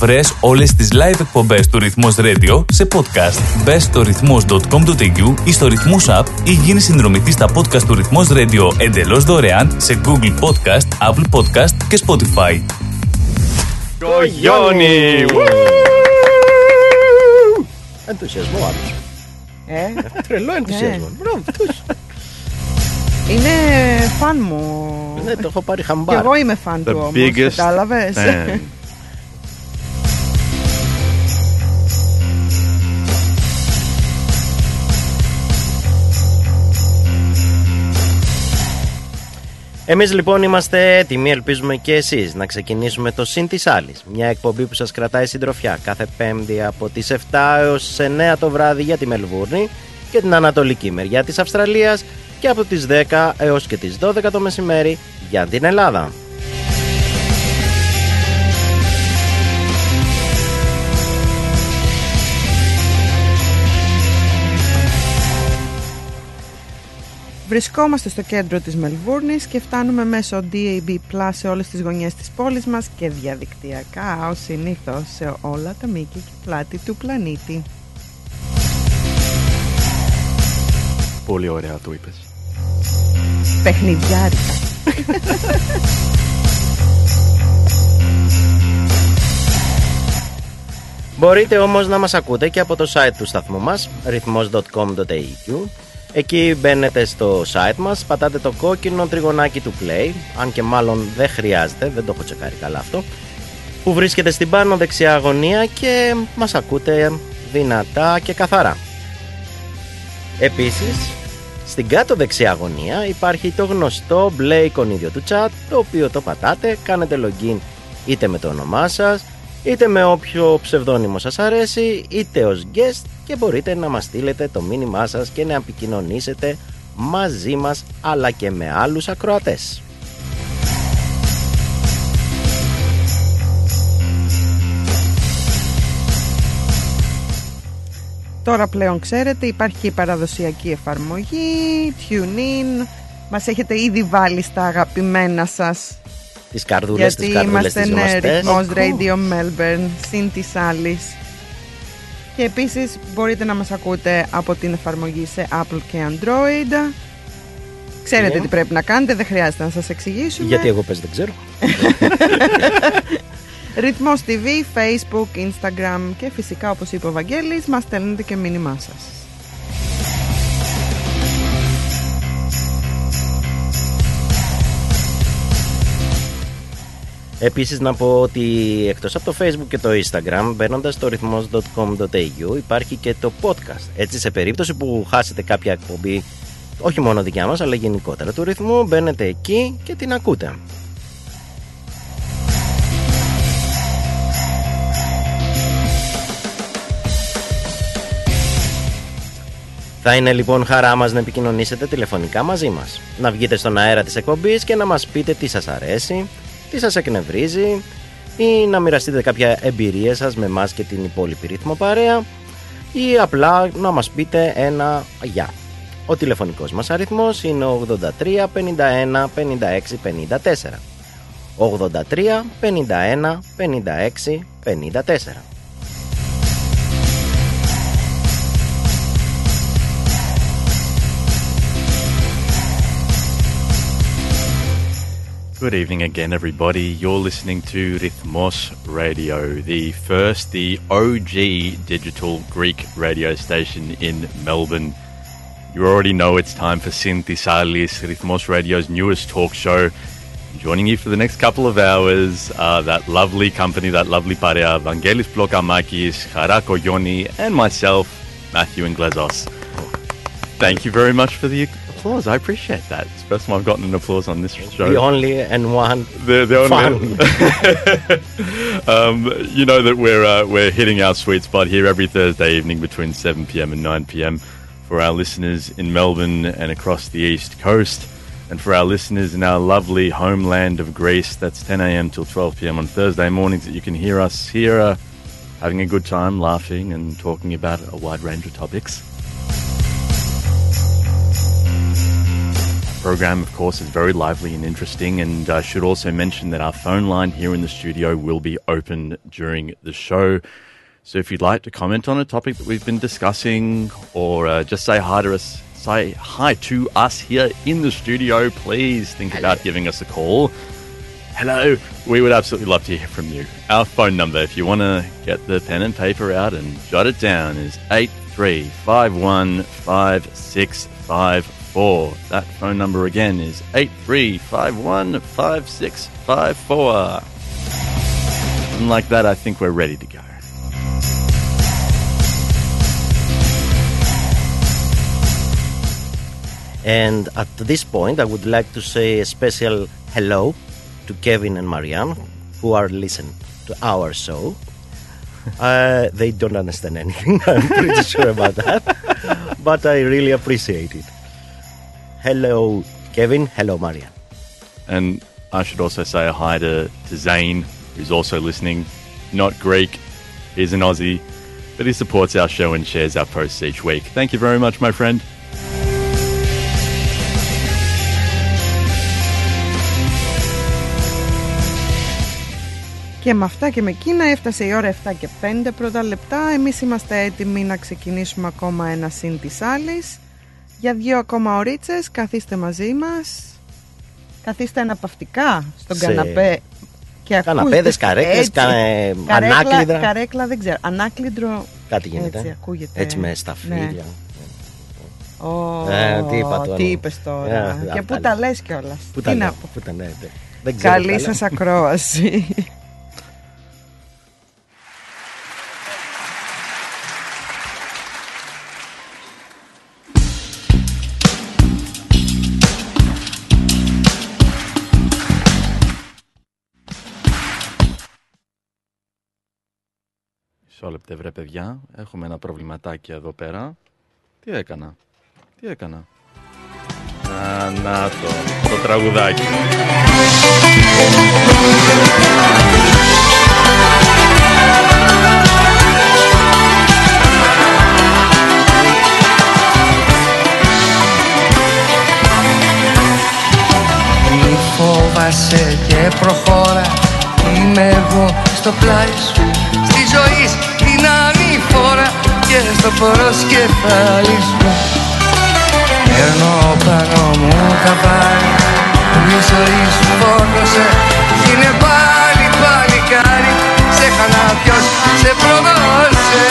Βρες όλες τις live εκπομπές του Ρυθμός Radio σε podcast. Μπες στο ρυθμός.com.au ή στο Ρυθμός App ή γίνεις συνδρομητής στα podcast του Ρυθμός Radio εντελώς δωρεάν σε Google Podcast, Apple Podcast και Spotify. Το Γιόνι! Ενθουσιασμό άλλος. Ε, Τρελό ενθουσιασμό. Μπράβο, αυτούς. είναι φαν μου. Ναι, το έχω πάρει Και χαμπάρ. εγώ είμαι φαν The του όμως, biggest κατάλαβες. Fan. Εμείς λοιπόν είμαστε έτοιμοι, ελπίζουμε και εσείς, να ξεκινήσουμε το Συν της Άλλης. Μια εκπομπή που σας κρατάει συντροφιά κάθε πέμπτη από τις 7 έως τις 9 το βράδυ για τη Μελβούρνη και την ανατολική μεριά της Αυστραλίας και από τις 10 έως και τις 12 το μεσημέρι για την Ελλάδα. Βρισκόμαστε στο κέντρο της Μελβούρνης και φτάνουμε μέσω DAB Plus σε όλες τις γωνιές της πόλης μας και διαδικτυακά ως συνήθως σε όλα τα μήκη και πλάτη του πλανήτη. Πολύ ωραία το είπες. Παιχνιδιάρικα. Μπορείτε όμως να μας ακούτε και από το site του σταθμού μας, ρυθμός.com.au Εκεί μπαίνετε στο site μας, πατάτε το κόκκινο τριγωνάκι του play, αν και μάλλον δεν χρειάζεται, δεν το έχω τσεκάρει καλά αυτό, που βρίσκεται στην πάνω δεξιά γωνία και μας ακούτε δυνατά και καθαρά. Επίσης, στην κάτω δεξιά γωνία υπάρχει το γνωστό μπλε εικονίδιο του chat, το οποίο το πατάτε, κάνετε login είτε με το όνομά σας, είτε με όποιο ψευδόνυμο σας αρέσει, είτε ως guest και μπορείτε να μας στείλετε το μήνυμά σας και να επικοινωνήσετε μαζί μας αλλά και με άλλους ακροατές. Τώρα πλέον ξέρετε υπάρχει και η παραδοσιακή εφαρμογή, TuneIn, μας έχετε ήδη βάλει στα αγαπημένα σας Τις καρδούλες, τις γιατί καρδούλες είμαστε τις ναι, γνωστές. ρυθμός Radio Melbourne, συν της άλλης. Και επίσης μπορείτε να μας ακούτε από την εφαρμογή σε Apple και Android. Ξέρετε Και- τι πρέπει να κάνετε, δεν χρειάζεται να σας εξηγήσουμε. Γιατί εγώ πες δεν ξέρω. Ρυθμός TV, Facebook, Instagram και φυσικά όπως είπε ο Βαγγέλης μας στέλνετε και μήνυμά σας. Επίσης να πω ότι εκτός από το facebook και το instagram μπαίνοντας στο ρυθμός.com.au υπάρχει και το podcast. Έτσι σε περίπτωση που χάσετε κάποια εκπομπή όχι μόνο δικιά μας αλλά γενικότερα του ρυθμού μπαίνετε εκεί και την ακούτε. Θα είναι λοιπόν χαρά μας να επικοινωνήσετε τηλεφωνικά μαζί μας. Να βγείτε στον αέρα της εκπομπής και να μας πείτε τι σας αρέσει, τι σας εκνευρίζει ή να μοιραστείτε κάποια εμπειρία σας με μας και την υπόλοιπη ρύθμο παρέα ή απλά να μας πείτε ένα γεια. Ο τηλεφωνικός μας αριθμός είναι 83 51 56 54. 83 51 56 54. Good evening again, everybody. You're listening to Rhythmos Radio, the first, the OG digital Greek radio station in Melbourne. You already know it's time for Synthisalis, Rhythmos Radio's newest talk show. Joining you for the next couple of hours, uh, that lovely company, that lovely paria, Vangelis Blokamakis, Harako Yoni, and myself, Matthew Inglezos. Thank you very much for the applause. I appreciate that. It's the first time I've gotten an applause on this show. The only and one The, the only, um, you know that we're uh, we're hitting our sweet spot here every Thursday evening between 7 p.m. and 9 p.m. for our listeners in Melbourne and across the east coast, and for our listeners in our lovely homeland of Greece. That's 10 a.m. till 12 p.m. on Thursday mornings. That you can hear us here, uh, having a good time, laughing and talking about a wide range of topics. Program, of course, is very lively and interesting. And I should also mention that our phone line here in the studio will be open during the show. So if you'd like to comment on a topic that we've been discussing or uh, just say hi to us, say hi to us here in the studio, please think about giving us a call. Hello, we would absolutely love to hear from you. Our phone number, if you want to get the pen and paper out and jot it down, is 83515654. That phone number again is 83515654. And like that, I think we're ready to go. And at this point, I would like to say a special hello to Kevin and Marianne who are listening to our show. Uh, they don't understand anything, I'm pretty sure about that. But I really appreciate it. Hello, Kevin. Hello, Marianne. And I should also say a hi to, to Zane, who's also listening. Not Greek, he's an Aussie, but he supports our show and shares our posts each week. Thank you very much, my friend. Και με αυτά και με εκείνα έφτασε η ώρα 7 και 5 πρώτα λεπτά. Εμείς είμαστε έτοιμοι να ξεκινήσουμε ακόμα ένα συν της άλλης. Για δύο ακόμα ωρίτσες καθίστε μαζί μας. Καθίστε αναπαυτικά στον Σε- καναπέ. Και ακούστε- Καναπέδες, καρέκλες, Έτσι. κα- ε, Καρέκλα- ανάκλυδρα. Καρέκλα δεν ξέρω. Ανάκλυντρο Κάτι γίνεται. έτσι ακούγεται. Έτσι με σταφύλια. Ω, Ε, τι είπα τώρα. τι είπες τώρα. Ε, και αυτά πού τα λέω. λες κιόλας; Πού Τι τα να λέω, πω. πού τα λέτε. Δεν ξέρω Καλή καλά. σας ακρόαση. Μισό λεπτέ βρε παιδιά, έχουμε ένα προβληματάκι εδώ πέρα. Τι έκανα, τι έκανα; Α, να το, το τραγουδάκι. Μη φόβασαι και προχώρα Είμαι εγώ στο πλάι σου Στη ζωή σου την ανηφόρα Και στο προσκεφάλι σου. Παίρνω πάνω μου τα πάλι Η ζωή σου φόντωσε Είναι πάλι παλικάρι Σε χανά ποιος σε προδώσε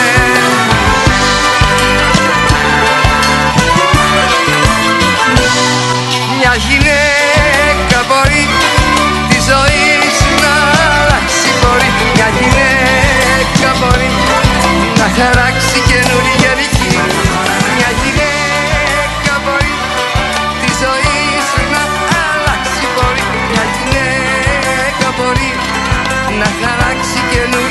χαράξει καινούργια δική Μια γυναίκα μπορεί τη ζωή σου να αλλάξει μπορεί Μια γυναίκα μπορεί να χαράξει καινούργια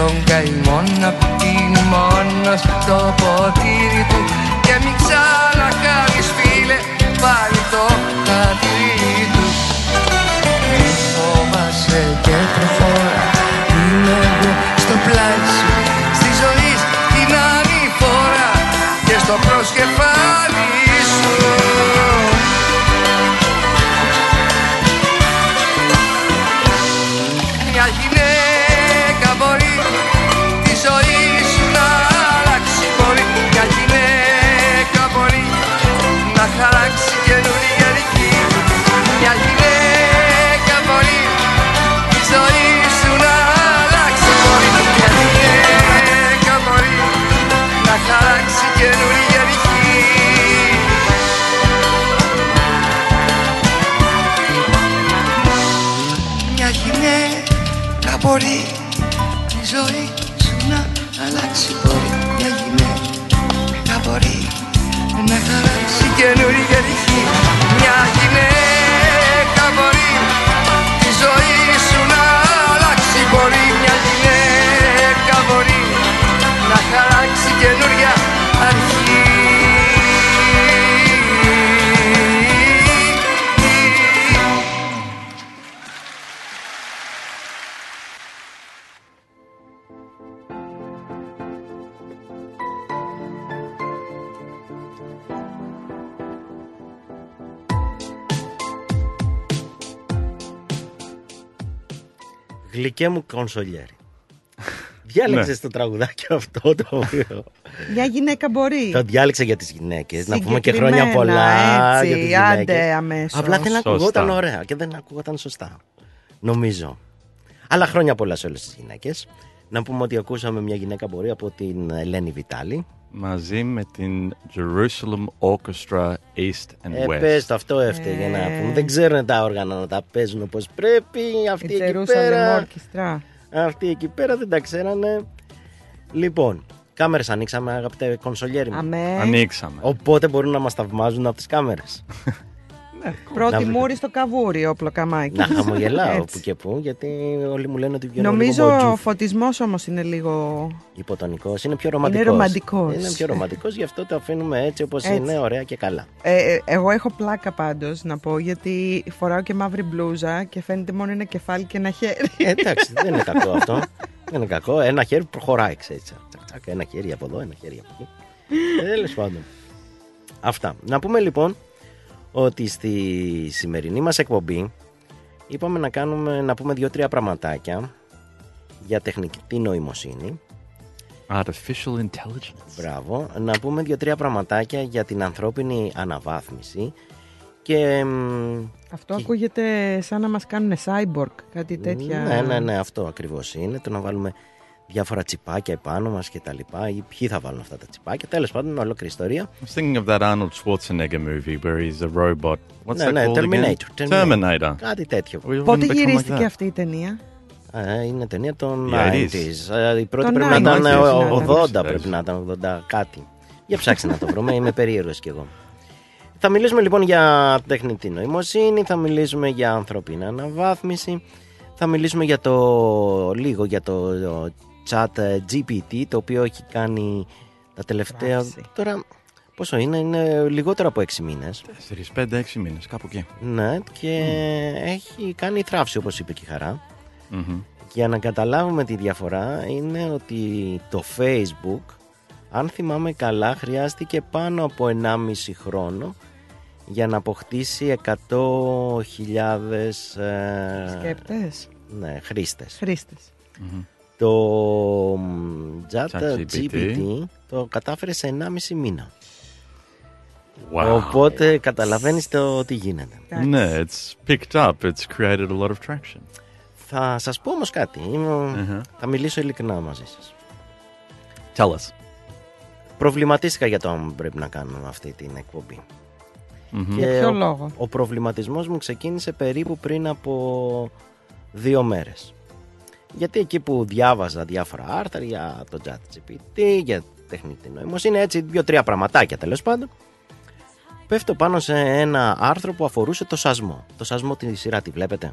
Άσε τον καημό να πίνει μόνος το ποτήρι του. Και μην ξανακάνεις φίλε πάλι 40 Γλυκέ μου κονσολιέρι. Διάλεξες Ναι. το τραγουδάκι αυτό το οποίο. Μια γυναίκα μπορεί. το διάλεξα για τις γυναίκες. Να πούμε και χρόνια Συγκεκριμένα, πολλά έτσι, για τις άντε γυναίκε. αμέσως. Απλά δεν Σωστά. ακουγόταν ωραία και δεν ακουγόταν σωστά. Νομίζω. Αλλά χρόνια πολλά σε όλες τις γυναίκες. Να πούμε ότι ακούσαμε μια γυναίκα μπορεί από την Ελένη Βιτάλη. Μαζί με την Jerusalem Orchestra East and Ε, West. πες το, αυτό έφταιγε να Ε. πούμε. Δεν ξέρουν τα όργανα να τα παίζουν όπως πρέπει. Αυτοί Η εκεί Jerusalem πέρα. Orchestra. Αυτοί εκεί πέρα δεν τα ξέρανε. Λοιπόν, κάμερες ανοίξαμε αγαπητέ κονσολιέρι μου. Αμέ. Ανοίξαμε. Οπότε μπορούν να μας θαυμάζουν από τις κάμερες. Πρώτη Να- μούρη στο καβούρι, ο πλοκαμάκι. να χαμογελάω Έτσι. που και που, γιατί όλοι μου λένε ότι βγαίνω Νομίζω λίγο ο μποτζούφ. φωτισμός όμως είναι λίγο. Υποτονικός, είναι πιο ρομαντικός. ρομαντικός. Είναι πιο ρομαντικός, γι' αυτό το αφήνουμε έτσι όπως Έτσι. είναι, ωραία και καλά. Ε, ε, εγώ έχω πλάκα πάντως να πω γιατί φοράω και μαύρη μπλούζα και φαίνεται μόνο ένα κεφάλι και ένα χέρι. Ε, εντάξει, δεν είναι κακό αυτό. Δεν είναι κακό. Ένα χέρι προχωράει, ξέρεις. Τσακ, τσακ, ένα χέρι από εδώ, ένα χέρι από εκεί. Τέλος πάντων. Αυτά. Να πούμε λοιπόν ότι στη σημερινή μας εκπομπή είπαμε να, κάνουμε, να πούμε δύο-τρία πραγματάκια για τεχνητή νοημοσύνη. Artificial intelligence. Μπράβο. Να πούμε δύο-τρία πραγματάκια για την ανθρώπινη αναβάθμιση και... μ, Αυτό ακούγεται σαν να μας κάνουν cyborg, κάτι τέτοια. Ναι, ναι, ναι, αυτό ακριβώς είναι. Το να βάλουμε διάφορα τσιπάκια επάνω μας και τα λοιπά ή ποιοι θα βάλουν αυτά τα τσιπάκια. Τέλος πάντων, ολόκληρη ιστορία. I was thinking of that Arnold Schwarzenegger movie where he's a robot. What's Ναι, that ναι, called Terminator, again? Terminator. Κάτι τέτοιο. We wouldn't Πότε become like γυρίστηκε that. αυτή η ταινία; Ε, είναι ταινία των The 90s. Ε, Η πρώτη Των πρέπει να 90s, ήταν ναι, ε, ναι, 80, ναι. πρέπει να ήταν 80 κάτι. Για ψάξτε να το βρούμε, είμαι περίεργος κι εγώ. Θα μιλήσουμε λοιπόν για τεχνητή νοημοσύνη, θα μιλήσουμε για ανθρωπίνη αναβάθμιση, θα μιλήσουμε για το λίγο για το chat GPT, το οποίο έχει κάνει τα τελευταία... Πράξη. Τώρα, πόσο είναι, είναι λιγότερο από 6 μήνες. 4, 5, 6 μήνες, κάπου εκεί. Ναι, και έχει κάνει θράψη όπως είπε και η Χαρά. Μμμ. Για να καταλάβουμε τη διαφορά είναι ότι το Facebook, αν θυμάμαι καλά, χρειάστηκε πάνω από 1,5 χρόνο για να αποκτήσει 100.000 ε, Σκέπτες; ναι, χρήστες. Χρήστες. Το μ, Chat ChatGPT. GPT το κατάφερε σε 1,5 μήνα. Wow. Οπότε καταλαβαίνεις το τι γίνεται. Ναι, it's picked up. It's created a lot of traction. Θα σας πω όμως κάτι. Είμαι- Θα μιλήσω ειλικρινά μαζί σας. Tell us. Προβληματίστηκα για το αν πρέπει να κάνω αυτή την εκπομπή. Για ποιο ο, λόγο; ο προβληματισμός μου ξεκίνησε περίπου πριν από δύο μέρες. Γιατί εκεί που διάβαζα διάφορα άρθρα για το chat GPT, για τεχνητή νοημοσύνη, έτσι δύο-τρία πραγματάκια τέλος πάντων, πέφτω πάνω σε ένα άρθρο που αφορούσε το σασμό. Το σασμό τη σειρά τη βλέπετε;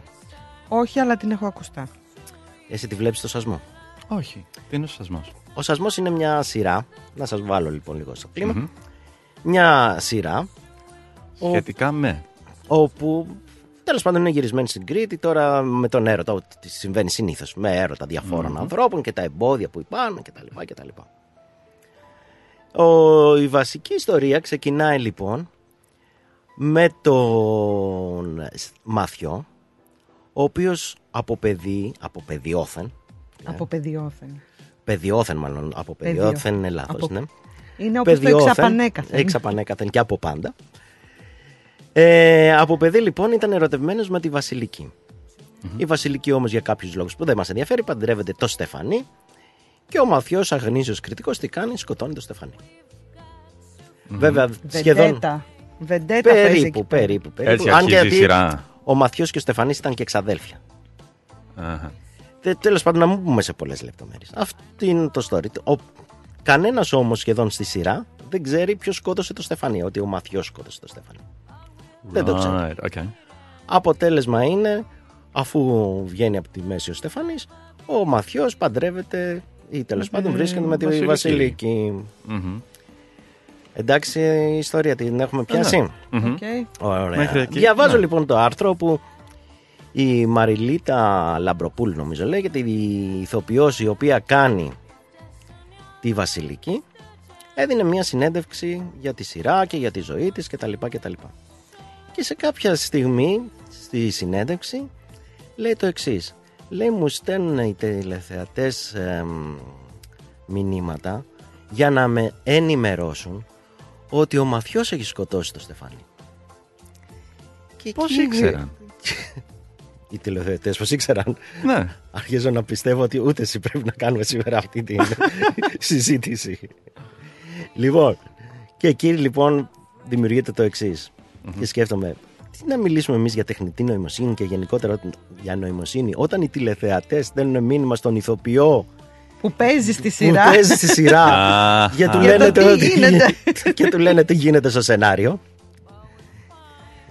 Όχι, αλλά την έχω ακουστά. Εσύ τη βλέπεις το σασμό; Όχι. Τι είναι ο σασμός; Ο σασμός είναι μια σειρά, να σας βάλω λοιπόν λίγο στο κλιμα μια σειρά Ο- Σχετικά με. όπου τέλος πάντων είναι γυρισμένη στην Κρήτη τώρα με τον έρωτα, ό,τι συμβαίνει συνήθως με έρωτα διαφόρων ανθρώπων και τα εμπόδια που υπάρχουν και τα λοιπά και τα λοιπά. Ο, η βασική ιστορία ξεκινάει λοιπόν με τον Μαθιό ο οποίος από παιδί, από παιδιόθεν Από παιδιόθεν. παιδιόθεν μάλλον, από Παιδιόθεν. παιδιόθεν είναι λάθος, Από- ναι. Είναι όπως το Παιδιόθεν, εξαπανέκαθεν. εξαπανέκαθεν και από πάντα. Ε, από παιδί λοιπόν ήταν ερωτευμένος με τη βασιλικη Η Βασιλική όμως για κάποιους λόγους που δεν μας ενδιαφέρει παντρεύεται το Στεφανί και ο Μαθιός αγνήσιος κριτικός τι κάνει, σκοτώνει το Στεφανί. Βέβαια σχεδόν Βεντέτα. Βεντέτα παίζει εκεί περίπου, πέρα. περίπου, περίπου. Έτσι Αν και αρχίζει η γιατί σειρά. ο Μαθιός και ο Στεφανής ήταν και εξαδέλφια. Αχα. Τε, τέλος πάντων να μην πούμε σε πολλές λεπτομέρειες. Αυτό είναι το story. Ο, κανένας όμως σχεδόν στη σειρά δεν ξέρει ποιος σκότωσε το Στεφανί, ότι ο Μαθιός σκότωσε το Στεφανί. Δεν το ξέρει. Right, okay. Αποτέλεσμα είναι, αφού βγαίνει από τη μέση ο Στεφανής, ο Μαθιός παντρεύεται ή τέλος πάντων βρίσκεται με τη Βασιλική. Βασιλική. Μμμ. Εντάξει, η ιστορία την έχουμε πιάσει. Μμμ. Οκ. Ωραία. Μέχρι εκεί, Διαβάζω ναι. λοιπόν το άρθρο που η Μαριλίτα Λαμπροπούλου νομίζω λέγεται, η ηθοποιός η οποία κάνει τη Βασιλική έδινε μια συνέντευξη για τη σειρά και για τη ζωή της κτλ. κτλ. Και σε κάποια στιγμή στη συνέντευξη λέει το εξής Λέει μου στέλνουν οι τηλεθεατές εμ, μηνύματα για να με ενημερώσουν ότι ο Μαθιός έχει σκοτώσει το Στεφάνι. Και Πώς εκεί ήξεραν; Οι τηλεθεατές πώς ήξεραν; ναι. Αρχίζω να πιστεύω ότι ούτε εσύ πρέπει να κάνουμε σήμερα αυτή τη συζήτηση. Λοιπόν, και εκεί λοιπόν δημιουργείται το εξής. Και σκέφτομαι, τι να μιλήσουμε εμείς για τεχνητή νοημοσύνη και γενικότερα για νοημοσύνη, όταν οι τηλεθεατές στέλνουν μήνυμα στον ηθοποιό Που παίζει στη που σειρά. παίζει στη σειρά Α, και του, Για λένε το τι ότι- γίνεται. και του λένε τι γίνεται στο σενάριο.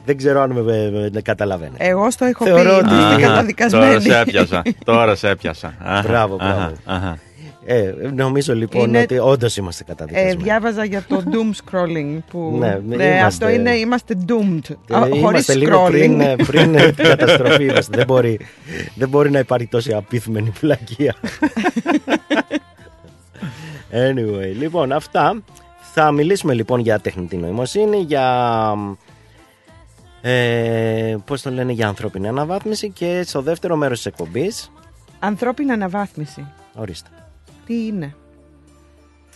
Δεν ξέρω αν με, με- με καταλαβαίνετε. Εγώ στο έχω Θεωρώ πει, ότι- είστε Αχα, Τώρα καταδικασμένοι. σε έπιασα. Τώρα σε έπιασα. Αχα, Μπράβο, αχα, μπράβο. Αχα. Ε, νομίζω λοιπόν Είναι- ότι όντως είμαστε Ε, καταδικασμένοι. διάβαζα για το doom scrolling που Ναι, ναι, είμαστε- αυτό είναι είμαστε doomed Ε, Α, χωρίς Είμαστε λίγο scrolling πριν, ε, πριν ε, την καταστροφή. Είμαστε. δεν, μπορεί, δεν μπορεί να υπάρχει τόση απίθμενη πλακία. anyway, λοιπόν, αυτά. Θα μιλήσουμε λοιπόν για τεχνητή νοημοσύνη, για. Ε, πώς το λένε, για ανθρώπινη αναβάθμιση και στο δεύτερο μέρος της εκπομπής, Ανθρώπινη αναβάθμιση ορίστε. Τι είναι;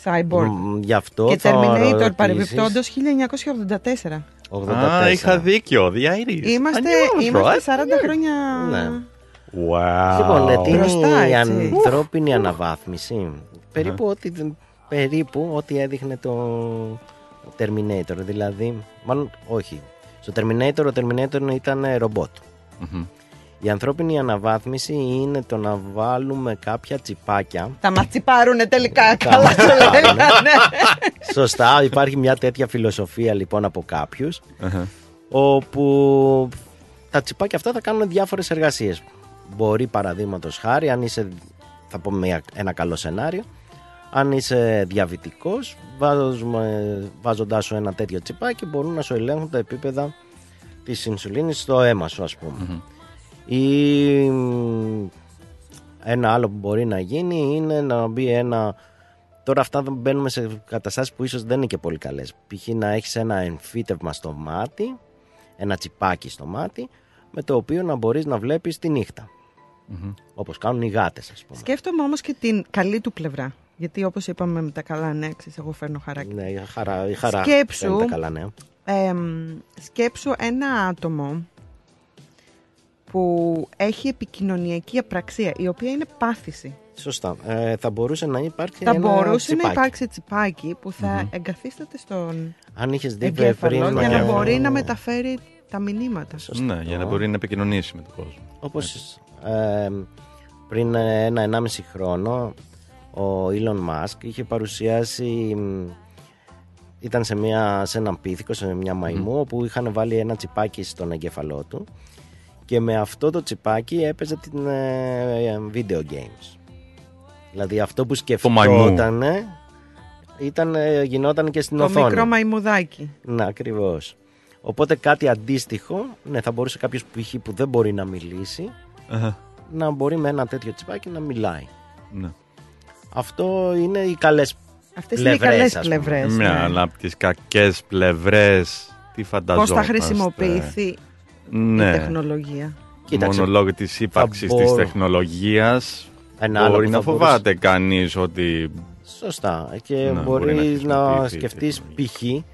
Cyborg Μ, Γι' αυτό Και θα Terminator ρωτήσεις παρεμπιπτόντως 1984 84. Α, είχα δίκιο. The 80s. Είμαστε, I knew I was είμαστε right. 40 χρόνια Ναι. Wow. Λοιπόν, ε, τι είναι Μπροστά, η έτσι. ανθρώπινη αναβάθμιση; Περίπου ό,τι, περίπου ό,τι έδειχνε το Terminator. Δηλαδή, μάλλον όχι. Στο Terminator, ο Terminator ήταν ε, ρομπότ. Μμμ. Η ανθρώπινη αναβάθμιση είναι το να βάλουμε κάποια τσιπάκια. Θα μας τσιπάρουνε τελικά Θα Καλά μας το τσιπάρουνε. λέγανε Σωστά, υπάρχει μια τέτοια φιλοσοφία λοιπόν από κάποιους Αχα. όπου τα τσιπάκια αυτά θα κάνουν διάφορες εργασίες. Μπορεί παραδείγματος χάρη, αν είσαι, θα πω μια- ένα καλό σενάριο, αν είσαι διαβητικός, βάζουμε, βάζοντάς σου ένα τέτοιο τσιπάκι μπορούν να σου ελέγχουν τα επίπεδα της ινσουλίνης στο αίμα σου ας πούμε. Ή μ, ένα άλλο που μπορεί να γίνει είναι να μπει ένα... Τώρα αυτά δεν μπαίνουμε σε καταστάσεις που ίσως δεν είναι και πολύ καλές. Π.χ. να έχεις ένα εμφύτευμα στο μάτι, ένα τσιπάκι στο μάτι, με το οποίο να μπορείς να βλέπεις τη νύχτα. Όπως κάνουν οι γάτες ας πούμε. Σκέφτομαι όμως και την καλή του πλευρά γιατί όπως είπαμε με τα καλά νέα ξέρεις, εγώ φέρνω χαράκι Ναι, η χαρά, η χαρά Σκέψου. φαίνεται καλά νέα. Εμ, σκέψου ένα άτομο που έχει επικοινωνιακή απραξία η οποία είναι πάθηση Σωστά. Ε, θα μπορούσε να υπάρχει θα ένα μπορούσε τσιπάκι. να υπάρξει τσιπάκι που θα εγκαθίσταται στον Αν είχες δει εγκέφαλο πριν... για να ε, μπορεί να μεταφέρει τα μηνύματα. Ναι, για να μπορεί να επικοινωνήσει με τον κόσμο. Όπως ε, πριν ένα-ενάμιση χρόνο ο Elon Musk είχε παρουσιάσει μ, ήταν σε, μια, σε έναν πίθηκο, σε μια μαϊμού όπου είχαν βάλει ένα τσιπάκι στον εγκέφαλό του και με αυτό το τσιπάκι έπαιζε την ε, ε, video games. Δηλαδή αυτό που μαϊμού. σκεφτόταν ήταν, ε, γινόταν και στην Το οθόνη. μικρό μαϊμουδάκι. Ναι, ακριβώς. Οπότε κάτι αντίστοιχο, ναι, θα μπορούσε κάποιος π.χ. που δεν μπορεί να μιλήσει Αχα. να μπορεί με ένα τέτοιο τσιπάκι να μιλάει. Ναι. Αυτό είναι οι καλές. Αυτές είναι οι Πλευρές, καλές ας πούμε. πλευρές. Μια, ναι. αλλά από τις κακές πλευρές. Τι Πώς φανταζόμαστε. θα χρησιμοποιηθεί η Ναι. τεχνολογία. Κοίταξε. Μόνο λόγω τη ύπαρξης μπορώ- της τεχνολογίας Ένα άλλο μπορεί που να θα φοβάται κανείς ότι. Σωστά. Και Ναι, μπορεί μπορείς να να, χρησιμοποιηθεί η σκεφτείς τεχνολογία. π.χ.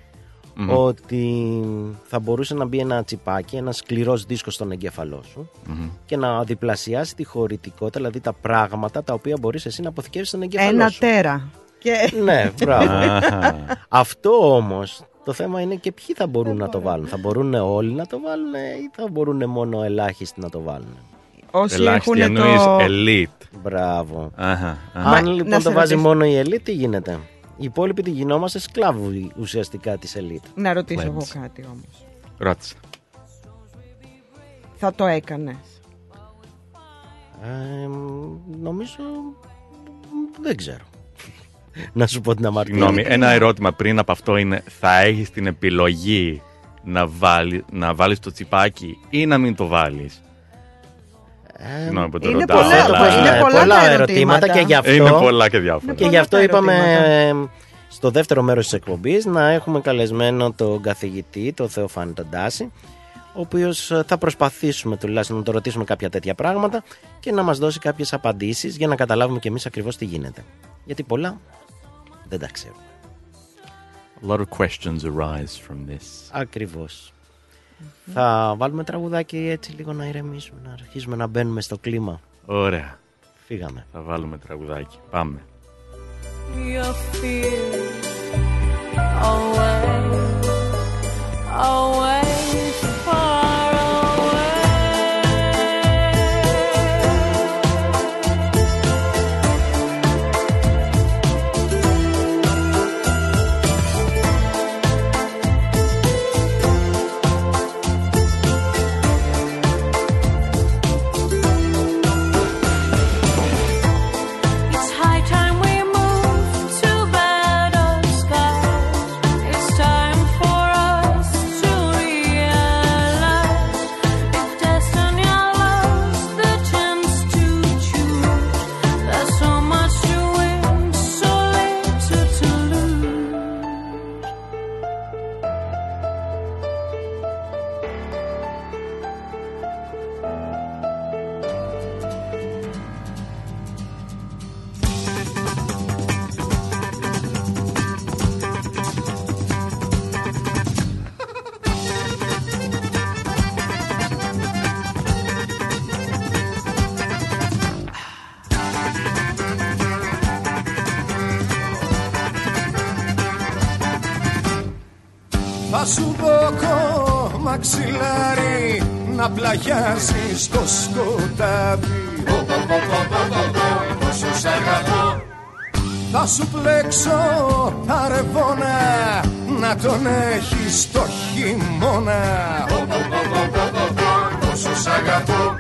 Μμμ. ότι θα μπορούσε να μπει ένα τσιπάκι, ένα σκληρός δίσκος στον εγκέφαλό σου Μμμ. και να διπλασιάσει τη χωρητικότητα, δηλαδή τα πράγματα τα οποία μπορείς εσύ να αποθηκεύσεις στον εγκέφαλό Ένα σου. τέρα. Και Ναι, μπράβο. Αχα. Αυτό όμως το θέμα είναι και ποιοι θα μπορούν να το βάλουν. Θα μπορούν όλοι να το βάλουν ή θα μπορούν μόνο ελάχιστοι να το βάλουν. όσοι Ελάχιστη έχουν εννοείς το... elite. Μπράβο. Αχα, αχα. Μα- Αν να λοιπόν σε το βάζει ρωτήσω. μόνο η ελίτ, τι γίνεται; Οι υπόλοιποι τη γινόμαστε σκλάβοι ουσιαστικά της ελίτ. Να ρωτήσω εγώ Plebs. κάτι όμως. Ρώτησα. Θα το έκανες. Ε, νομίζω. Δεν ξέρω. Να σου πω την αμαρτία. Συγγνώμη, ένα ερώτημα πριν από αυτό είναι θα έχεις την επιλογή να, βάλει, να βάλεις το τσιπάκι ή να μην το βάλεις; Ε, Συγγνώμη που το είναι ρωτάω. πολλά- αλλά- είναι ναι, πολλά τα ερωτήματα. και γι' αυτό. Είναι πολλά και διάφορα. Και Πολλά γι' αυτό τα είπαμε ερωτήματα. ε, στο δεύτερο μέρος της εκπομπής να έχουμε καλεσμένο τον καθηγητή, τον Θεοφάνη τον Τάση, ο οποίος ε, θα προσπαθήσουμε τουλάχιστον να το ρωτήσουμε κάποια τέτοια πράγματα και να μας δώσει κάποιες απαντήσεις για να καταλάβουμε και εμείς ακριβώς τι γίνεται. Γιατί πολλά δεν τα ξέρουμε. A lot of questions arise from this. Ακριβώς. Θα βάλουμε τραγουδάκι έτσι λίγο να ηρεμήσουμε, να αρχίσουμε να μπαίνουμε στο κλίμα. Ωραία. Φύγαμε. Θα βάλουμε τραγουδάκι. Πάμε. your fear away, away, να πλαγιάζει στο σκοτάδι. Όσο σ' αγαπώ Θα σου πλέξω τα ρεβόνα να τον έχεις το χειμώνα. Όσο σ' αγαπώ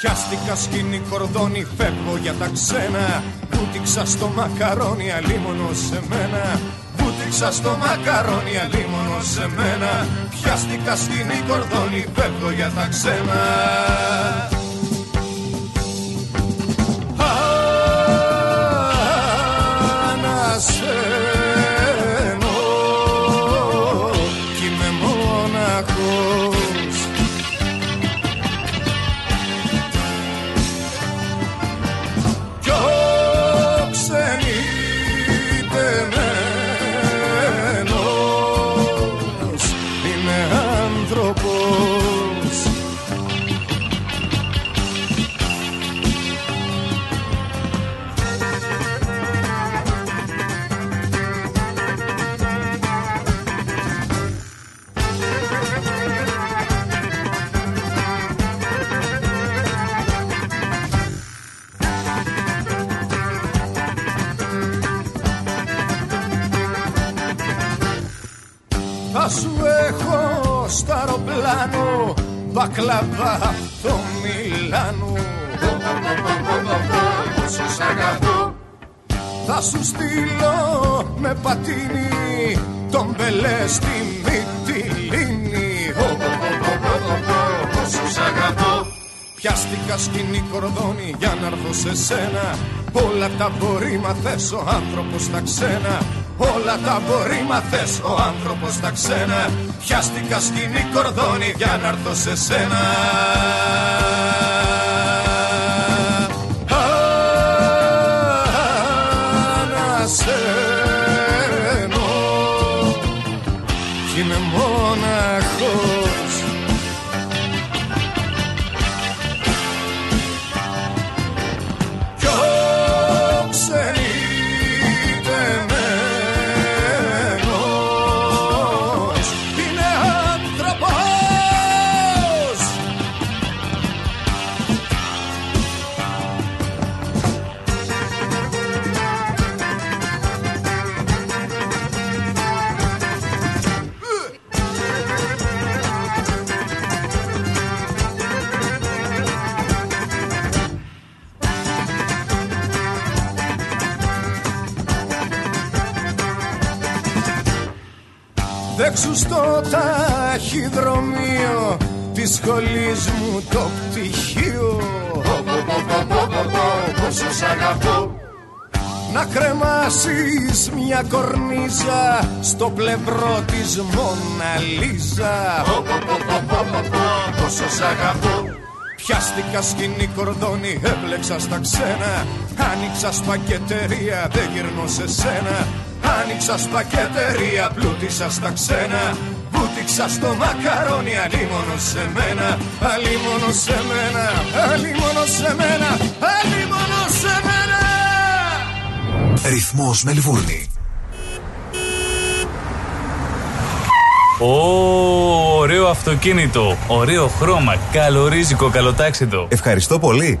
Πιάστηκα σκηνή κορδόνι, φεύγω για τα ξένα. Βούτυξα στο μακαρόνι, αλίμονο σε μένα Βούτυξα στο μακαρόνι, αλίμονο σε μένα. Πιάστηκα σκηνή κορδόνι, φεύγω για τα ξένα Μπακλαβά από το Μιλάνο. Όσο σ' αγαπώ Θα σου στείλω με πατίνι Τον μπελέ στη Μυτιλίνη. Όσο σ' αγαπώ Πιάστηκα σκηνή κορδόνι για να έρθω σε σένα. Όλα τα μπορεί μα θες ο άνθρωπος στα ξένα. Όλα τα μπορεί μα θες ο άνθρωπος στα ξένα Πιάστηκα σκηνή κορδόνι για να έρθω σε σένα. Ανασένω. Κι είμαι μοναχός ταχυδρομείο της σχολής μου το πτυχίο. Πόσο σ' αγαπώ. Να κρεμάσεις μια κορνίζα στο πλευρό της Μόνα Λίζα. Πόσο σ' αγαπώ. Πιάστηκα σκηνή κορδόνι, έβλεξα στα ξένα. Άνοιξα σπακετερία, δεν γυρνώ σε σένα. Άνοιξα σπακετερία, πλούτησα στα ξένα Βούτυξα στο μακαρόνι, αλίμονο σε μένα Αλίμονο σε μένα, αλίμονο σε μένα Αλίμονο σε μένα Ρυθμός Μελβούρνη. Ω, ωραίο αυτοκίνητο, ωραίο χρώμα, καλορίζικο, καλοτάξιτο. Ευχαριστώ πολύ.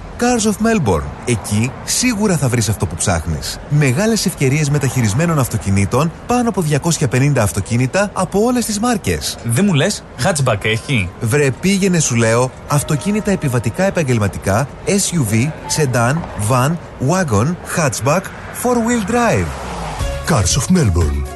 Cars of Melbourne. Εκεί σίγουρα θα βρεις αυτό που ψάχνεις. Μεγάλες ευκαιρίες μεταχειρισμένων αυτοκινήτων, πάνω από 250 αυτοκίνητα από όλες τις μάρκες. Δεν μου λες, hatchback έχει; Βρε πήγαινε σου λέω αυτοκίνητα επιβατικά επαγγελματικά, SUV, sedan, van, wagon, hatchback, four wheel drive. Cars of Melbourne.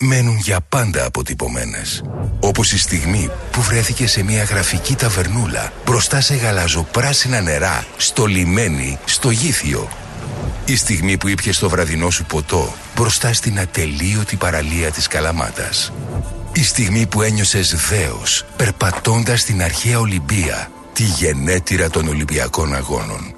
μένουν για πάντα αποτυπωμένες. Όπως η στιγμή που βρέθηκε σε μια γραφική ταβερνούλα μπροστά σε γαλαζοπράσινα νερά, στο λιμένι, στο γήθιο. Η στιγμή που ήπιες το βραδινό σου ποτό μπροστά στην ατελείωτη παραλία της Καλαμάτας. Η στιγμή που ένιωσες δέος περπατώντας στην αρχαία Ολυμπία, τη γενέτειρα των Ολυμπιακών Αγώνων.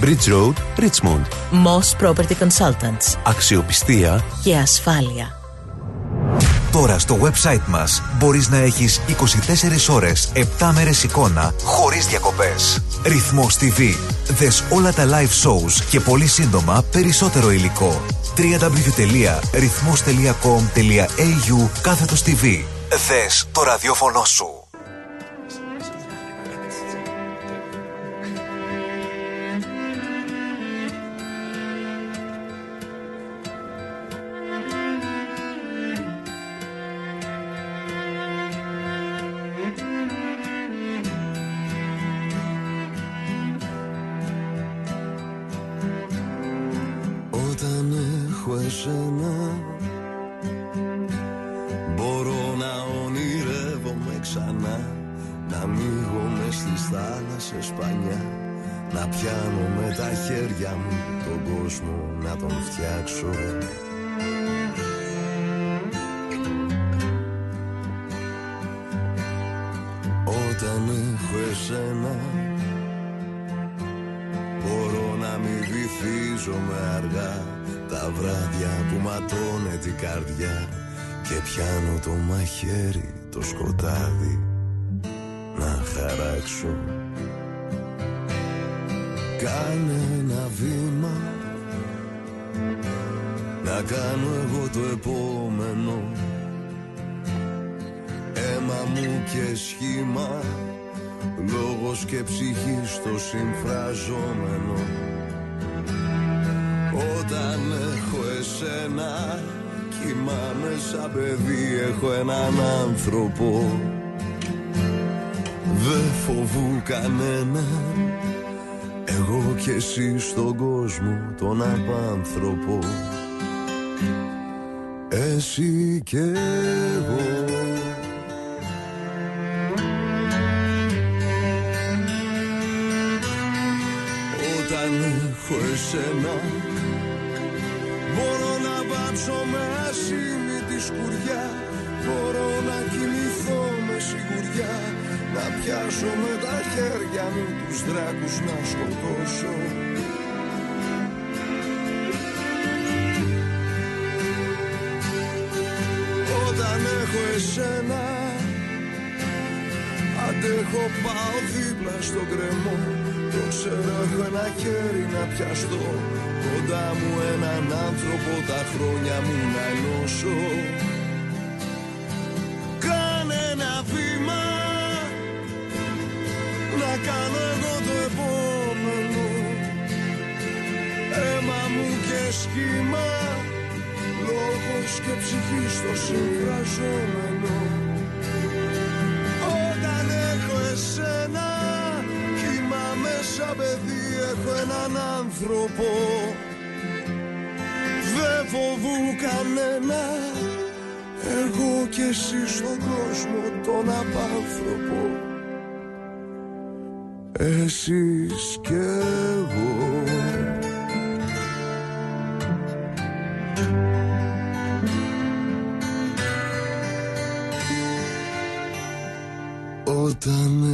Bridge Road, Richmond. Moss Property Consultants. Αξιοπιστία Και ασφάλεια. Τώρα στο website μας μπορείς να έχεις 24 ώρες, 7 μέρες εικόνα, χωρίς διακοπές. Ρυθμός TV. Δες όλα τα live shows και πολύ σύντομα περισσότερο υλικό. www.rythmos.com.au κάθετος TV. Δες το ραδιόφωνο σου. χέρια μου τον κόσμο να τον φτιάξω. Όταν έχω εσένα Μπορώ να μην βυθίζομαι αργά. Τα βράδια που ματώνει την καρδιά Και πιάνω το μαχαίρι το σκοτάδι Να χαράξω. Κάνε ένα βήμα. Να κάνω εγώ το επόμενο. Αίμα μου και σχήμα. Λόγος και ψυχή στο συμφραζόμενο. Όταν έχω εσένα Κοιμάμαι σαν παιδί. Έχω έναν άνθρωπο. Δεν φοβού κανένα Εγώ και εσύ στον κόσμο Τον απάνθρωπο Εσύ και εγώ. Όταν έχω εσένα Μπορώ να βάψω με ασήμι τη σκουριά. Μπορώ να πιάσω με τα χέρια μου τους δράκους να σκοτώσω. Όταν έχω εσένα Αντέχω πάω δίπλα στο κρεμό. Το ξέρω έχω ένα χέρι να πιαστώ. Κοντά μου έναν άνθρωπο τα χρόνια μου να ενώσω και σχήμα Λόγος και ψυχή στο συμφραζόμενο. Όταν έχω εσένα Κοιμάμαι σαν παιδί Έχω έναν άνθρωπο. Δεν φοβού κανένα Εγώ και εσύ στον κόσμο Τον απάνθρωπο. Εσείς και Όταν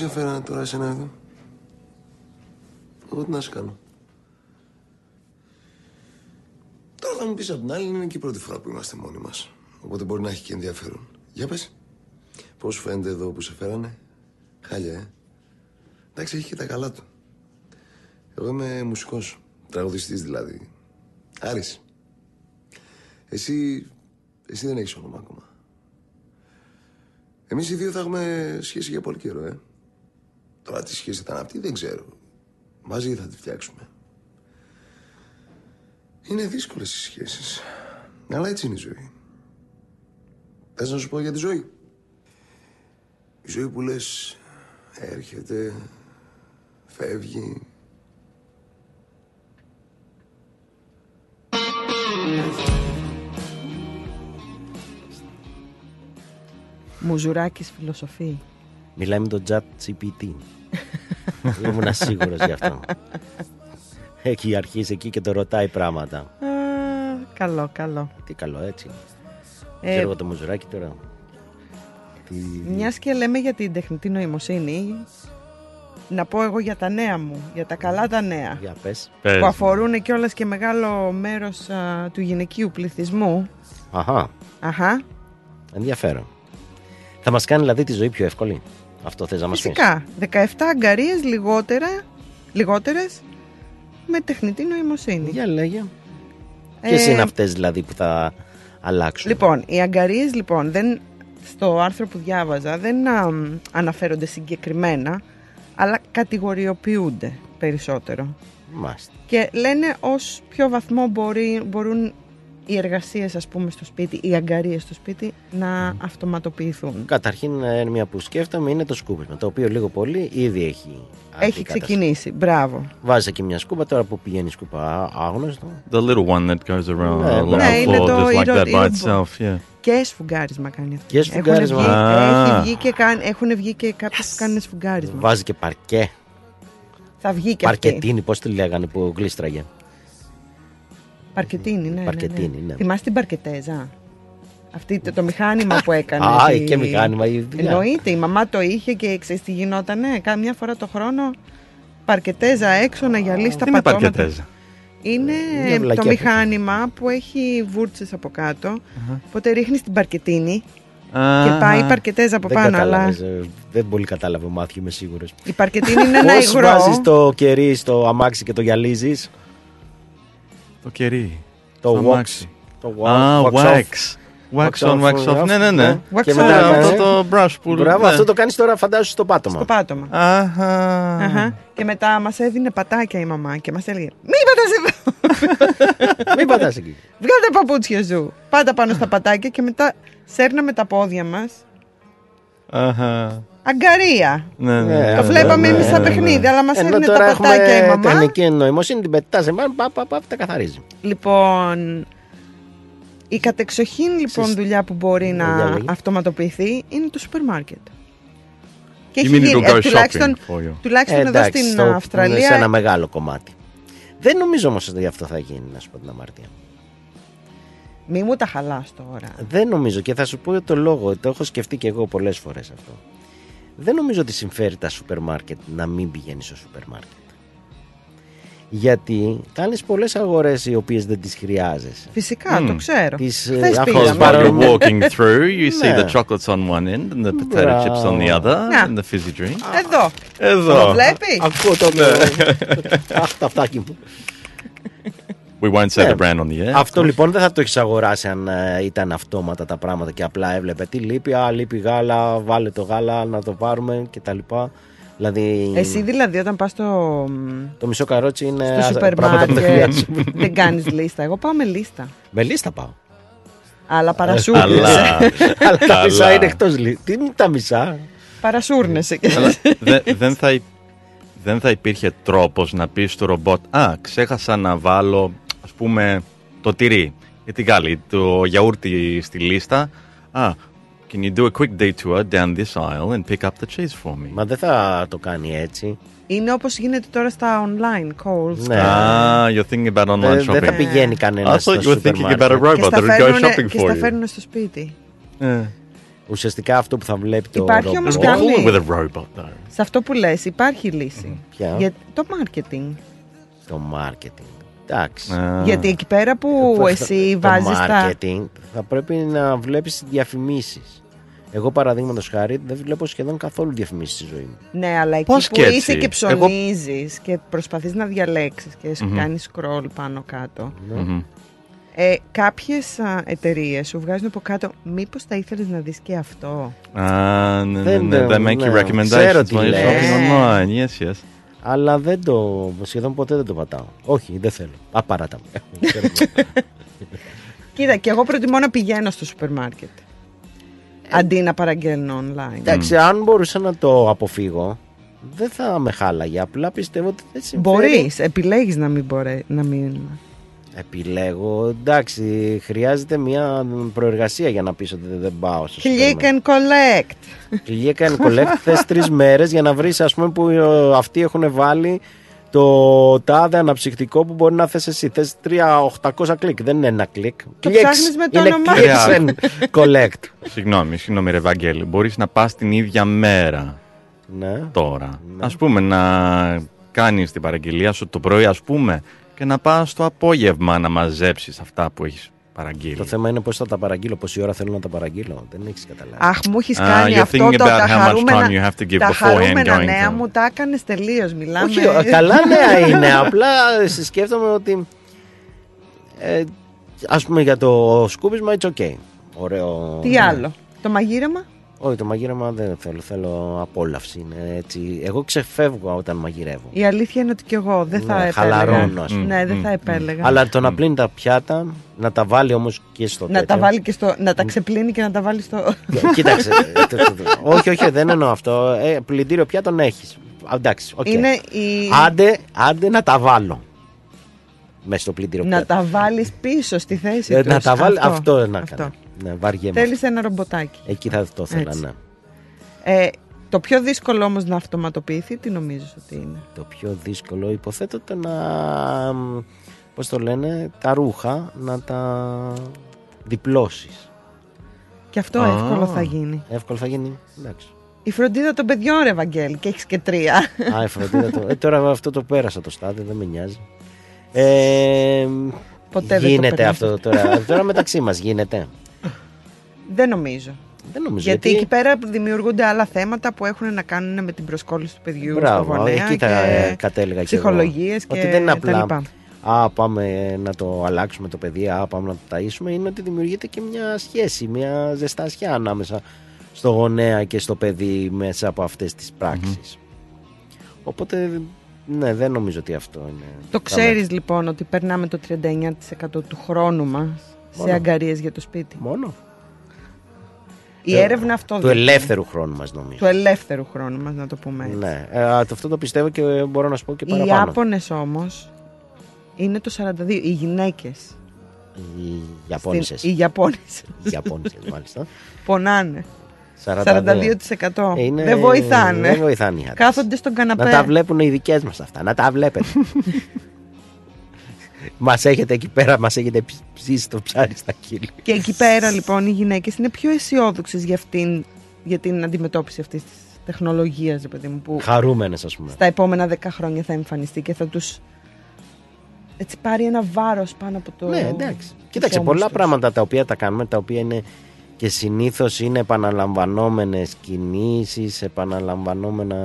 σε έφερα τώρα εσένα εδώ Εγώ τι να σε κάνω; Τώρα θα μου πεις απ' την άλλη είναι και η πρώτη φορά που είμαστε μόνοι μας. Οπότε μπορεί να έχει και ενδιαφέρον. Για πες. Πώς σου φαίνεται εδώ που σε φέρανε; Χάλια ε. Εντάξει έχει και τα καλά του. Εγώ είμαι μουσικός Τραγουδιστής δηλαδή. Άρης. Εσύ Εσύ δεν έχεις όνομα ακόμα. Εμείς οι δύο θα έχουμε σχέση για πολύ καιρό, ε. Τώρα τι σχέση ήταν αυτή δεν ξέρω. Μαζί θα τη φτιάξουμε. Είναι δύσκολες οι σχέσεις. Αλλά έτσι είναι η ζωή. Θες να σου πω για τη ζωή; Η ζωή που λες έρχεται, φεύγει. Μουζουράκης φιλοσοφεί. Μιλάει με τον chat GPT. Ήμουν σίγουρος γι' αυτό. Έχει αρχίσει εκεί και το ρωτάει πράγματα. Α, καλό, καλό. Τι καλό έτσι. Ε, Ξέρω εγώ το μουζουράκι τώρα. Τι... Μιας και λέμε για την τεχνητή νοημοσύνη, να πω εγώ για τα νέα μου, για τα καλά τα νέα. Για πες. Που αφορούν κιόλας και μεγάλο μέρος α, του γυναικείου πληθυσμού. Αχα, Αχα, ενδιαφέρον. Θα μας κάνει δηλαδή τη ζωή πιο εύκολη; Αυτό θες να μας πεις. φυσικά. 17 αγκαρίες λιγότερα, λιγότερες με τεχνητή νοημοσύνη. Για λέγε. Ε, Ποιες είναι αυτές δηλαδή που θα αλλάξουν; Λοιπόν, οι αγκαρίες λοιπόν δεν, στο άρθρο που διάβαζα δεν α, μ, αναφέρονται συγκεκριμένα, αλλά κατηγοριοποιούνται περισσότερο. Μάλιστα. Και λένε ως ποιο βαθμό μπορεί, μπορούν οι εργασίες ας πούμε στο σπίτι, οι αγκαρίες στο σπίτι να αυτοματοποιηθούν. Καταρχήν, ε, μια που σκέφτομαι είναι το σκούπισμα, το οποίο λίγο πολύ ήδη έχει. Έχει αντικατασταθεί. ξεκινήσει. Μπράβο. Βάζεις εκεί μια σκούπα, τώρα που πηγαίνει η σκούπα α- άγνωστο. The little one that goes around Ναι, along ναι, the είναι floor το just like ηρο- that by ηρωμπο- itself. Yeah. Και σφουγγάρισμα κάνει αυτό. Και σφουγγάρισμα. Έχουν βγει, Α. έχει βγει και κάν, έχουν βγει και κάποιοι που κάνουν σφουγγάρισμα. Βάζει και παρκέ. Θα βγει και αυτή. Παρκετίνη, πώς τη λέγανε που γλίστραγε. Παρκετίνη, ναι. ναι, Παρκετίνη, ναι. Θυμάστε την παρκετέζα; Αυτή το, το μηχάνημα που έκανε. Α, τη- και μηχάνημα η δουλειά. Εννοείται, η μαμά το είχε και ξέρεις τι γινότανε; Κάμια φορά το χρόνο παρκετέζα έξω να γυαλίσει τα Τι είναι πατώματα. παρκετέζα; Είναι Μια το βλακιά μηχάνημα που έχει βούρτσες από κάτω. Οπότε ρίχνεις την παρκετίνη και Αχα. πάει η παρκετέζα από Δεν πάνω. Αλλά κατάλαβες, ε, δεν πολύ κατάλαβε ο Μάθιο, είμαι σίγουρος. η παρκετίνη είναι ένα Πώς υγρό. βάζεις το κερί στο αμάξι και το γυαλίζεις; Το κερί. Το Στο wax. αμάξι. Το Α, wax wax. off. Wax on, wax off. Ναι, ναι, ναι. Wax Και on, μετά wax αυτό off. το brush που... Μπράβο, ναι. αυτό το κάνεις τώρα, φαντάζομαι στο πάτωμα. Στο πάτωμα. Αχα. Αχα. Και μετά μας έδινε πατάκια η μαμά και μας έλεγε Μη πατάς εδώ! Μην πατάς εκεί. Βγάλε τα παπούτσια σου. Πάτα πάνω στα πατάκια και μετά σέρναμε τα πόδια μας. Αχα. Αγκαρία. Ναι, ναι. Ναι, Το ναι, βλέπαμε ναι, εμείς σαν ναι, ναι. παιχνίδι, αλλά μας Ενώ έδινε τώρα τα πατάκια η έχουμε μαμά. τεχνική νοημοσύνη, την πετάς σε μάλλον, πα, πα, πα, τα καθαρίζει. Λοιπόν, η κατεξοχήν λοιπόν Συς- δουλειά που μπορεί Για να λέγε. αυτοματοποιηθεί είναι το σούπερ μάρκετ. Και You έχει mean γίνει, it'll go ε, τουλάχιστον, shopping for you. τουλάχιστον Ε, εδώ εντάξει, στην στο- Σε Αυστραλία ένα μεγάλο κομμάτι. Δεν νομίζω όμως ότι αυτό θα γίνει, να σου πω την αμαρτία. Μη μου τα χαλάς τώρα. Δεν νομίζω και θα σου πω το λόγο. Το έχω σκεφτεί και εγώ πολλές φορές αυτό. Δεν νομίζω ότι συμφέρει τα σούπερ μάρκετ να μην πηγαίνει στο σούπερ μάρκετ. Γιατί κάνεις πολλές αγορές οι οποίες δεν τις χρειάζεσαι. Φυσικά, το ξέρω. Τις, ε, Χθες αφού- Because πήγαμε. while Παρόμοιο. you're walking through, you see Ναι. the chocolates on one end and the potato chips on the other Να. and the fizzy drink. Εδώ. Εδώ. Το βλέπεις; Ακούω το. Αχ, τα αυτάκι μου. We won't say Ναι. the brand on the air. Αυτό λοιπόν δεν θα το έχεις αγοράσει αν ε, ήταν αυτόματα τα πράγματα και απλά έβλεπε τι λείπει. Α, λείπει γάλα, βάλε το γάλα να το πάρουμε κτλ. Δηλαδή. Εσύ δηλαδή όταν πας στο, Το μισό καρότσι είναι. στο α, σούπερ πράγματα που δεν μάρκετ χρειάζομαι. δεν κάνεις λίστα. Εγώ πάω με λίστα. Με λίστα πάω. Αλλά παρασούρνεσαι. Αλλά, Αλλά τα Καλά. μισά είναι εκτός λίστα. Τι είναι τα μισά; Παρασούρνεσαι. αλλά δε- δεν, θα, υ- δεν θα υπήρχε τρόπος να πεις στο ρομπότ «Α, ξέχασα να βάλω, ας πούμε, το τυρί ή τη γάλη, το γιαούρτι στη λίστα. Α, can you do a quick detour down this aisle and pick up the cheese for me?» Μα δεν θα το κάνει έτσι. Είναι όπως γίνεται τώρα στα online calls. Ναι. Ah, you're thinking about online Δεν, shopping. δεν θα πηγαίνει I κανένα στο thought you were σούπερ thinking about a μάρκετ. robot Και that στα, would go φέρνουνε, shopping και for στα you. φέρνουν στο σπίτι. Yeah. Ουσιαστικά αυτό που θα βλέπει το Υπάρχει ρομπότ. όμως It's κι cool άλλη. with a robot though. Σε αυτό που λες υπάρχει λύση. Ποια; Για το marketing. Το marketing. Εντάξει. Ah. Γιατί εκεί πέρα που Το- εσύ το βάζεις τα... marketing θα πρέπει να βλέπεις διαφημίσεις. Εγώ παραδείγματος χάρη δεν βλέπω σχεδόν καθόλου διαφημίσεις στη ζωή μου. Ναι, αλλά εκεί Πώς που και έτσι; είσαι και Εγώ- ψωνίζεις και προσπαθείς να διαλέξεις και σου κάνεις scroll πάνω κάτω. Mhm. Ε, κάποιες εταιρείες σου βγάζουν από κάτω μήπως θα ήθελες να δεις και αυτό; Ah, no, Δεν, no, no, they make ναι, you ξέρω recommendations τι while you're λες. shopping online. Yes, yes. Αλλά δεν το, σχεδόν ποτέ δεν το πατάω. Όχι, δεν θέλω. Α, παράτα μου. Κοίτα, και εγώ προτιμώ να πηγαίνω στο σούπερ μάρκετ. Αντί να παραγγέλνω online. Εντάξει, αν μπορούσα να το αποφύγω, δεν θα με χάλαγε. Απλά πιστεύω ότι δεν συμφέρει. Μπορείς, επιλέγεις να μην μπορεί, να μην... Επιλέγω. Εντάξει, χρειάζεται μια προεργασία για να πεις ότι δεν πάω στο σούπερ Click μάρκετ. and collect. Click and collect θες τρεις μέρες για να βρεις ας πούμε που ε, αυτοί έχουν βάλει το τάδε αναψυκτικό που μπορεί να θες εσύ. Θες 3-800 κλικ, δεν είναι ένα κλικ. Το Clicks. ψάχνεις με το είναι όνομά clicks and collect. Συγγνώμη, συγγνώμη, ρε Βαγγέλη. Μπορείς να πας την ίδια μέρα ναι. τώρα. Ας πούμε να κάνεις την παραγγελία σου το πρωί, ας πούμε, και να πας το απόγευμα να μαζέψεις αυτά που έχεις παραγγείλει. Το θέμα είναι πώς θα τα παραγγείλω, πόση ώρα θέλω να τα παραγγείλω. Δεν έχεις καταλάβει. Αχ, μου έχεις Ah, κάνει you're αυτό thinking το about τα how much χαρούμενα, time you have to give τα beforehand χαρούμενα going νέα to- μου τα έκανες τελείως. Μιλάμε. Όχι, καλά νέα είναι. Απλά σκέφτομαι ότι. Ε, ας πούμε για το σκούπισμα, it's okay. Ωραίο. Τι ναι. άλλο. Το μαγείρεμα; Όχι, το μαγείρεμα δεν θέλω. Θέλω απόλαυση. Είναι έτσι. Εγώ ξεφεύγω όταν μαγειρεύω. Η αλήθεια είναι ότι κι εγώ δεν θα Ναι, επέλεγα. χαλαρώνω, ας πούμε. Ναι, δεν θα επέλεγα. Αλλά το να πλύνει τα πιάτα, να τα βάλει όμως και στο να τα τέτοιο. βάλει και στο. Να τα ξεπλύνει και να τα βάλει στο. Ε, Κοίταξε. ε, το- το- το- όχι, όχι, δεν εννοώ αυτό. Ε, πλυντήριο πιάτων έχεις. Εντάξει, οκ. Είναι η. Άντε, άντε να τα βάλω. Μέσα στο πλυντήριο Να πιάτων. τα βάλεις πίσω στη θέση Ε, τους. να τα βάλει. Αυτό, να κάνω. Ναι, βαριέμαι. Θέλεις ένα ρομποτάκι. Εκεί θα το ήθελα, Έτσι. ναι. Ε, το πιο δύσκολο όμως να αυτοματοποιηθεί, τι νομίζεις ότι είναι; Το πιο δύσκολο υποθέτω το να. Πώς το λένε, τα ρούχα να τα διπλώσεις. Και αυτό Α. εύκολο θα γίνει. Εύκολο θα γίνει. Εντάξει. Η φροντίδα των παιδιών, ρε Βαγγέλη, και έχεις και τρία. Α, η φροντίδα το... ε, τώρα αυτό το πέρασα το στάδιο, δεν με νοιάζει. Ε, Ποτέ δεν το γίνεται περνάς αυτό τώρα. τώρα μεταξύ μας γίνεται. Δεν νομίζω. Δεν νομίζω. Γιατί, εκεί πέρα δημιουργούνται άλλα θέματα που έχουν να κάνουν με την προσκόλληση του παιδιού στο Μπράβο, γονέα εκεί θα και ε, κατέληγα και εγώ. ψυχολογίες και Ότι δεν είναι τα απλά λοιπά. Α, πάμε να το αλλάξουμε το παιδί, α, πάμε να το ταΐσουμε. Είναι ότι δημιουργείται και μια σχέση, μια ζεστασιά ανάμεσα στο γονέα και στο παιδί μέσα από αυτές τις πράξεις. Οπότε, ναι, δεν νομίζω ότι αυτό είναι. Το ξέρεις λοιπόν ότι περνάμε το 39% του χρόνου μας σε Μόνο. αγκαρίες για το σπίτι. Μόνο. Η Ε, έρευνα αυτό Του δείχνει. ελεύθερου χρόνου μας νομίζω. Του ελεύθερου χρόνου μας να το πούμε έτσι. Ναι, ε, α, το- αυτό το πιστεύω και μπορώ να σου πω και Οι παραπάνω. Ιάπωνες όμως είναι το 42%. Οι γυναίκες. Οι Ιαπώνισσες. Στην- Οι Ιαπώνισσες. Οι Ιαπώνισσες, μάλιστα. Πονάνε. 42. 42%. Ε, είναι- Δεν βοηθάνε. δεν βοηθάνε οι άντρες. Κάθονται στον καναπέ. Να τα βλέπουν οι δικές μας αυτά. Να τα βλέπετε. μας έχετε εκεί πέρα, μας έχετε ψήσει το ψάρι στα κύλια. Και εκεί πέρα λοιπόν οι γυναίκες είναι πιο αισιόδοξες για, αυτήν, για την αντιμετώπιση αυτής της τεχνολογίας, ρε παιδί μου, που Χαρούμενες, ας πούμε. στα επόμενα 10 χρόνια θα εμφανιστεί και θα τους έτσι πάρει ένα βάρος πάνω από το... Ναι, εντάξει. τους Κοίταξε, ώμους πολλά τους. πράγματα τα οποία τα κάνουμε, τα οποία είναι και συνήθως είναι επαναλαμβανόμενες κινήσεις, επαναλαμβανόμενα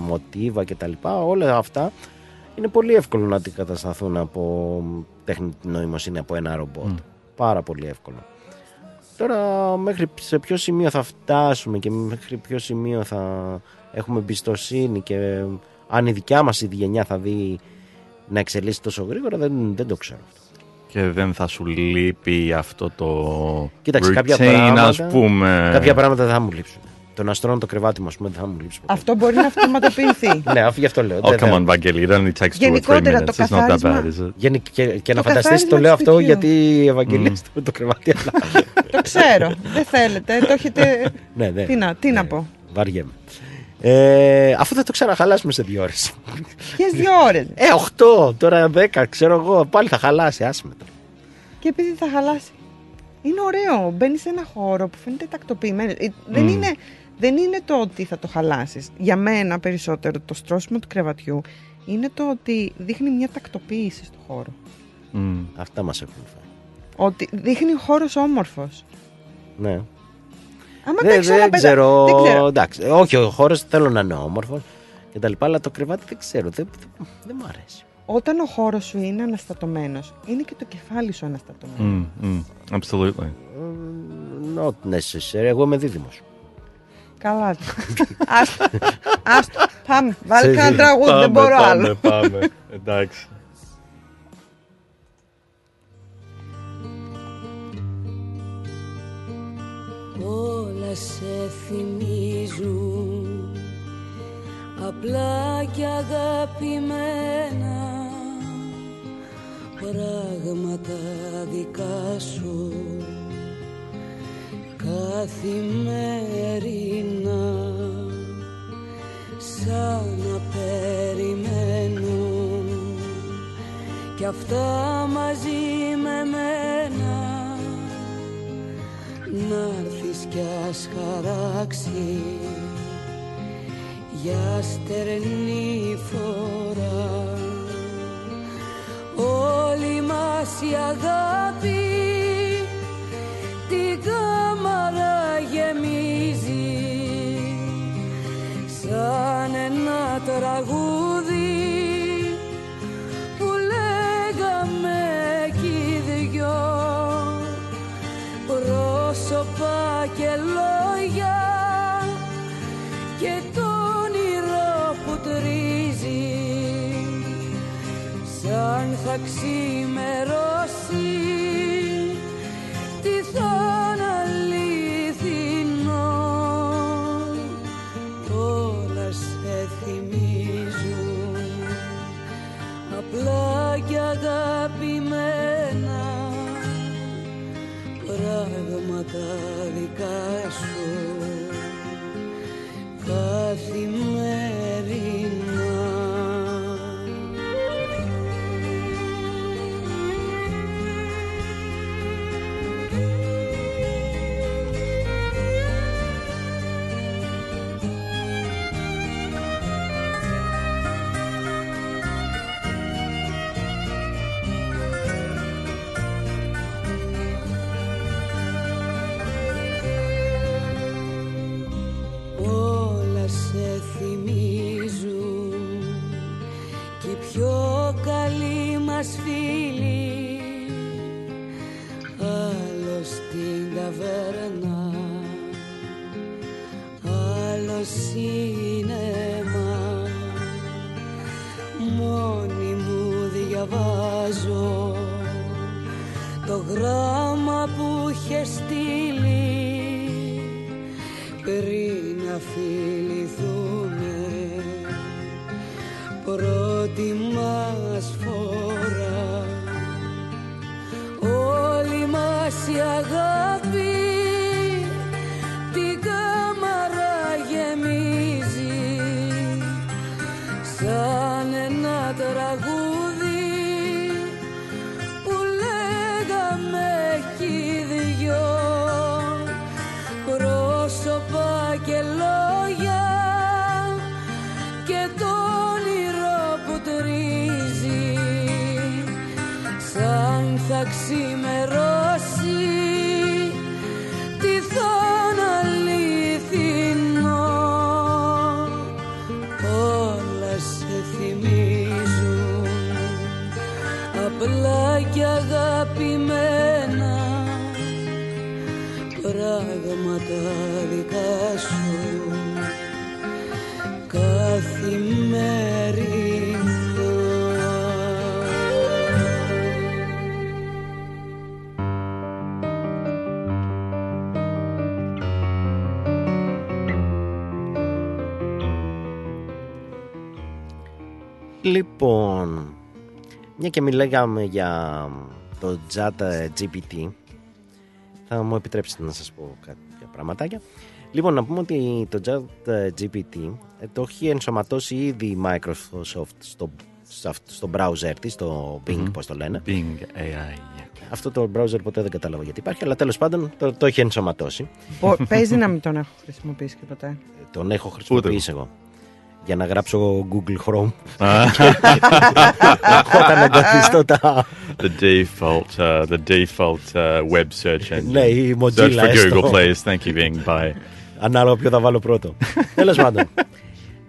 μοτίβα κτλ. Όλα αυτά είναι πολύ εύκολο να αντικατασταθούν από τεχνητή νοημοσύνη από ένα ρομπότ. Πάρα πολύ εύκολο. Τώρα μέχρι σε ποιο σημείο θα φτάσουμε και μέχρι ποιο σημείο θα έχουμε εμπιστοσύνη και αν η δικιά μας η γενιά θα δει να εξελίσσει τόσο γρήγορα δεν, δεν το ξέρω. Και δεν θα σου λείπει αυτό το Κοίταξε, κάποια routine, πράγματα, ας πούμε. κάποια πράγματα δεν θα μου λείψουν. Το να στρώνω το κρεβάτι μου, ας πούμε, δεν θα μου λείψει. ποτέ. Αυτό μπορεί να αυτοματοποιηθεί. ναι, αφού γι' αυτό λέω. Oh, δεν come θα- on, Vangeli. It only takes two or three Γενικότερα, το minutes. It's not that καθάρισμα- bad, is it? Γενι- και, και να Το φανταστείς καθάρισμα το λέω του αυτό σπιτιού. γιατί η Ευαγγελία στο το κρεβάτι αλλά το ξέρω. Δεν θέλετε. Το έχετε... ναι, ναι, τι να, τι να πω. βαριέμαι. Ε, αφού θα το ξαναχαλάσουμε σε δύο ώρες. Ποιες δύο ώρες. Ε, 8, τώρα 10, ξέρω εγώ, πάλι θα χαλάσει, άσε με τώρα. Και επειδή θα χαλάσει. Είναι ωραίο. Μπαίνει σε ένα χώρο που φαίνεται τακτοποιημένο. Ε, Δεν, Μμ. είναι, δεν είναι το ότι θα το χαλάσεις. Για μένα περισσότερο το στρώσιμο του κρεβατιού είναι το ότι δείχνει μια τακτοποίηση στο χώρο. Αυτά μας έχουν φάει. Ότι δείχνει ο χώρος όμορφος. Ναι. Άμα τα Δεν, έχεις όλα δεν, πετα- ξέρω, δεν ξέρω. εντάξει, όχι, ο χώρος θέλω να είναι όμορφος και τα λοιπά, αλλά το κρεβάτι δεν ξέρω, δεν, δεν, δεν μου αρέσει. Όταν ο χώρος σου είναι αναστατωμένος, είναι και το κεφάλι σου αναστατωμένο. Mm, mm, absolutely. Not necessary, εγώ είμαι δίδυμος. Καλά. Άστο. Άστο. Πάμε. Βάλε Σε- κανένα τραγούδι. Δεν μπορώ άλλο. Πάμε, εντάξει. όλα σε θυμίζουν απλά και αγαπημένα πράγματα δικά σου καθημερινά σαν να περιμένουν κι αυτά μαζί με μένα να'ρθεις κι ας χαράξει. Για στερνή φορά όλη μας η αγάπη θα μια και μιλάγαμε για το chat GPT, θα μου επιτρέψετε να σας πω κάποια πραγματάκια. Λοιπόν, να πούμε ότι το chat GPT ε, το έχει ενσωματώσει ήδη η Microsoft στο, στο, αυ- στο browser της, το Bing, Μμμ. πώς το λένε. Bing AI. Αυτό το browser ποτέ δεν κατάλαβα γιατί υπάρχει, αλλά τέλος πάντων το, το έχει ενσωματώσει. Μπο- Παίζει να μην τον έχω χρησιμοποιήσει και ποτέ. Τον έχω χρησιμοποιήσει εγώ. Για να γράψω Google Chrome. Ah. Όταν εγκαθιστώ τα... the default, uh, the default uh, web search engine. Ναι, η Search Mozilla for έστω. Google, please. Thank you, Bing. Bye. Ανάλογα ποιο θα βάλω πρώτο. Τέλος πάντων.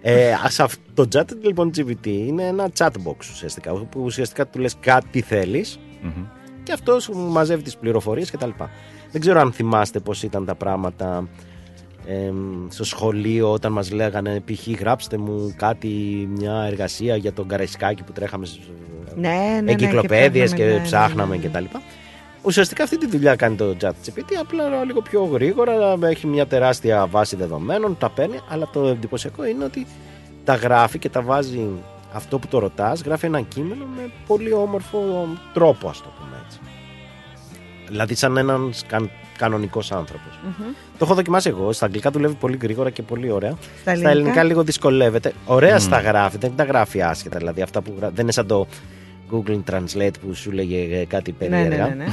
Ε, ας αυ- το chat λοιπόν GPT είναι ένα chatbox ουσιαστικά. Που ουσιαστικά του λες κάτι θέλεις Mhm. και αυτός σου μαζεύει τις πληροφορίες κτλ. Δεν ξέρω αν θυμάστε πώς ήταν τα πράγματα ε, στο σχολείο όταν μας λέγανε π.χ. γράψτε μου κάτι, μια εργασία για τον Καραϊσκάκη που τρέχαμε στις Ναι, ναι, ναι. εγκυκλοπαίδειες και, ψάχναμε, ναι, ναι, ψάχναμε ναι. και τα λοιπά. Ουσιαστικά αυτή τη δουλειά κάνει το ChatGPT, απλά λίγο πιο γρήγορα, έχει μια τεράστια βάση δεδομένων, τα παίρνει, αλλά το εντυπωσιακό είναι ότι τα γράφει και τα βάζει αυτό που το ρωτάς, γράφει ένα κείμενο με πολύ όμορφο τρόπο, ας το πούμε έτσι. Δηλαδή σαν έναν καν, κανονικός άνθρωπος. Μμμ. Το έχω δοκιμάσει εγώ. Στα αγγλικά δουλεύει πολύ γρήγορα και πολύ ωραία. Στα ελληνικά; ελληνικά λίγο δυσκολεύεται. Ωραία Μμ. στα γράφει, δεν τα γράφει άσχετα. Δηλαδή αυτά που γρα... δεν είναι σαν το Google Translate που σου λέγε ε, κάτι Ναι, περίεργα. ναι, ναι. ναι.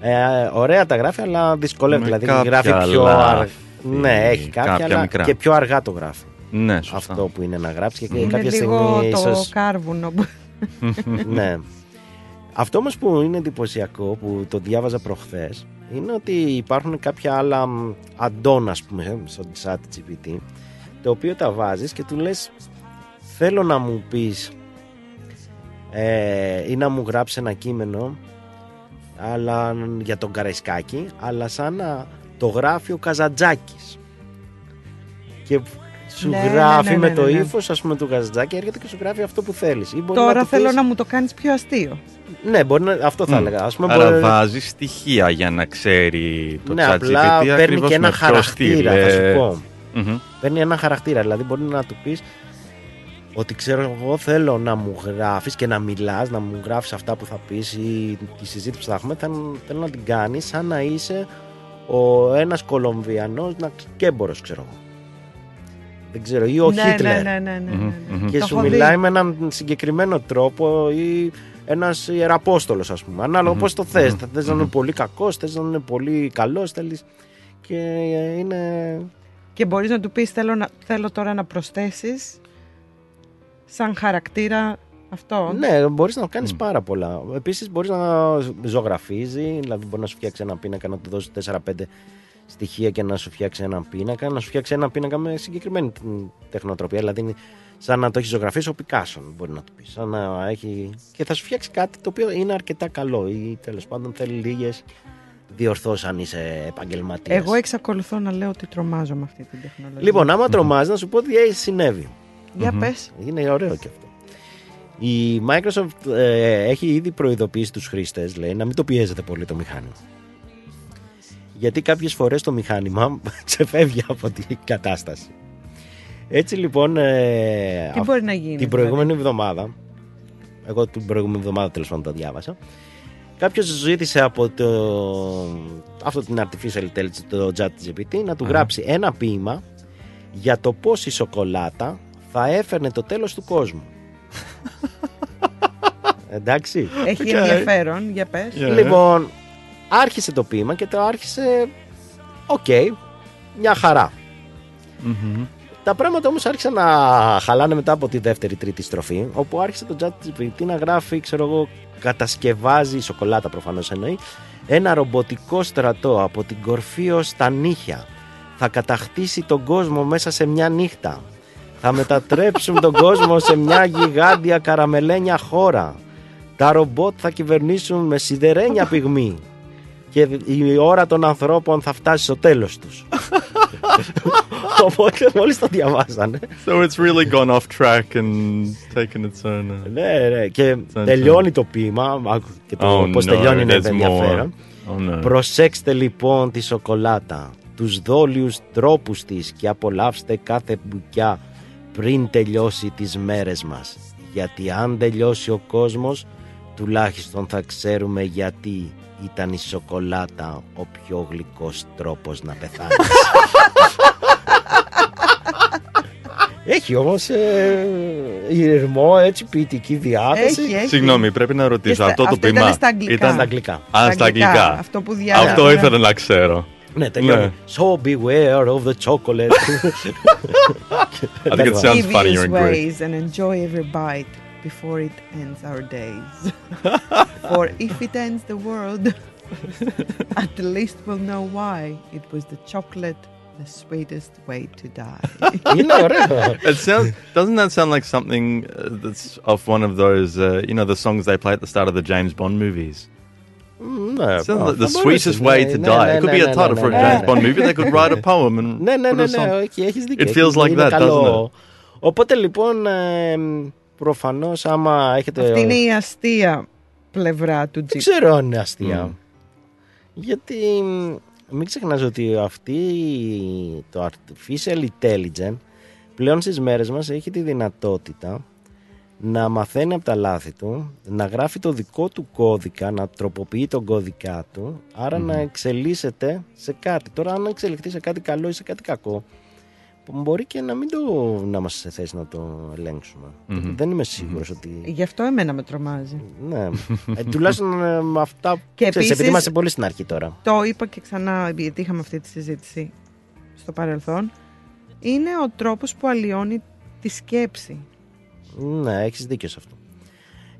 Ε, ωραία τα γράφει, αλλά δυσκολεύεται. Με δηλαδή κάποια γράφει πιο αργά. λάθη, Ναι, έχει κάποια, κάποια αλλά μικρά. και πιο αργά το γράφει. Ναι, σωστά. Αυτό που είναι να γράψει και Είναι κάποια λίγο στιγμή το ίσως... κάρβουνο. που- ναι. Αυτό όμως που είναι εντυπωσιακό που το διάβαζα προχθές είναι ότι υπάρχουν κάποια άλλα μ, add-on ας πούμε στο chat GPT το οποίο τα βάζεις και του λες θέλω να μου πεις ε, ή να μου γράψεις ένα κείμενο αλλά, για τον Καραϊσκάκη αλλά σαν να το γράφει ο Καζαντζάκης και Σου Ναι, γράφει ναι, ναι, με ναι, το ναι. ύφος, ας πούμε, του γαζετζάκη, έρχεται και σου γράφει αυτό που θέλεις. Τώρα θέλω να μου το κάνεις πιο αστείο. Ναι, μπορεί να... αυτό θα Μμ. έλεγα. Ας πούμε, Άρα μπορεί... βάζεις στοιχεία για να ξέρει το Ναι, chat απλά GPT παίρνει ακριβώς και ένα με ποιο χαρακτήρα, στυλ, θα σου ε, πω. μμμ. Παίρνει ένα χαρακτήρα. Δηλαδή, μπορεί να του πεις ότι ξέρω εγώ θέλω να μου γράφεις και να μιλάς, να μου γράφεις αυτά που θα πεις ή τη συζήτηση που θα έχουμε, θέλω, θέλω να την κάνεις σαν να είσαι ο ένας Κολομβιανός να κέμπορος ξέρω εγώ. Δεν ξέρω, ή ο ναι, Χίτλερ. ναι, ναι, ναι, ναι, ναι. Μμμ. Και Το σου έχω δει. μιλάει με έναν συγκεκριμένο τρόπο ή ένας ιεραπόστολος ας πούμε. Ανάλογα Μμμ. πώς το θες. Μμμ. Θα θες να είναι Μμμ. πολύ κακός, θες να είναι πολύ καλός, θέλεις... Και είναι... Και μπορείς να του πεις θέλω, να, θέλω τώρα να προσθέσεις σαν χαρακτήρα αυτό. Ναι, μπορείς να κάνεις πάρα πολλά. Επίσης μπορείς να ζωγραφίζεις, δηλαδή μπορείς να σου φτιάξει ένα πίνακα, να του δώσεις 4-5 στοιχεία και να σου φτιάξει ένα πίνακα, να σου φτιάξει ένα πίνακα με συγκεκριμένη τεχνοτροπία, δηλαδή είναι σαν να το έχεις ζωγραφίσει ο Πικάσον, μπορεί να του πεις. Σαν να έχει... Και θα σου φτιάξει κάτι το οποίο είναι αρκετά καλό ή τέλος πάντων θέλει λίγες διορθώσεις αν είσαι επαγγελματίας. Εγώ εξακολουθώ να λέω ότι τρομάζω με αυτή την τεχνολογία. Λοιπόν, άμα τρομάζεις, να σου πω τι συνέβη. Για πες. Είναι ωραίο και αυτό. Η Microsoft ε, έχει ήδη προειδοποιήσει τους χρήστες, λέει, να μην το πιέζετε πολύ το μηχάνημα. Γιατί κάποιες φορές το μηχάνημα ξεφεύγει από την κατάσταση. Έτσι λοιπόν... ε, Τι αυ- μπορεί να γίνει, Την προηγούμενη εβδομάδα, εγώ την προηγούμενη εβδομάδα τέλος πάντων το διάβασα, κάποιος ζήτησε από το, αυτό την Artificial Intelligence, το ChatGPT, να του γράψει ένα ποίημα για το πώς η σοκολάτα θα έφερνε το τέλος του κόσμου. Εντάξει. Έχει Okay. ενδιαφέρον, για πες. Λοιπόν, άρχισε το ποίημα και το άρχισε οκ, μια χαρά. Μμμ. Τα πράγματα όμως άρχισαν να χαλάνε μετά από τη δεύτερη τρίτη στροφή όπου άρχισε το ChatGPT να γράφει, ξέρω εγώ, κατασκευάζει, η σοκολάτα προφανώς εννοεί, ένα ρομποτικό στρατό από την κορφή ως τα νύχια. Θα κατακτήσει τον κόσμο μέσα σε μια νύχτα. Θα μετατρέψουν τον κόσμο σε μια γιγάντια καραμελένια χώρα. Τα ρομπότ θα κυβερνήσουν με σιδερένια πυγμή. Και η ώρα των ανθρώπων θα φτάσει στο τέλος τους. Οπότε μόλις το διαβάσανε. So it's really gone off track and taken its own. uh, Ναι, ναι. Και Σαν- τελειώνει το ποίημα. άκου Και το Oh, πώς no, τελειώνει είναι there's ενδιαφέρον. more. Oh, no. Προσέξτε λοιπόν τη σοκολάτα, τους δόλιους τρόπους της και απολαύστε κάθε μπουκιά πριν τελειώσει τις μέρες μας. Γιατί αν τελειώσει ο κόσμος, τουλάχιστον θα ξέρουμε γιατί ήταν η σοκολάτα ο πιο γλυκός τρόπος να πεθάνεις. Έχει όμως ε, ηρμό, έτσι ποιητική διάθεση. Έχει, έχει. Συγγνώμη, πρέπει να ρωτήσω. στα- αυτό το αυτό ποίημα ήταν στα αγγλικά. ήταν Στα αγγλικά. Α, στα αγγλικά. Αυτό που διάβασα. Αυτό ήθελα να ξέρω. Ναι, τελειώνει. So beware of the chocolate. I think it sounds funny Devious in Greek. ways and enjoy every bite before it ends our days. For if it ends the world, at least we'll know why it was the chocolate, the sweetest way to die. Είναι ωραίο. It sounds. Doesn't that sound like something uh, that's off one of those? Uh, you know, the songs they play at the start of the James Bond movies. Ναι, It sounds like the θα sweetest μπορούσε, way ναι, to ναι, die. ναι, It could ναι, be a ναι, title ναι, for a ναι, James ναι. Bond movie. They could write a poem and Ναι, ναι, put ναι, a song. ναι, όχι, έχεις δίκιο. It έχεις feels δίκιο, like είναι that, καλό. doesn't it? Οπότε λοιπόν, ε, προφανώς άμα έχετε... Αυτή είναι η αστεία πλευρά του Δεν Jeep. ξέρω αν είναι αστεία. Mm. Γιατί μ, μην ξεχνάς ότι αυτή το artificial intelligence πλέον στις μέρες μας έχει τη δυνατότητα να μαθαίνει από τα λάθη του, να γράφει το δικό του κώδικα, να τροποποιεί τον κώδικα του, άρα να εξελίσσεται σε κάτι. Τώρα αν εξελιχθεί σε κάτι καλό ή σε κάτι κακό, μπορεί και να μην το να είμαστε σε θέση να το ελέγξουμε. Μμμ. Δεν είμαι σίγουρος ότι... Γι' αυτό εμένα με τρομάζει. Ναι. ε, τουλάχιστον ε, με αυτά. Και ξέρεις, επειδή επίσης- είμαστε πολύ στην αρχή τώρα. Το είπα και ξανά, γιατί είχαμε αυτή τη συζήτηση στο παρελθόν. Είναι ο τρόπος που αλλοιώνει τη σκέψη. Ναι, έχεις δίκιο σε αυτό.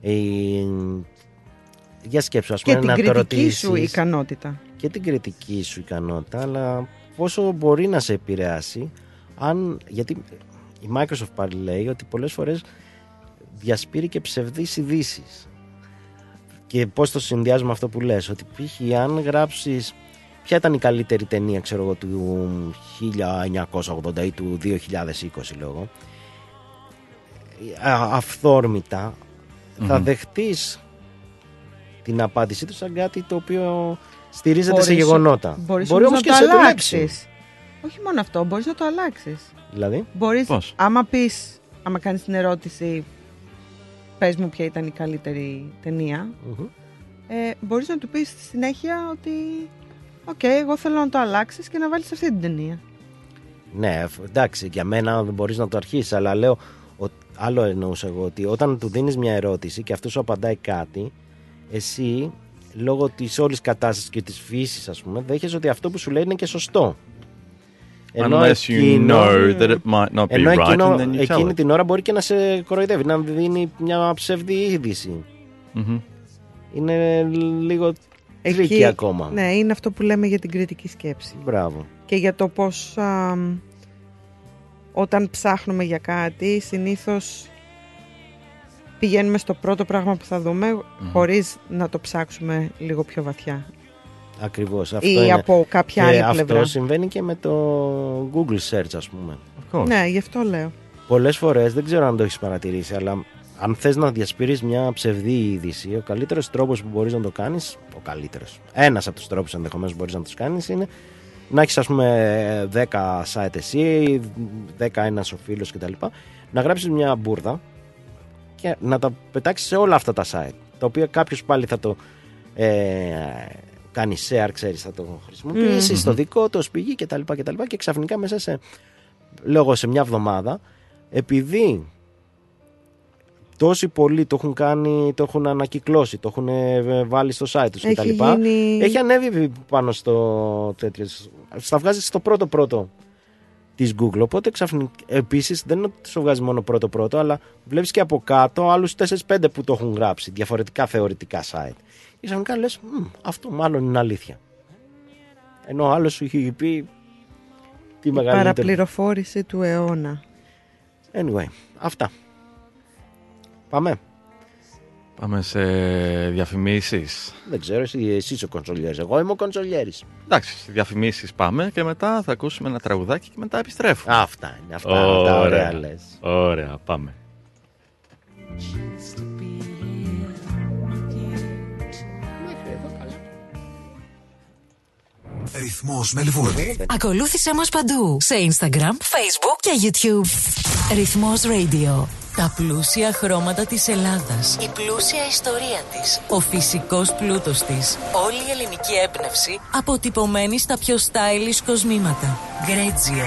Ε, για σκέψου, ας Και πούμε, την να το κριτική ρωτήσεις σου ικανότητα. Και την κριτική σου ικανότητα, αλλά πόσο μπορεί να σε επηρεάσει αν. Γιατί η Microsoft πάλι λέει ότι πολλές φορές διασπείρει και ψευδείς ειδήσεις. Και πώς το συνδυάζουμε αυτό που λες, ότι π.χ. αν γράψεις ποια ήταν η καλύτερη ταινία, ξέρω εγώ, του 1980 ή του 2020, λόγω. Α, αυθόρμητα θα Μμμ. δεχτείς την απάντησή του σαν κάτι το οποίο στηρίζεται σε Μπορείς- γεγονότα. Μπορείς Μπορεί όμως όμως να και το να σε επιλέξει. αλλάξεις. Όχι μόνο αυτό, μπορείς να το αλλάξεις. Δηλαδή, Μπορείς, Πώς; άμα πεις, άμα κάνεις την ερώτηση πες μου ποια ήταν η καλύτερη ταινία, Μμμ. ε, μπορείς να του πεις στη συνέχεια ότι οκ, εγώ θέλω να το αλλάξεις και να βάλεις αυτή την ταινία. Ναι, φ- εντάξει, για μένα δεν μπορείς να το αρχίσεις, αλλά λέω. Ο, άλλο εννοούσα εγώ ότι όταν του δίνεις μια ερώτηση και αυτός σου απαντάει κάτι, εσύ λόγω της όλης κατάστασης και της φύσης, ας πούμε, δέχεσαι ότι αυτό που σου λέει είναι και σωστό. Unless you know that it might not be ενώ right εκείνο- and then you tell εκείνη it. την ώρα μπορεί και να σε κοροϊδεύει, να δίνει μια ψευδή είδηση. Μμμ. Είναι λίγο tricky ακόμα. Ναι, είναι αυτό που λέμε για την κριτική σκέψη. Μπράβο. Και για το πώς αμ, όταν ψάχνουμε για κάτι, συνήθως πηγαίνουμε στο πρώτο πράγμα που θα δούμε χωρίς να το ψάξουμε λίγο πιο βαθιά. Ακριβώς. Αυτό Ή είναι. από κάποια και άλλη αυτό πλευρά. συμβαίνει και με το Google Search, ας πούμε. Ναι, γι' αυτό λέω. Πολλές φορές, δεν ξέρω αν το έχεις παρατηρήσει, αλλά αν θες να διασπείρεις μια ψευδή είδηση, ο καλύτερος τρόπος που μπορείς να το κάνεις, ο καλύτερος, ένας από τους τρόπους ενδεχομένως που μπορείς να τους κάνεις είναι να έχεις, ας πούμε, 10 site εσύ, 10 ένας ο φίλος κτλ. Να γράψεις μια μπουρδα και να τα πετάξεις σε όλα αυτά τα site. Τα οποία κάποιος πάλι θα το ε, κάνει share, ξέρεις, θα το χρησιμοποιήσεις Μμμ. στο δικό τους ως πηγή κτλ. Και, και, και ξαφνικά μέσα σε λόγω σε μια εβδομάδα επειδή τόσοι πολλοί το έχουν κάνει, το έχουν ανακυκλώσει, το έχουν ε, βάλει στο site τους Έχει κτλ. γίνει- Έχει ανέβει πάνω στο τέτοιο. Στα βγάζει στο πρώτο πρώτο της Google. Οπότε ξαφνικά. Επίσης δεν είναι ότι σου βγάζει μόνο πρώτο πρώτο, αλλά βλέπεις και από κάτω άλλους 4-5 που το έχουν γράψει. Διαφορετικά θεωρητικά site. Και ξαφνικά λες, αυτό μάλλον είναι αλήθεια. Ενώ ο άλλος σου είχε πει. Τι Η μεγαλύτερη. παραπληροφόρηση του αιώνα. Anyway, αυτά. Πάμε. Πάμε σε διαφημίσεις. Δεν ξέρω, εσύ, εσύ είσαι ο κονσολιέρης. Εγώ είμαι ο κονσολιέρης. Εντάξει, σε διαφημίσεις πάμε και μετά θα ακούσουμε ένα τραγουδάκι και μετά επιστρέφουμε. Αυτά είναι, αυτά είναι τα ωραία λες. Ωραία, πάμε. Ρυθμός Μελβούρνη. Ακολούθησέ μας παντού. Σε Instagram, Facebook και YouTube. Ρυθμός Radio. Τα πλούσια χρώματα της Ελλάδας. Η πλούσια ιστορία της. Ο φυσικός πλούτος της. Όλη η ελληνική έμπνευση αποτυπωμένη στα πιο stylish κοσμήματα. Γκρέτζιο.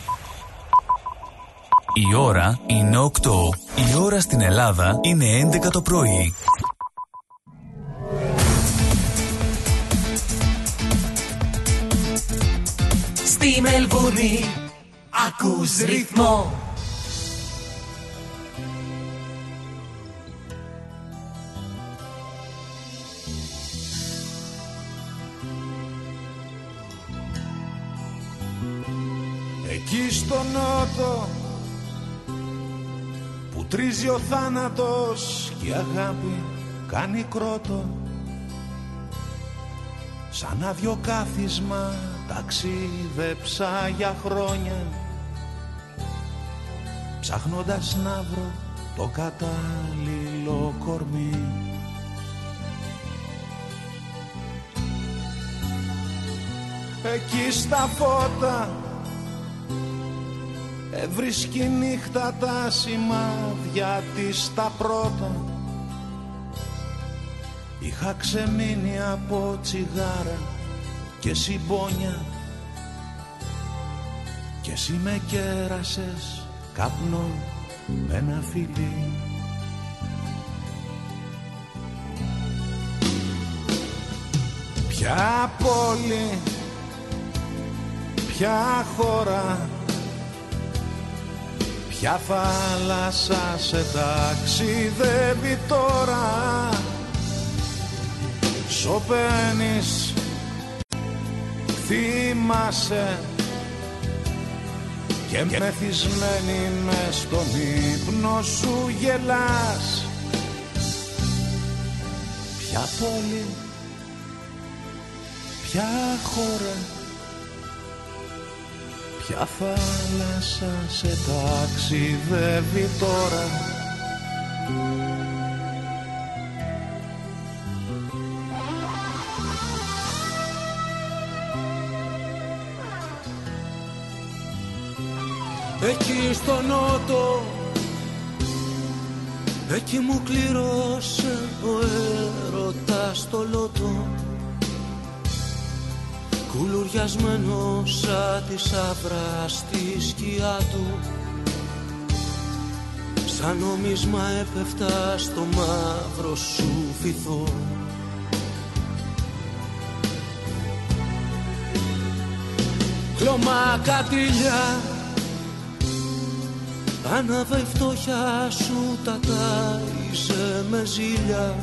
Η ώρα είναι 8. Η ώρα στην Ελλάδα είναι 11 το πρωί. Στη Μελβούνι ακούς ρυθμό Εκεί στο νότο που τρίζει ο θάνατος και η αγάπη κάνει κρότο. Σαν άδειο κάθισμα ταξίδεψα για χρόνια ψάχνοντας να βρω το κατάλληλο κορμί. Εκεί στα φώτα Έβρισκει νύχτα τα σημάδια της τα πρώτα. Είχα ξεμείνει από τσιγάρα και συμπόνια. Και εσύ με κέρασες καπνό με ένα φιλί. Ποια πόλη, ποια χώρα Ποια θάλασσα σε ταξιδεύει τώρα. Σωπαίνεις, θυμάσαι. Και μεθυσμένη μες στον ύπνο σου γελάς. Ποια πόλη, ποια χώρα Ποια θάλασσα σε ταξιδεύει τώρα; Εκεί στο νότο Εκεί μου κλήρωσε ο έρωτας το λότο Κουλουριασμένος σαν τη σαύρα στη σκιά του. Σαν νομίσμα έπεφτα στο μαύρο σου φυθό. Κλωμά κατήλια Άναβε η φτώχεια σου τα τάιζε με ζήλια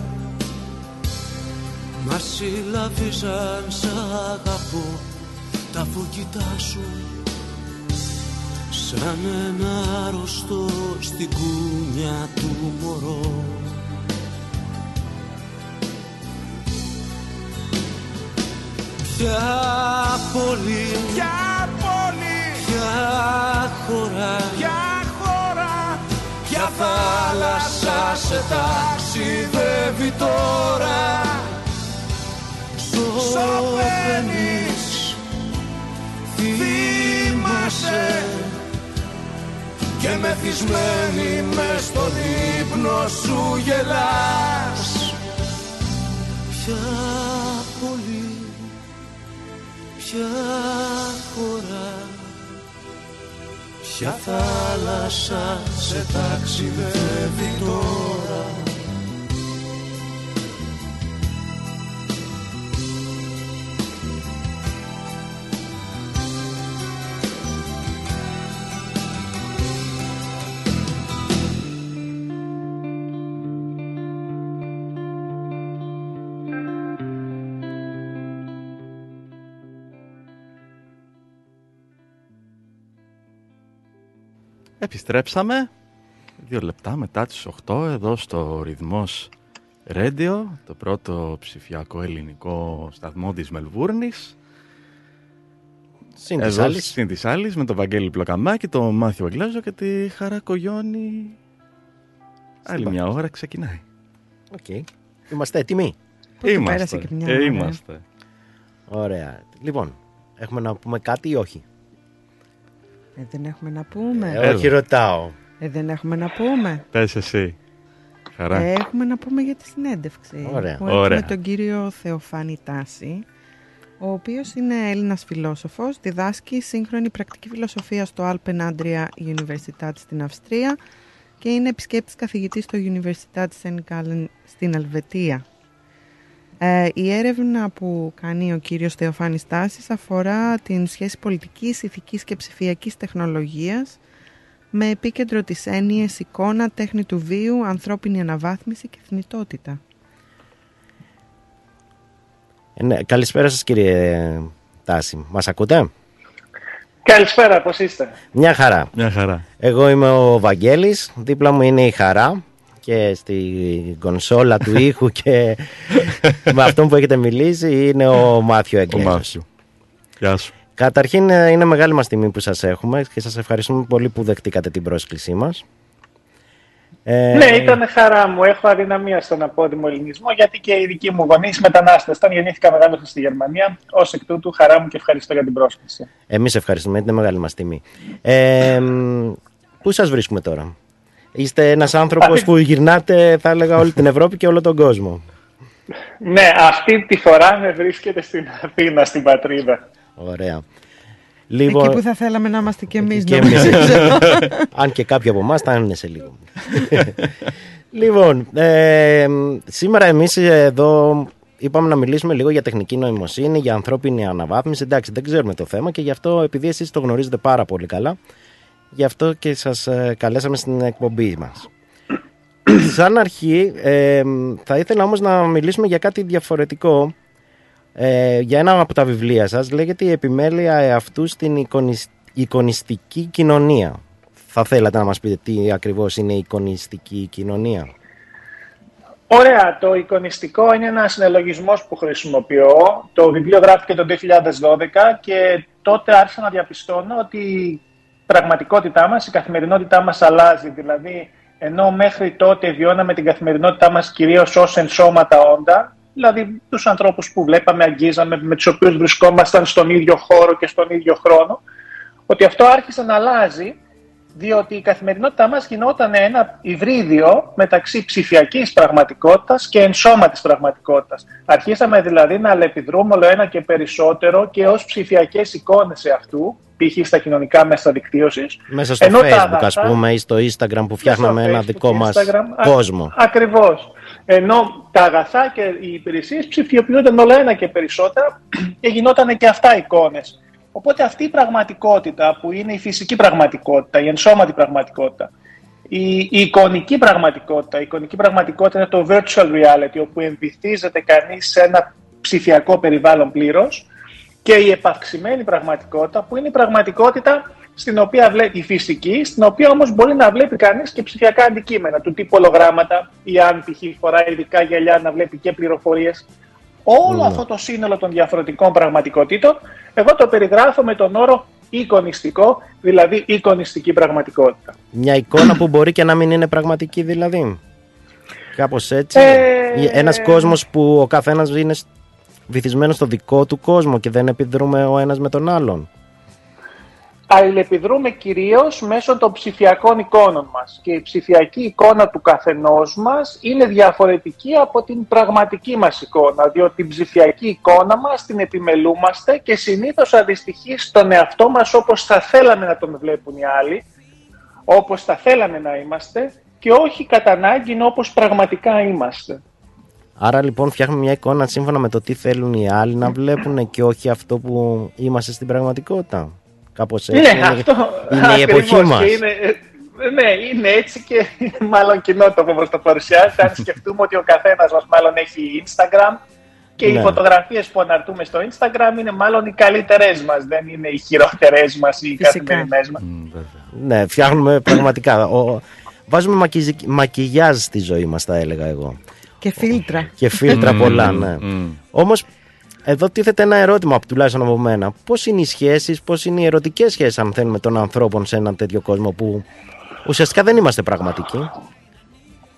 Μα συλλαβίζαν σ' αγαπώ τα φωκητά σου. Σαν ένα αρρωστό στην κούνια του μωρό. Ποια πόλη, Ποια πόλη, ποια χώρα, ποια χώρα ποια θάλασσα σε ταξιδεύει τώρα Σωπαίνεις, θυμάσαι Και μεθυσμένη μες στον ύπνο σου γελάς. Ποια πόλη, ποια χώρα Ποια θάλασσα σε ταξιδεύει τώρα Επιστρέψαμε δύο λεπτά μετά τις 8 εδώ στο Ρυθμός Radio, το πρώτο ψηφιακό ελληνικό σταθμό της Μελβούρνης. Συν της Εδώ άλλης. Συν της άλλης, με τον Βαγγέλη Πλοκαμάκη, τον Μάθιο Αγγλέζο και τη Χαρά Κογιόνη. Άλλη Στην μια πόρτα. ώρα ξεκινάει. Οκ. Είμαστε έτοιμοι; Πότε Είμαστε. πέρασε και μια Ε, ώρα, ε; είμαστε. Ωραία. Λοιπόν, έχουμε να πούμε κάτι ή όχι; Ε, δεν έχουμε να πούμε. Ε, όχι, ρωτάω. Ε, δεν έχουμε να πούμε. Πες εσύ. Χαρά. Ε, έχουμε να πούμε για τη συνέντευξη. Ωραία. Που Ωραία. έχουμε τον κύριο Θεοφάνη Τάση, ο οποίος είναι Έλληνας φιλόσοφος, διδάσκει σύγχρονη πρακτική φιλοσοφία στο Alpen Adria Universität στην Αυστρία και είναι επισκέπτης καθηγητής στο Universität St. Gallen στην Ελβετία. Ε, η έρευνα που κάνει ο κύριος Θεοφάνης Τάσης αφορά την σχέση πολιτικής, ηθικής και ψηφιακής τεχνολογίας με επίκεντρο τις έννοιες εικόνα, τέχνη του βίου, ανθρώπινη αναβάθμιση και θνητότητα. Ε, ναι, καλησπέρα σας κύριε Τάση. Μας ακούτε; Καλησπέρα, πώς είστε; Μια χαρά. Μια χαρά. Εγώ είμαι ο Βαγγέλης, δίπλα μου είναι η Χαρά και στη κονσόλα του ήχου και με αυτόν που έχετε μιλήσει είναι ο Μάθιο Ο Εγγλέζος. Μάθιο. Γεια σου. Καταρχήν ε, είναι μεγάλη μας τιμή που σας έχουμε και σας ευχαριστούμε πολύ που δεχτήκατε την πρόσκλησή μας. Ε, Ναι, ήταν χαρά μου. Έχω αδυναμία στον απόδημο ελληνισμό, γιατί και οι δικοί μου γονείς μετανάστες ήταν. Γεννήθηκα μεγάλωσα στη Γερμανία. Ω εκ τούτου, χαρά μου και ευχαριστώ για την πρόσκληση. Εμείς ευχαριστούμε, είναι μεγάλη μας τιμή. Ε, μ, πού σας βρίσκουμε τώρα; Είστε ένας άνθρωπος Αυτή- που γυρνάτε, θα έλεγα, όλη την Ευρώπη και όλο τον κόσμο. Ναι, αυτή τη φορά με βρίσκεται στην Αθήνα, στην πατρίδα. Ωραία. Λοιπόν, Εκεί που θα θέλαμε να είμαστε κι εμείς. και εμείς. νομίζω. Αν και κάποιοι από εμάς θα είναι σε λίγο. λοιπόν, ε, σήμερα εμείς εδώ είπαμε να μιλήσουμε λίγο για τεχνική νοημοσύνη, για ανθρώπινη αναβάθμιση. Εντάξει, δεν ξέρουμε το θέμα και γι' αυτό, επειδή εσείς το γνωρίζετε πάρα πολύ καλά, γι' αυτό και σας ε, καλέσαμε στην εκπομπή μας. Σαν αρχή, ε, θα ήθελα όμως να μιλήσουμε για κάτι διαφορετικό. Ε, για ένα από τα βιβλία σας λέγεται «Η επιμέλεια εαυτού στην εικονισ- εικονιστική κοινωνία». Θα θέλατε να μας πείτε τι ακριβώς είναι η εικονιστική κοινωνία; Ωραία, το εικονιστικό είναι ένα συνελογισμός που χρησιμοποιώ. Το βιβλίο γράφτηκε το 2012 και τότε άρχισα να διαπιστώνω ότι η πραγματικότητά μας, η καθημερινότητά μας αλλάζει. Δηλαδή, ενώ μέχρι τότε βιώναμε την καθημερινότητά μας κυρίως ως ενσώματα όντα, δηλαδή τους ανθρώπους που βλέπαμε, αγγίζαμε, με τους οποίους βρισκόμασταν στον ίδιο χώρο και στον ίδιο χρόνο, ότι αυτό άρχισε να αλλάζει διότι η καθημερινότητά μας γινόταν ένα υβρίδιο μεταξύ ψηφιακής πραγματικότητας και ενσώματης πραγματικότητας. Αρχίσαμε δηλαδή να αλληλεπιδρούμε όλο ένα και περισσότερο και ως ψηφιακές εικόνες σε αυτού, π.χ. στα κοινωνικά μέσα δικτύωσης. Μέσα στο Ενώ τα facebook αγαθά- ας πούμε ή στο instagram που φτιάχναμε στο ένα Facebook δικό και μας Instagram. Α- κόσμο. Ακριβώς. Ενώ τα αγαθά και οι υπηρεσίες ψηφιοποιούνταν όλο ένα και περισσότερα και γινόταν και αυτά εικόνες. Οπότε αυτή η πραγματικότητα που είναι η φυσική πραγματικότητα, η ενσώματη πραγματικότητα, η, η εικονική πραγματικότητα, η εικονική πραγματικότητα είναι το virtual reality, όπου εμβυθίζεται κανείς σε ένα ψηφιακό περιβάλλον πλήρως και η επαυξημένη πραγματικότητα που είναι η πραγματικότητα στην οποία βλέπει η φυσική, στην οποία όμως μπορεί να βλέπει κανείς και ψηφιακά αντικείμενα του τύπου ολογράμματα ή αν π.χ. φοράει ειδικά γυαλιά να βλέπει και πληροφορίες. Όλο Ναι. αυτό το σύνολο των διαφορετικών πραγματικότητων εγώ το περιγράφω με τον όρο εικονιστικό, δηλαδή εικονιστική πραγματικότητα. Μια εικόνα που μπορεί και να μην είναι πραγματική δηλαδή. Κάπως έτσι. Ε, Ή Ένας κόσμος που ο καθένας είναι σ- βυθισμένος στο δικό του κόσμο και δεν επιδρούμε ο ένας με τον άλλον. Αλληλεπιδρούμε κυρίως μέσω των ψηφιακών εικόνων μας και η ψηφιακή εικόνα του καθενός μας είναι διαφορετική από την πραγματική μας εικόνα διότι την ψηφιακή εικόνα μας την επιμελούμαστε και συνήθως αντιστοιχεί στον εαυτό μας όπως θα θέλαμε να τον βλέπουν οι άλλοι όπως θα θέλαμε να είμαστε και όχι κατά ανάγκη όπως πραγματικά είμαστε. Άρα λοιπόν φτιάχνουμε μια εικόνα σύμφωνα με το τι θέλουν οι άλλοι να βλέπουν και όχι αυτό που είμαστε στην πραγματικότητα. Κάπως έτσι. Ναι, αυτό είναι η εποχή ακριβώς μας. και είναι, ε, ναι, είναι έτσι και είναι μάλλον κοινότοπο όπως το παρουσιάζεται. Αν σκεφτούμε ότι ο καθένας μας μάλλον έχει Instagram και οι Ναι. φωτογραφίες που αναρτούμε στο Instagram είναι μάλλον οι καλύτερες μας, δεν είναι οι χειρότερες μας ή οι Φυσικά. καθημερινές μας. Ναι, φτιάχνουμε πραγματικά. Ο... Βάζουμε μακιζι- μακιγιάζ στη ζωή μας θα έλεγα εγώ. Και φίλτρα. Και φίλτρα Μμμ, πολλά, ναι. μμμ. Όμως εδώ τίθεται ένα ερώτημα, τουλάχιστον από μένα. Πώς είναι οι σχέσεις, πώς είναι οι ερωτικές σχέσεις αν θέλουμε των ανθρώπων σε έναν τέτοιο κόσμο που ουσιαστικά δεν είμαστε πραγματικοί;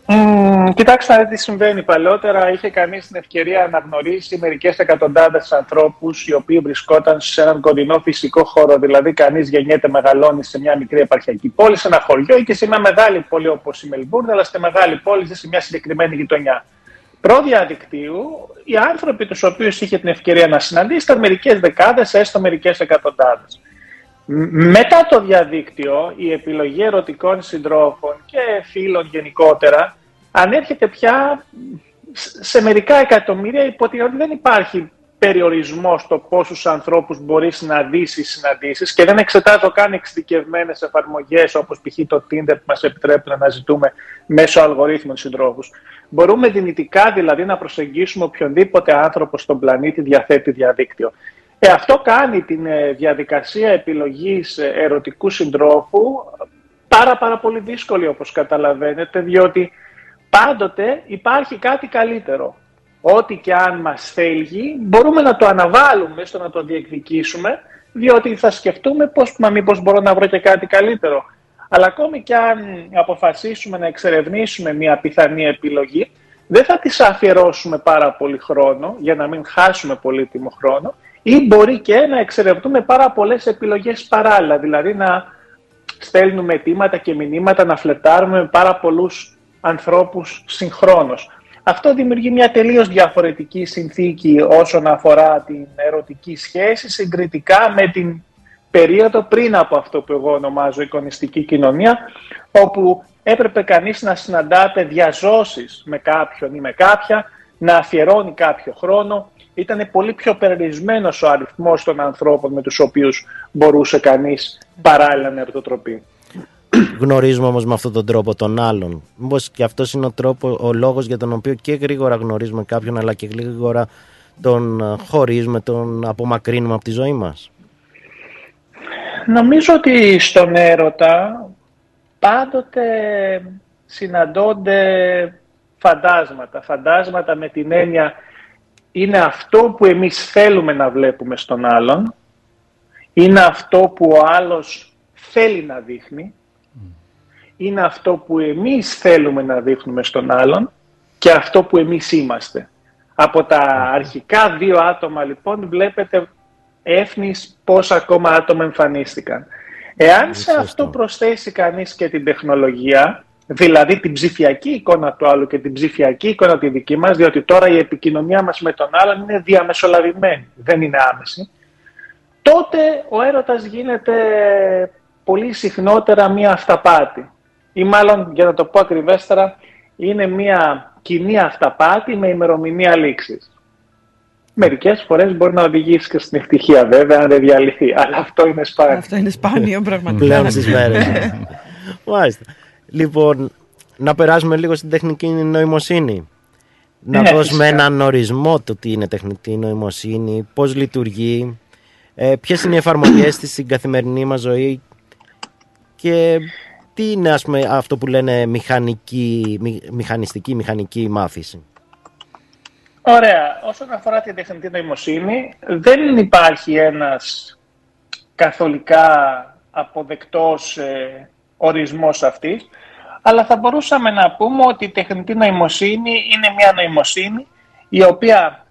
Μμμ, κοιτάξτε να δείτε τι συμβαίνει. Παλαιότερα είχε κανείς την ευκαιρία να γνωρίσει μερικές εκατοντάδες ανθρώπους οι οποίοι βρισκόταν σε έναν κοντινό φυσικό χώρο. Δηλαδή κανείς γεννιέται, μεγαλώνει σε μια μικρή επαρχιακή πόλη, σε ένα χωριό ή και σε μια μεγάλη πόλη όπως η Μελβούρνη, αλλά στη μεγάλη πόλη ζει σε μια συγκεκριμένη γειτονιά. Προ-διαδικτύου, οι άνθρωποι τους οποίους είχε την ευκαιρία να συναντήσει ήταν μερικές δεκάδες, έστω μερικές εκατοντάδες. Μ- Μετά το διαδίκτυο, η επιλογή ερωτικών συντρόφων και φίλων γενικότερα ανέρχεται πια σ- σε μερικά εκατομμύρια υπό την ότι δεν υπάρχει περιορισμός στο πόσους ανθρώπους μπορείς να δεις ή συναντήσεις και δεν εξετάζω καν εξειδικευμένες εφαρμογές όπως π.χ. το Tinder που μας επιτρέπουν να ζητούμε μέσω αλγορίθμων συντρόφους. Μπορούμε δυνητικά δηλαδή να προσεγγίσουμε οποιονδήποτε άνθρωπο στον πλανήτη διαθέτει διαδίκτυο. Ε, αυτό κάνει την ε, διαδικασία επιλογής ε, ερωτικού συντρόφου πάρα πάρα πολύ δύσκολη όπως καταλαβαίνετε διότι πάντοτε υπάρχει κάτι καλύτερο. Ό,τι και αν μας θέλει μπορούμε να το αναβάλουμε στο να το διεκδικήσουμε διότι θα σκεφτούμε πώς, μα μήπως μπορώ να βρω και κάτι καλύτερο. Αλλά ακόμη και αν αποφασίσουμε να εξερευνήσουμε μια πιθανή επιλογή δεν θα τις αφιερώσουμε πάρα πολύ χρόνο για να μην χάσουμε πολύτιμο χρόνο ή μπορεί και να εξερευνούμε πάρα πολλές επιλογές παράλληλα, δηλαδή να στέλνουμε αιτήματα και μηνύματα, να φλετάρουμε με πάρα πολλούς ανθρώπους συγχρόνως. Αυτό δημιουργεί μια τελείως διαφορετική συνθήκη όσον αφορά την ερωτική σχέση συγκριτικά με την περίοδο πριν από αυτό που εγώ ονομάζω εικονιστική κοινωνία, όπου έπρεπε κανείς να συναντάται διαζώσεις με κάποιον ή με κάποια, να αφιερώνει κάποιο χρόνο. Ήταν πολύ πιο περιορισμένος ο αριθμός των ανθρώπων με τους οποίους μπορούσε κανείς παράλληλα να ερωτοτροπεί. Γνωρίζουμε όμως με αυτόν τον τρόπο τον άλλον. Μήπως και αυτός είναι ο, τρόπο, ο λόγος για τον οποίο και γρήγορα γνωρίζουμε κάποιον αλλά και γρήγορα τον ε, χωρίζουμε, τον απομακρύνουμε από τη ζωή μας. Νομίζω ότι στον έρωτα πάντοτε συναντώνται φαντάσματα. Φαντάσματα με την έννοια είναι αυτό που εμείς θέλουμε να βλέπουμε στον άλλον, είναι αυτό που ο άλλος θέλει να δείχνει, είναι αυτό που εμείς θέλουμε να δείχνουμε στον άλλον και αυτό που εμείς είμαστε. Από τα αρχικά δύο άτομα λοιπόν βλέπετε έφνης πόσα ακόμα άτομα εμφανίστηκαν. Εάν σε αυτό προσθέσει κανείς και την τεχνολογία, δηλαδή την ψηφιακή εικόνα του άλλου και την ψηφιακή εικόνα τη δική μας, διότι τώρα η επικοινωνία μας με τον άλλον είναι διαμεσολαβημένη, δεν είναι άμεση, τότε ο έρωτας γίνεται πολύ συχνότερα μία αυταπάτη. Ή μάλλον, για να το πω ακριβέστερα, είναι μία κοινή αυταπάτη με ημερομηνία λήξης. Μερικές φορές μπορεί να οδηγήσει και στην ευτυχία βέβαια, αν δεν διαλυθεί. Αλλά αυτό είναι σπάνιο. Αυτό είναι σπάνιο πραγματικά. Πλέον στις μέρες. Μάλιστα. Λοιπόν, να περάσουμε λίγο στην τεχνική νοημοσύνη. Να Ναι, δώσουμε φυσικά. έναν ορισμό του τι είναι τεχνητή νοημοσύνη, πώς λειτουργεί, ε, ποιες είναι οι εφαρμογές της στην καθημερινή μας ζωή και τι είναι ας πούμε, αυτό που λένε μηχανική, μη- μηχανιστική, μηχανική μάθηση. Ωραία. Όσον αφορά την τεχνητή νοημοσύνη, δεν υπάρχει ένας καθολικά αποδεκτός ε, ορισμός αυτής, αλλά θα μπορούσαμε να πούμε ότι η τεχνητή νοημοσύνη είναι μια νοημοσύνη η οποία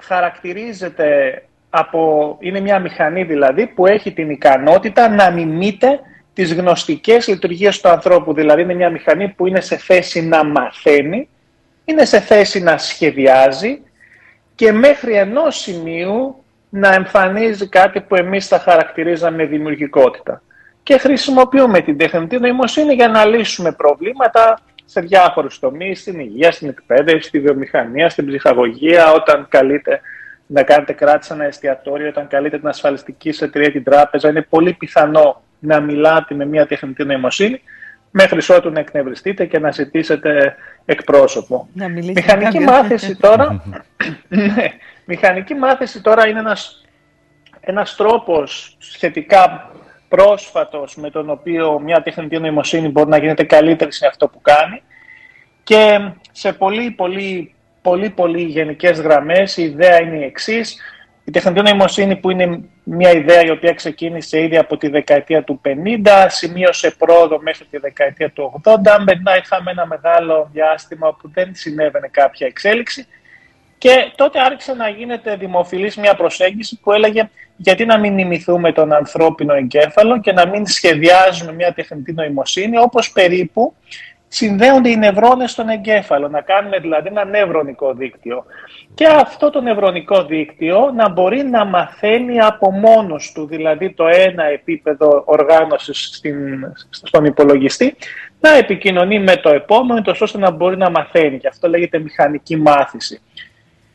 χαρακτηρίζεται από, είναι μια μηχανή δηλαδή που έχει την ικανότητα να μιμείται τις γνωστικές λειτουργίες του ανθρώπου. Δηλαδή είναι μια μηχανή που είναι σε θέση να μαθαίνει, είναι σε θέση να σχεδιάζει και μέχρι ενός σημείου να εμφανίζει κάτι που εμείς θα χαρακτηρίζαμε δημιουργικότητα. Και χρησιμοποιούμε την τεχνητή νοημοσύνη για να λύσουμε προβλήματα σε διάφορους τομείς, στην υγεία, στην εκπαίδευση, στη βιομηχανία, στην ψυχαγωγία, όταν καλείτε να κάνετε κράτηση σε ένα εστιατόριο, όταν καλείτε την ασφαλιστική σε εταιρεία την τράπεζα, είναι πολύ πιθανό να μιλάτε με μια τεχνητή νοημοσύνη μέχρι ότου να εκνευριστείτε και να ζητήσετε εκπρόσωπο. Να μιλήσει Μηχανική κάποιος. μάθηση τώρα, ναι, μηχανική μάθηση τώρα είναι ένας, ένας τρόπος σχετικά πρόσφατος με τον οποίο μια τεχνητή νοημοσύνη μπορεί να γίνεται καλύτερη σε αυτό που κάνει και σε πολύ πολύ πολύ πολύ γενικές γραμμές η ιδέα είναι η εξής η τεχνητή νοημοσύνη που είναι μια ιδέα η οποία ξεκίνησε ήδη από τη δεκαετία του 50, σημείωσε πρόοδο μέχρι τη δεκαετία του 80, μετά είχαμε ένα μεγάλο διάστημα που δεν συνέβαινε κάποια εξέλιξη. Και τότε άρχισε να γίνεται δημοφιλής μια προσέγγιση που έλεγε γιατί να μην νημηθούμε τον ανθρώπινο εγκέφαλο και να μην σχεδιάζουμε μια τεχνητή νοημοσύνη όπως περίπου συνδέονται οι νευρώνες στον εγκέφαλο, να κάνουμε δηλαδή ένα νευρονικό δίκτυο. Και αυτό το νευρονικό δίκτυο να μπορεί να μαθαίνει από μόνος του, δηλαδή το ένα επίπεδο οργάνωσης στην, στον υπολογιστή, να επικοινωνεί με το επόμενο, τόσο ώστε να μπορεί να μαθαίνει. Και αυτό λέγεται μηχανική μάθηση.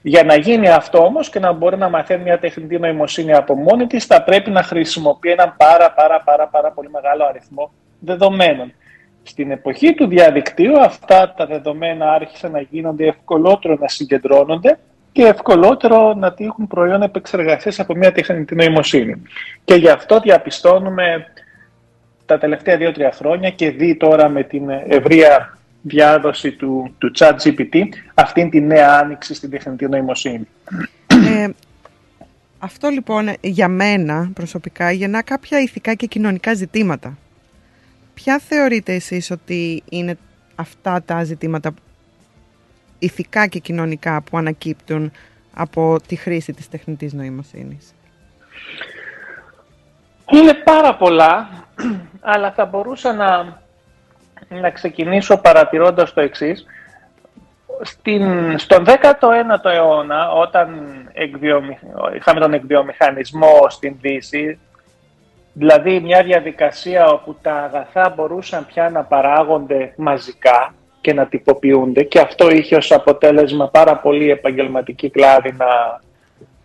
Για να γίνει αυτό όμως και να μπορεί να μαθαίνει μια τεχνητή νοημοσύνη από μόνη της, θα πρέπει να χρησιμοποιεί έναν πάρα πάρα πάρα πάρα πολύ μεγάλο αριθμό δεδομένων. Στην εποχή του διαδικτύου αυτά τα δεδομένα άρχισαν να γίνονται ευκολότερο να συγκεντρώνονται και ευκολότερο να τύχουν προϊόν επεξεργασίας από μια τεχνητή νοημοσύνη. Και γι' αυτό διαπιστώνουμε τα τελευταία δύο-τρία χρόνια και δει τώρα με την ευρεία διάδοση του, του chat GPT αυτήν τη νέα άνοιξη στην τεχνητή νοημοσύνη. Ε, αυτό λοιπόν για μένα προσωπικά γεννά κάποια ηθικά και κοινωνικά ζητήματα. Ποια θεωρείτε εσείς ότι είναι αυτά τα ζητήματα ηθικά και κοινωνικά που ανακύπτουν από τη χρήση της τεχνητής νοημοσύνης; Είναι πάρα πολλά, αλλά θα μπορούσα να, να ξεκινήσω παρατηρώντας το εξής. Στην, στον 19ο αιώνα, όταν εκβιομη, είχαμε τον εκβιομηχανισμό στην Δύση, Δηλαδή μια διαδικασία όπου τα αγαθά μπορούσαν πια να παράγονται μαζικά και να τυποποιούνται και αυτό είχε ως αποτέλεσμα πάρα πολύ επαγγελματική κλάδη να,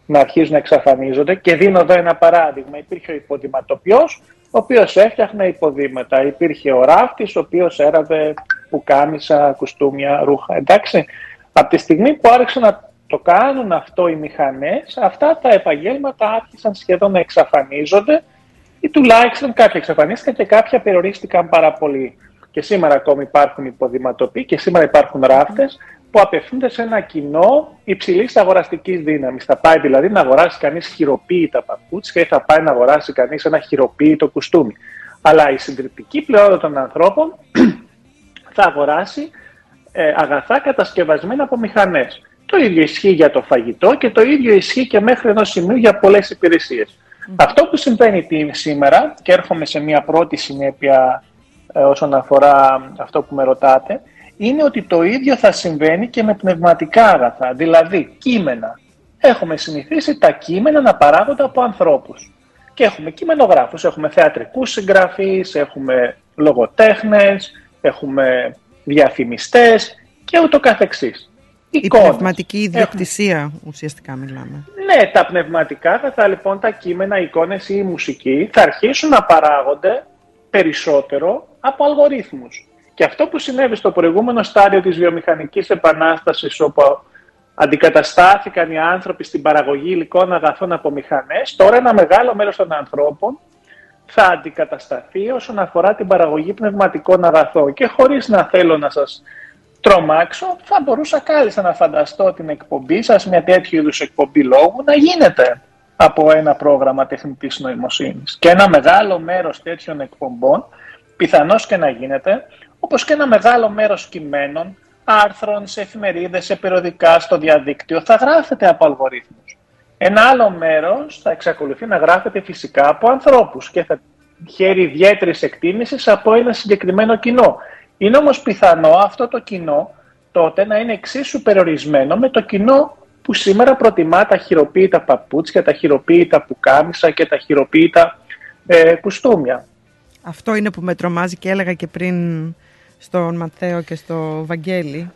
να αρχίζουν να εξαφανίζονται και δίνω εδώ ένα παράδειγμα. Υπήρχε ο υποδηματοποιός ο οποίος έφτιαχνε υποδήματα. Υπήρχε ο ράφτης ο οποίος έραβε πουκάμισα, κουστούμια, ρούχα. Εντάξει, από τη στιγμή που άρχισαν να το κάνουν αυτό οι μηχανές, αυτά τα επαγγέλματα άρχισαν σχεδόν να εξαφανίζονται ή τουλάχιστον κάποια εξαφανίστηκαν και κάποια περιορίστηκαν πάρα πολύ. Και σήμερα ακόμη υπάρχουν υποδηματοποιοί και σήμερα υπάρχουν ράφτες που απευθύνονται σε ένα κοινό υψηλής αγοραστικής δύναμης. Θα πάει δηλαδή να αγοράσει κανείς χειροποίητα παπούτσια ή θα πάει να αγοράσει κανείς ένα χειροποίητο κουστούμι. Αλλά η συντριπτική πλειότητα των ανθρώπων θα αγοράσει ε, αγαθά κατασκευασμένα από μηχανές. Το ίδιο ισχύει για το φαγητό και το ίδιο ισχύει και μέχρι ενός σημείου για πολλές υπηρεσίες. Αυτό που συμβαίνει τι- σήμερα, και έρχομαι σε μια πρώτη συνέπεια ε, όσον αφορά αυτό που με ρωτάτε, είναι ότι το ίδιο θα συμβαίνει και με πνευματικά αγαθά, δηλαδή κείμενα. Έχουμε συνηθίσει τα κείμενα να παράγονται από ανθρώπους. Και έχουμε κειμενογράφους, έχουμε θεατρικούς συγγραφείς, έχουμε λογοτέχνες, έχουμε διαφημιστές και ούτω καθεξής. Η Εικόνες. πνευματική ιδιοκτησία ουσιαστικά μιλάμε. Ναι, τα πνευματικά αγαθά, λοιπόν, τα κείμενα, οι εικόνες ή η μουσική θα αρχίσουν να παράγονται περισσότερο από αλγορίθμους. Και αυτό που συνέβη στο προηγούμενο στάδιο της βιομηχανικής επανάστασης όπου αντικαταστάθηκαν οι άνθρωποι στην παραγωγή υλικών αγαθών από μηχανές, τώρα ένα μεγάλο μέρος των ανθρώπων θα αντικατασταθεί όσον αφορά την παραγωγή πνευματικών αγαθών. Και χωρίς να θέλω να σας τρομάξω, θα μπορούσα κάλλιστα να φανταστώ την εκπομπή σας, μια τέτοιου είδους εκπομπή λόγου, να γίνεται από ένα πρόγραμμα τεχνητής νοημοσύνης. Και ένα μεγάλο μέρος τέτοιων εκπομπών, πιθανώς και να γίνεται, όπως και ένα μεγάλο μέρος κειμένων, άρθρων, σε εφημερίδες, σε περιοδικά, στο διαδίκτυο, θα γράφεται από αλγορίθμους. Ένα άλλο μέρος θα εξακολουθεί να γράφεται φυσικά από ανθρώπους και θα χαίρει ιδιαίτερης εκτίμησης από ένα συγκεκριμένο κοινό. Είναι όμως πιθανό αυτό το κοινό τότε να είναι εξίσου περιορισμένο με το κοινό που σήμερα προτιμά τα χειροποίητα παπούτσια, τα χειροποίητα πουκάμισα και τα χειροποίητα ε, κουστούμια. Αυτό είναι που με τρομάζει και έλεγα και πριν στον Ματθαίο και στο Βαγγέλη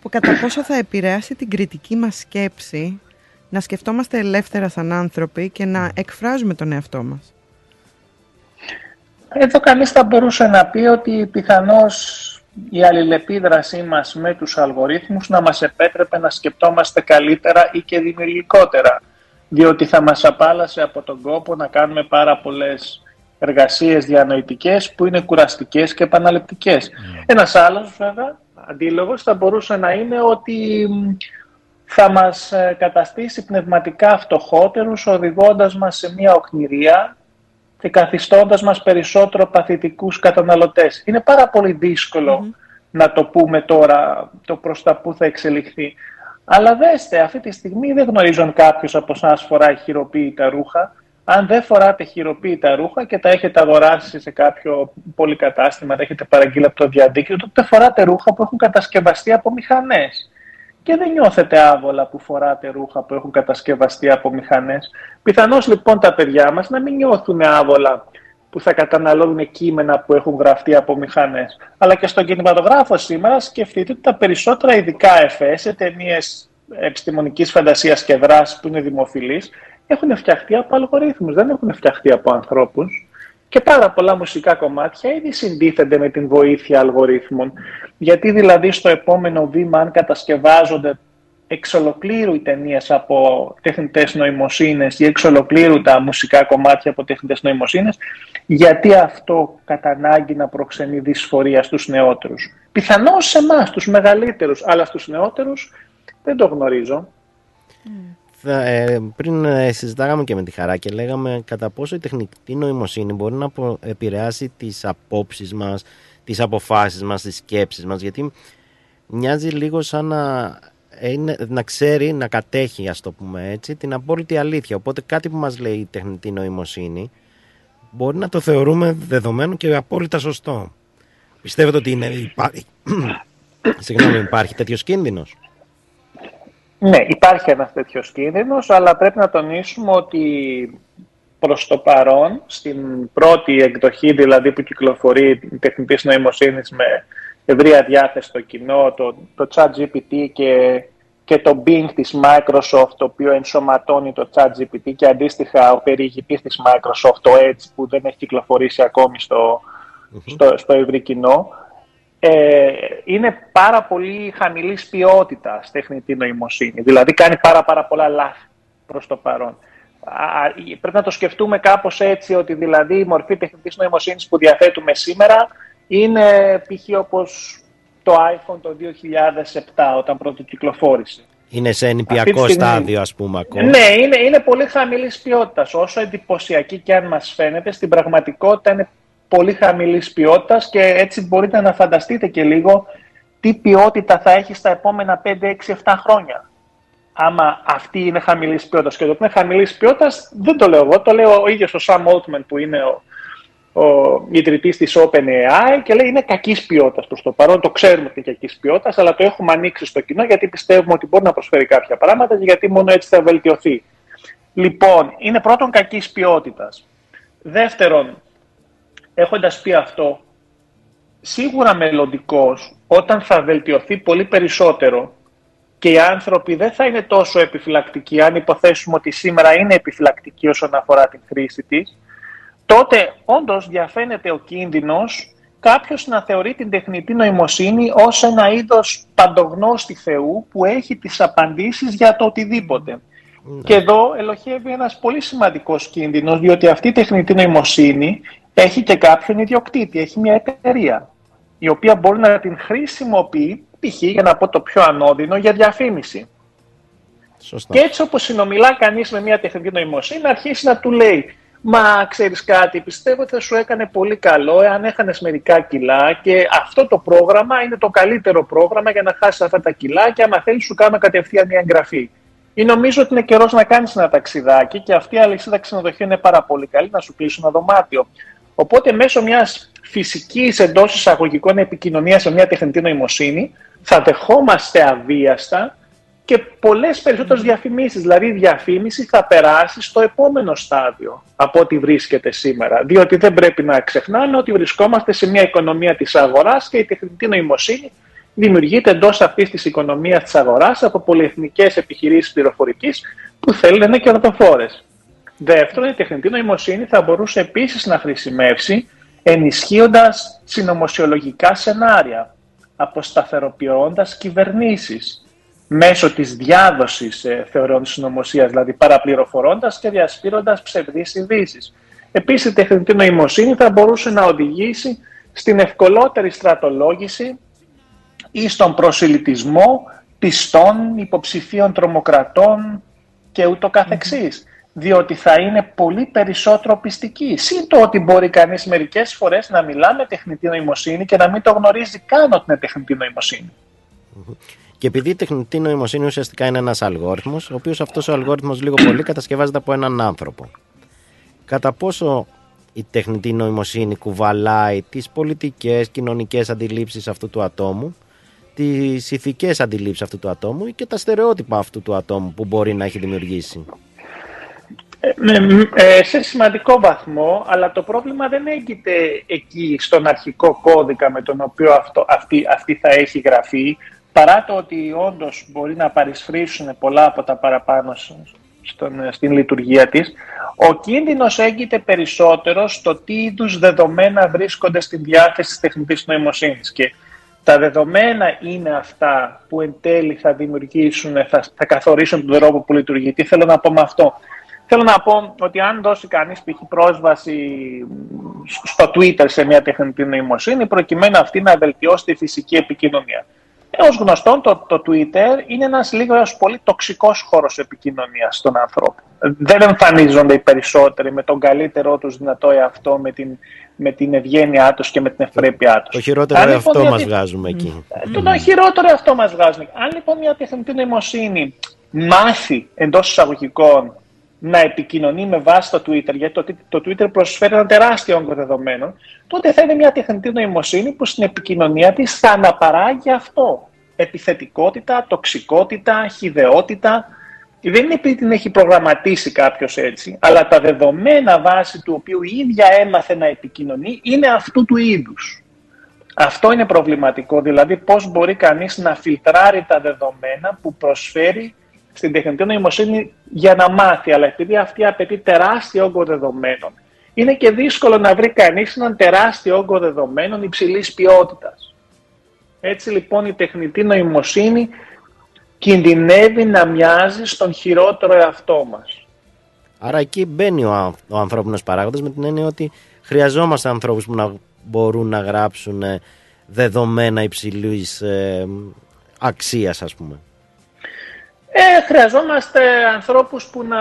που κατά πόσο θα επηρεάσει την κριτική μας σκέψη να σκεφτόμαστε ελεύθερα σαν άνθρωποι και να εκφράζουμε τον εαυτό μας. Εδώ κανείς θα μπορούσε να πει ότι πιθανώς η αλληλεπίδρασή μας με τους αλγορίθμους να μας επέτρεπε να σκεπτόμαστε καλύτερα ή και δημιουργικότερα, διότι θα μας απάλασε από τον κόπο να κάνουμε πάρα πολλές εργασίες διανοητικές που είναι κουραστικές και επαναληπτικές. Ένας άλλος βέβαια, αντίλογος, θα μπορούσε να είναι ότι μ, θα μας ε, καταστήσει πνευματικά φτωχότερους οδηγώντας μας σε μια οκνηρία και καθιστώντας μας περισσότερο παθητικούς καταναλωτές. Είναι πάρα πολύ δύσκολο να το πούμε τώρα το προς τα που θα εξελιχθεί. Αλλά δέστε, αυτή τη στιγμή δεν γνωρίζω αν κάποιος από εσά φοράει χειροποίητα ρούχα. Αν δεν φοράτε χειροποίητα ρούχα και τα έχετε αγοράσει σε κάποιο πολυκατάστημα, τα έχετε παραγγείλει από το διαδίκτυο, τότε φοράτε ρούχα που έχουν κατασκευαστεί από μηχανές και δεν νιώθετε άβολα που φοράτε ρούχα που έχουν κατασκευαστεί από μηχανές. Πιθανώς λοιπόν τα παιδιά μας να μην νιώθουν άβολα που θα καταναλώνουν κείμενα που έχουν γραφτεί από μηχανές. Αλλά και στον κινηματογράφο σήμερα σκεφτείτε ότι τα περισσότερα ειδικά εφές σε ταινίες επιστημονικής φαντασίας και δράσης που είναι δημοφιλείς έχουν φτιαχτεί από αλγορίθμους, δεν έχουν φτιαχτεί από ανθρώπους. Και πάρα πολλά μουσικά κομμάτια ήδη συντίθενται με την βοήθεια αλγορίθμων. Γιατί δηλαδή στο επόμενο βήμα, αν κατασκευάζονται εξ ολοκλήρου οι ταινίες από τεχνητές νοημοσύνες ή εξ ολοκλήρου τα μουσικά κομμάτια από τεχνητές νοημοσύνες, γιατί αυτό κατά ανάγκη να προξενεί δυσφορία στους νεότερους; Πιθανώς σε εμάς, τους μεγαλύτερους, αλλά στους νεότερους δεν το γνωρίζω. Θα, ε, πριν ε, συζητάγαμε και με τη Χαρά και λέγαμε κατά πόσο η τεχνητή νοημοσύνη μπορεί να απο- επηρεάσει τις απόψεις μας, τις αποφάσεις μας, τις σκέψεις μας γιατί μοιάζει λίγο σαν να, είναι, να ξέρει, να κατέχει ας το πούμε έτσι την απόλυτη αλήθεια. Οπότε κάτι που μας λέει η τεχνητή νοημοσύνη μπορεί να το θεωρούμε δεδομένο και απόλυτα σωστό. Πιστεύετε ότι είναι, υπάρχει, συγγνώμη, υπάρχει τέτοιος κίνδυνος; Ναι, υπάρχει ένας τέτοιος κίνδυνος, αλλά πρέπει να τονίσουμε ότι προς το παρόν, στην πρώτη εκδοχή δηλαδή που κυκλοφορεί η τεχνητής νοημοσύνης με ευρεία διάθεση στο κοινό, το, το ChatGPT και, και το Bing της Microsoft, το οποίο ενσωματώνει το ChatGPT και αντίστοιχα ο περιηγητής της Microsoft, το Edge, που δεν έχει κυκλοφορήσει ακόμη στο, στο, στο ευρύ κοινό, ε, είναι πάρα πολύ χαμηλής ποιότητας τεχνητή νοημοσύνη. Δηλαδή κάνει πάρα, πάρα πολλά λάθη προς το παρόν. Α, πρέπει να το σκεφτούμε κάπως έτσι ότι δηλαδή η μορφή τεχνητής νοημοσύνης που διαθέτουμε σήμερα είναι π.χ. όπως το iPhone το 2007 όταν πρώτο κυκλοφόρησε. Είναι σε Αυτή νηπιακό τη στιγμή- στάδιο, ας πούμε, ακόμα. Ναι, είναι, είναι πολύ χαμηλής ποιότητας. Όσο εντυπωσιακή και αν μας φαίνεται, στην πραγματικότητα είναι πολύ χαμηλής ποιότητας και έτσι μπορείτε να φανταστείτε και λίγο τι ποιότητα θα έχει στα επόμενα 5, 6, 7 χρόνια. Άμα αυτή είναι χαμηλής ποιότητας. Και το που είναι χαμηλής ποιότητας δεν το λέω εγώ, το λέω ο ίδιος ο Sam Altman που είναι ο, ο ιδρυτής της OpenAI και λέει είναι κακής ποιότητας προς το παρόν. Το ξέρουμε ότι είναι κακής ποιότητας, αλλά το έχουμε ανοίξει στο κοινό γιατί πιστεύουμε ότι μπορεί να προσφέρει κάποια πράγματα και γιατί μόνο έτσι θα βελτιωθεί. Λοιπόν, είναι πρώτον κακής ποιότητας. Δεύτερον, έχοντας πει αυτό, σίγουρα μελλοντικώ, όταν θα βελτιωθεί πολύ περισσότερο και οι άνθρωποι δεν θα είναι τόσο επιφυλακτικοί, αν υποθέσουμε ότι σήμερα είναι επιφυλακτικοί όσον αφορά την χρήση της, τότε όντως διαφαίνεται ο κίνδυνος κάποιος να θεωρεί την τεχνητή νοημοσύνη ως ένα είδος παντογνώστη Θεού που έχει τις απαντήσεις για το οτιδήποτε. Και εδώ ελοχεύει ένας πολύ σημαντικός κίνδυνος, διότι αυτή η τεχνητή νοημοσύνη έχει και κάποιον ιδιοκτήτη, έχει μια εταιρεία, η οποία μπορεί να την χρησιμοποιεί, π.χ. για να πω το πιο ανώδυνο, για διαφήμιση. Σωστά. Και έτσι όπως συνομιλά κανείς με μια τεχνητή νοημοσύνη, να αρχίσει να του λέει «Μα ξέρεις κάτι, πιστεύω ότι θα σου έκανε πολύ καλό εάν έχανες μερικά κιλά και αυτό το πρόγραμμα είναι το καλύτερο πρόγραμμα για να χάσεις αυτά τα κιλά και άμα θέλεις σου κάνω κατευθείαν μια εγγραφή». Ή νομίζω ότι είναι καιρός να κάνεις ένα ταξιδάκι και αυτή η αλυσίδα ξενοδοχείων είναι πάρα πολύ καλή να σου κλείσει ένα δωμάτιο. Οπότε μέσω μιας φυσικής εντός εισαγωγικών επικοινωνίας με μια τεχνητή νοημοσύνη θα δεχόμαστε αβίαστα και πολλές περισσότερες διαφημίσεις. Δηλαδή η διαφήμιση θα περάσει στο επόμενο στάδιο από ό,τι βρίσκεται σήμερα. Διότι δεν πρέπει να ξεχνάμε ότι βρισκόμαστε σε μια οικονομία της αγοράς και η τεχνητή νοημοσύνη δημιουργείται εντός αυτής της οικονομίας της αγοράς από πολυεθνικές επιχειρήσεις πληροφορικής που θέλουν να είναι κερδοφόρες. Δεύτερον, η τεχνητή νοημοσύνη θα μπορούσε επίσης να χρησιμεύσει ενισχύοντας συνωμοσιολογικά σενάρια, αποσταθεροποιώντας κυβερνήσεις μέσω της διάδοσης ε, θεωρών συνωμοσίας, δηλαδή παραπληροφορώντας και διασπείροντας ψευδείς ειδήσει. Επίσης, η τεχνητή νοημοσύνη θα μπορούσε να οδηγήσει στην ευκολότερη στρατολόγηση ή στον προσιλητισμό πιστών υποψηφίων τρομοκρατών και ούτω καθεξής. Διότι θα είναι πολύ περισσότερο πιστική. Συν το ότι μπορεί κανείς μερικές φορές να μιλά με τεχνητή νοημοσύνη και να μην το γνωρίζει καν ότι είναι τεχνητή νοημοσύνη. Και επειδή η τεχνητή νοημοσύνη ουσιαστικά είναι ένας αλγόριθμος, ο οποίος αυτός ο αλγόριθμος λίγο πολύ κατασκευάζεται από έναν άνθρωπο. Κατά πόσο η τεχνητή νοημοσύνη κουβαλάει τις πολιτικές, κοινωνικές αντιλήψεις αυτού του ατόμου, τις ηθικές αντιλήψεις αυτού του ατόμου και τα στερεότυπα αυτού του ατόμου που μπορεί να έχει δημιουργήσει; Ε, με- ε, σε σημαντικό βαθμό, αλλά το πρόβλημα δεν έγκυται εκεί στον αρχικό κώδικα με τον οποίο αυτό, αυτή, αυτή θα έχει γραφεί, παρά το ότι όντως μπορεί να παρισφρήσουν πολλά από τα παραπάνω σ- στον, ε, στην λειτουργία της, ο κίνδυνος έγκυται περισσότερο στο τι είδους δεδομένα βρίσκονται στην διάθεση της τεχνητής νοημοσύνης. Και τα δεδομένα είναι αυτά που εν τέλει θα δημιουργήσουν, θα, θα καθορίσουν τον τρόπο που λειτουργεί. Τι θέλω να πω με αυτό; Θέλω να πω ότι αν δώσει κανείς π.χ. πρόσβαση στο Twitter σε μια τεχνητή νοημοσύνη προκειμένου αυτή να βελτιώσει τη φυσική επικοινωνία. Ε, ως γνωστόν το, το Twitter είναι ένας λίγο έως πολύ τοξικός χώρος επικοινωνίας των ανθρώπων. Δεν εμφανίζονται οι περισσότεροι με τον καλύτερό τους δυνατό εαυτό, με την, με την ευγένειά τους και με την ευπρέπειά τους. Το χειρότερο Αν, αυτό λοιπόν, μας μια- βγάζουμε εκεί. το, το χειρότερο αυτό μας βγάζουν. Αν λοιπόν μια τεχνητή νοημοσύνη μάθει εντός εισαγωγικών να επικοινωνεί με βάση το Twitter, γιατί το, το Twitter προσφέρει ένα τεράστιο όγκο δεδομένων, τότε θα είναι μια τεχνητή νοημοσύνη που στην επικοινωνία της θα αναπαράγει αυτό. Επιθετικότητα, τοξικότητα, χιδεότητα, δεν είναι επειδή την έχει προγραμματίσει κάποιος έτσι, αλλά τα δεδομένα βάση του οποίου η ίδια έμαθε να επικοινωνεί είναι αυτού του είδους. Αυτό είναι προβληματικό, δηλαδή πώς μπορεί κανείς να φιλτράρει τα δεδομένα που προσφέρει στην τεχνητή νοημοσύνη για να μάθει, αλλά επειδή αυτή απαιτεί τεράστιο όγκο δεδομένων, είναι και δύσκολο να βρει κανείς έναν τεράστιο όγκο δεδομένων υψηλής ποιότητας. Έτσι λοιπόν η τεχνητή νοημοσύνη κινδυνεύει να μοιάζει στον χειρότερο εαυτό μας. Άρα εκεί μπαίνει ο, αν- ο ανθρώπινος παράγοντας με την έννοια ότι χρειαζόμαστε ανθρώπους που να μπορούν να γράψουν ε, δεδομένα υψηλής ε, αξίας ας πούμε. Ε, χρειαζόμαστε ανθρώπους που να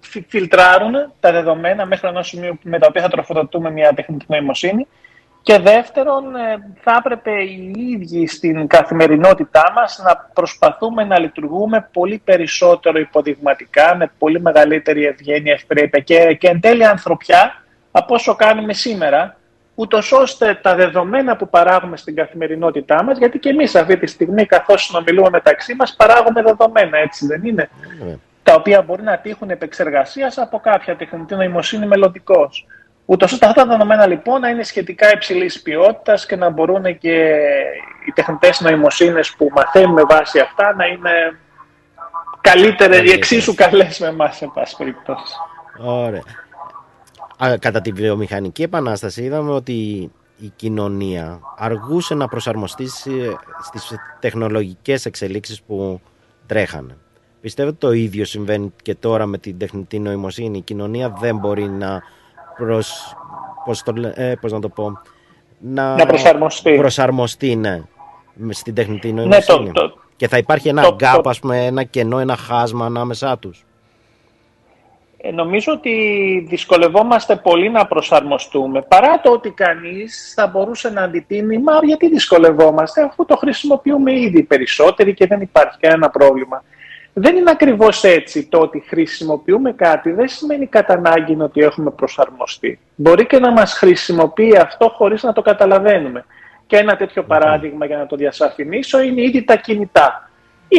φι- φιλτράρουν τα δεδομένα μέχρι ενός σημείου με τα οποία θα τροφοδοτούμε μια τεχνητή νοημοσύνη. Και δεύτερον ε, θα έπρεπε οι ίδιοι στην καθημερινότητά μας να προσπαθούμε να λειτουργούμε πολύ περισσότερο υποδειγματικά, με πολύ μεγαλύτερη ευγένεια, ευπρέπεια και, και εν τέλει ανθρωπιά από όσο κάνουμε σήμερα, ούτως ώστε τα δεδομένα που παράγουμε στην καθημερινότητά μας, γιατί και εμείς αυτή τη στιγμή καθώς συνομιλούμε μεταξύ μας παράγουμε δεδομένα, έτσι δεν είναι, τα οποία μπορεί να τύχουν επεξεργασίας από κάποια τεχνητή νοημοσύνη μελλοντικώς. Ούτως ώστε αυτά τα δεδομένα λοιπόν να είναι σχετικά υψηλής ποιότητας και να μπορούν και οι τεχνητές νοημοσύνες που μαθαίνουμε βάσει αυτά να είναι καλύτερες, ή εξίσου καλές με εμάς, σε πάση περιπτώσει. Ωραία. Α, κατά τη βιομηχανική επανάσταση είδαμε ότι η κοινωνία αργούσε να προσαρμοστεί σε- στις τεχνολογικές εξελίξεις που τρέχανε. Πιστεύω ότι το ίδιο συμβαίνει και τώρα με την τεχνητή νοημοσύνη. Η κοινωνία δεν μπορεί να προσ... πώς, το... λέ- ε, πώς να το πω... Να, Να προσαρμοστεί. προσαρμοστεί, ναι, με- στην τεχνητή Ναι, νοημοσύνη. το- το- Και θα υπάρχει ένα το- gap, το- ας πούμε, ένα κενό, ένα χάσμα ανάμεσά τους. Ε, νομίζω ότι δυσκολευόμαστε πολύ να προσαρμοστούμε, παρά το ότι κανείς θα μπορούσε να αντιτείνει, μα γιατί δυσκολευόμαστε, αφού το χρησιμοποιούμε ήδη περισσότεροι και δεν υπάρχει κανένα πρόβλημα. Δεν είναι ακριβώς έτσι το ότι χρησιμοποιούμε κάτι, δεν σημαίνει κατά ανάγκη ότι έχουμε προσαρμοστεί. Μπορεί και να μας χρησιμοποιεί αυτό χωρίς να το καταλαβαίνουμε. Και ένα τέτοιο παράδειγμα για να το διασαφηνίσω είναι ήδη τα κινητά.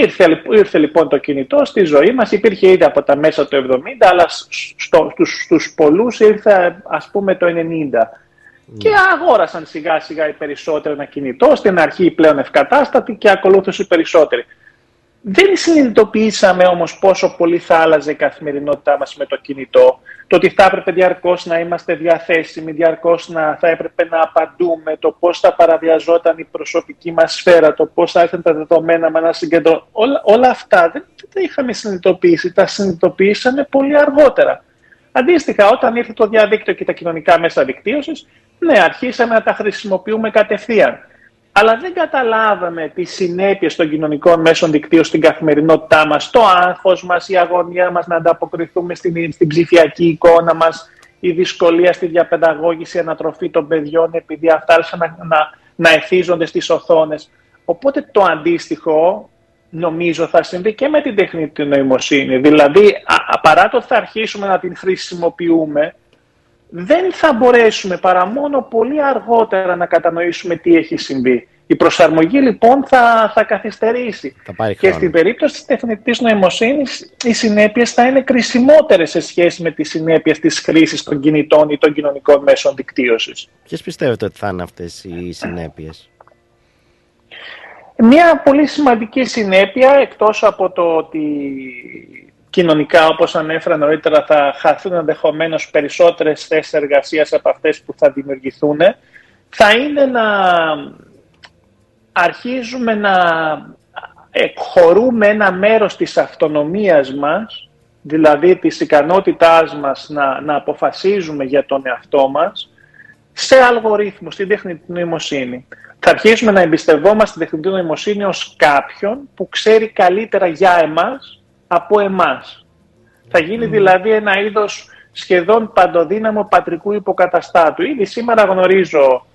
Ήρθε, λοιπ- ήρθε λοιπόν το κινητό στη ζωή μας, υπήρχε ήδη από τα μέσα του 70, αλλά σ- στο, στους, στους πολλούς ήρθε ας πούμε το 90. Και αγόρασαν σιγά σιγά οι περισσότεροι ένα κινητό, στην αρχή πλέον ευκατάστατη και ακολούθησε οι περισσότεροι. Δεν συνειδητοποιήσαμε όμως πόσο πολύ θα άλλαζε η καθημερινότητά μας με το κινητό. Το ότι θα έπρεπε διαρκώς να είμαστε διαθέσιμοι, διαρκώς να θα έπρεπε να απαντούμε, το πώς θα παραβιαζόταν η προσωπική μας σφαίρα, το πώς θα έρθουν τα δεδομένα με ένα συγκεντρώ. Όλα, όλα αυτά δεν, δεν τα είχαμε συνειδητοποιήσει, τα συνειδητοποιήσαμε πολύ αργότερα. Αντίστοιχα, όταν ήρθε το διαδίκτυο και τα κοινωνικά μέσα δικτύωσης, ναι, αρχίσαμε να τα χρησιμοποιούμε κατευθείαν. Αλλά δεν καταλάβαμε τις συνέπειες των κοινωνικών μέσων δικτύωσης στην καθημερινότητά μας, το άγχος μας, η αγωνία μας να ανταποκριθούμε στην, στην ψηφιακή εικόνα μας, η δυσκολία στη διαπαιδαγώγηση, ανατροφή των παιδιών επειδή αυτά άρχισαν να, να, να εθίζονται στις οθόνες. Οπότε το αντίστοιχο νομίζω θα συμβεί και με την τεχνητή νοημοσύνη. Δηλαδή, α, α, παρά το ότι θα αρχίσουμε να την χρησιμοποιούμε, δεν θα μπορέσουμε παρά μόνο πολύ αργότερα να κατανοήσουμε τι έχει συμβεί. Η προσαρμογή λοιπόν θα, θα καθυστερήσει. Θα πάρει Και χρόνο. στην περίπτωση της τεχνητής νοημοσύνης οι συνέπειες θα είναι κρισιμότερες σε σχέση με τις συνέπειες της χρήσης των κινητών ή των κοινωνικών μέσων δικτύωσης. Ποιες πιστεύετε ότι θα είναι αυτές οι συνέπειες; Μια πολύ σημαντική συνέπεια, εκτός από το ότι κοινωνικά, όπως ανέφερα νωρίτερα, θα χαθούν ενδεχομένως περισσότερες θέσεις εργασίας από αυτές που θα δημιουργηθούν, θα είναι να αρχίζουμε να εκχωρούμε ένα μέρος της αυτονομίας μας, δηλαδή της ικανότητάς μας να, να αποφασίζουμε για τον εαυτό μας, σε αλγορίθμους, στην τεχνητή νοημοσύνη. Θα αρχίσουμε να εμπιστευόμαστε την τεχνητή νοημοσύνη ως κάποιον που ξέρει καλύτερα για εμάς από εμάς. Θα γίνει δηλαδή ένα είδος σχεδόν παντοδύναμο πατρικού υποκαταστάτου. Ήδη σήμερα γνωρίζω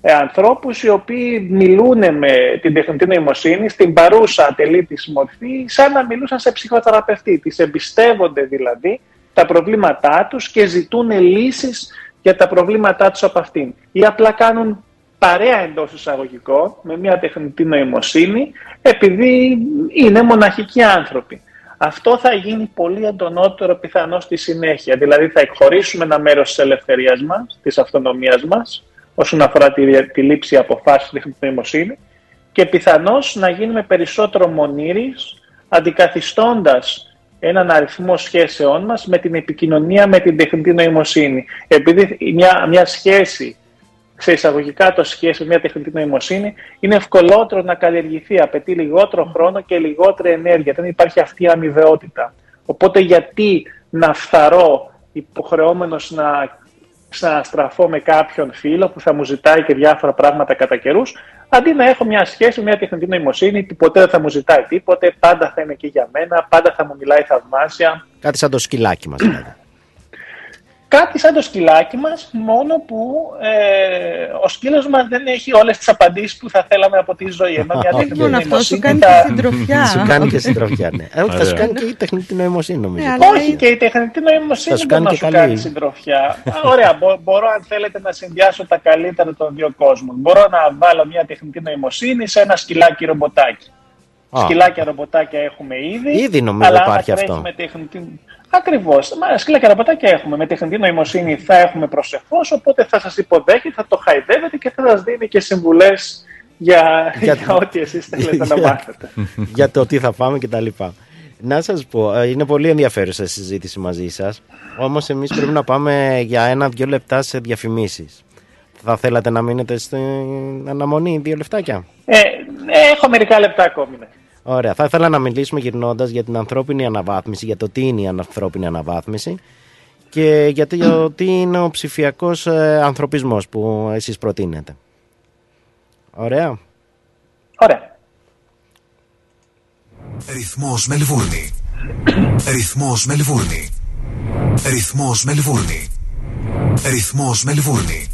ε, ανθρώπους οι οποίοι μιλούν με την τεχνητή νοημοσύνη στην παρούσα ατελή της μορφή σαν να μιλούσαν σε ψυχοθεραπευτή. Τις εμπιστεύονται δηλαδή τα προβλήματά τους και ζητούν λύσεις για τα προβλήματά τους από αυτήν. Ή απλά κάνουν παρέα εντός εισαγωγικών με μια τεχνητή νοημοσύνη επειδή είναι μοναχικοί άνθρωποι. Αυτό θα γίνει πολύ εντονότερο πιθανό στη συνέχεια. Δηλαδή θα εκχωρήσουμε ένα μέρος της ελευθερίας μας, της αυτονομίας μας, όσον αφορά τη, τη λήψη αποφάσεων στη τεχνητή νοημοσύνη και πιθανώς να γίνουμε περισσότερο μονήρεις, αντικαθιστώντας έναν αριθμό σχέσεών μας με την επικοινωνία με την τεχνητή νοημοσύνη. Επειδή μια, μια σχέση, σε εισαγωγικά το σχέση με μια τεχνητή νοημοσύνη, είναι ευκολότερο να καλλιεργηθεί, απαιτεί λιγότερο χρόνο και λιγότερη ενέργεια. Δεν υπάρχει αυτή η αμοιβαιότητα. Οπότε γιατί να φθαρώ υποχρεώμενος να ξαναστραφώ με κάποιον φίλο που θα μου ζητάει και διάφορα πράγματα κατά καιρούς, αντί να έχω μια σχέση με μια τεχνητή νοημοσύνη που ποτέ δεν θα μου ζητάει τίποτε, πάντα θα είναι εκεί για μένα, πάντα θα μου μιλάει θαυμάσια. Κάτι σαν το σκυλάκι μας δηλαδή. Κάτι σαν το σκυλάκι μας, μόνο που ε, ο σκύλος μας δεν έχει όλες τις απαντήσεις που θα θέλαμε από τη ζωή. Ενώ μια τεχνητή μόνο αυτό, σου νοημοσύνη κάνει θα- και συντροφιά. Σου κάνει και συντροφιά, ναι. Ε, όχι, θα σου Ωραία. κάνει και η τεχνητή νοημοσύνη νομίζω. Όχι, και η τεχνητή νοημοσύνη Θα σου μπορεί κάνει να και σου καλή. κάνει συντροφιά. Α, Ωραία, μπο- μπορώ αν θέλετε να συνδυάσω τα καλύτερα των δύο κόσμων. Μπορώ να βάλω μια τεχνητή νοημοσύνη σε ένα σκυλάκι ρομποτάκι. Α. Σκυλάκια ρομποτάκια έχουμε ήδη. Ήδη νομίζω αλλά άμα υπάρχει τρέχει αυτό. Με τεχνητή... Ακριβώς. Σκυλάκια ρομποτάκια έχουμε. Με τεχνητή νοημοσύνη θα έχουμε προσεχώς, οπότε θα σας υποδέχει, θα το χαϊδεύετε και θα σας δίνει και συμβουλές για, Για- για ό,τι εσείς θέλετε να Για- μάθετε. για το τι θα φάμε και τα λοιπά. Να σας πω, ε, είναι πολύ ενδιαφέρουσα η συζήτηση μαζί σας, όμως εμείς πρέπει να πάμε για ένα-δυο λεπτά σε διαφημίσεις. Θα θέλατε να μείνετε στην αναμονή δύο λεπτάκια; Ε, έχω μερικά λεπτά ακόμη. ναι. Ωραία. Θα ήθελα να μιλήσουμε γυρνώντας για την ανθρώπινη αναβάθμιση, για το τι είναι η ανθρώπινη αναβάθμιση και για το τι είναι ο ψηφιακός ε, ανθρωπισμός που εσείς προτείνετε. Ωραία. Ωραία. Ρυθμός Μελβούρνη. Ρυθμός Μελβούρνη. Ρυθμός Μελβούρνη. Ρυθμός Μελβούρνη.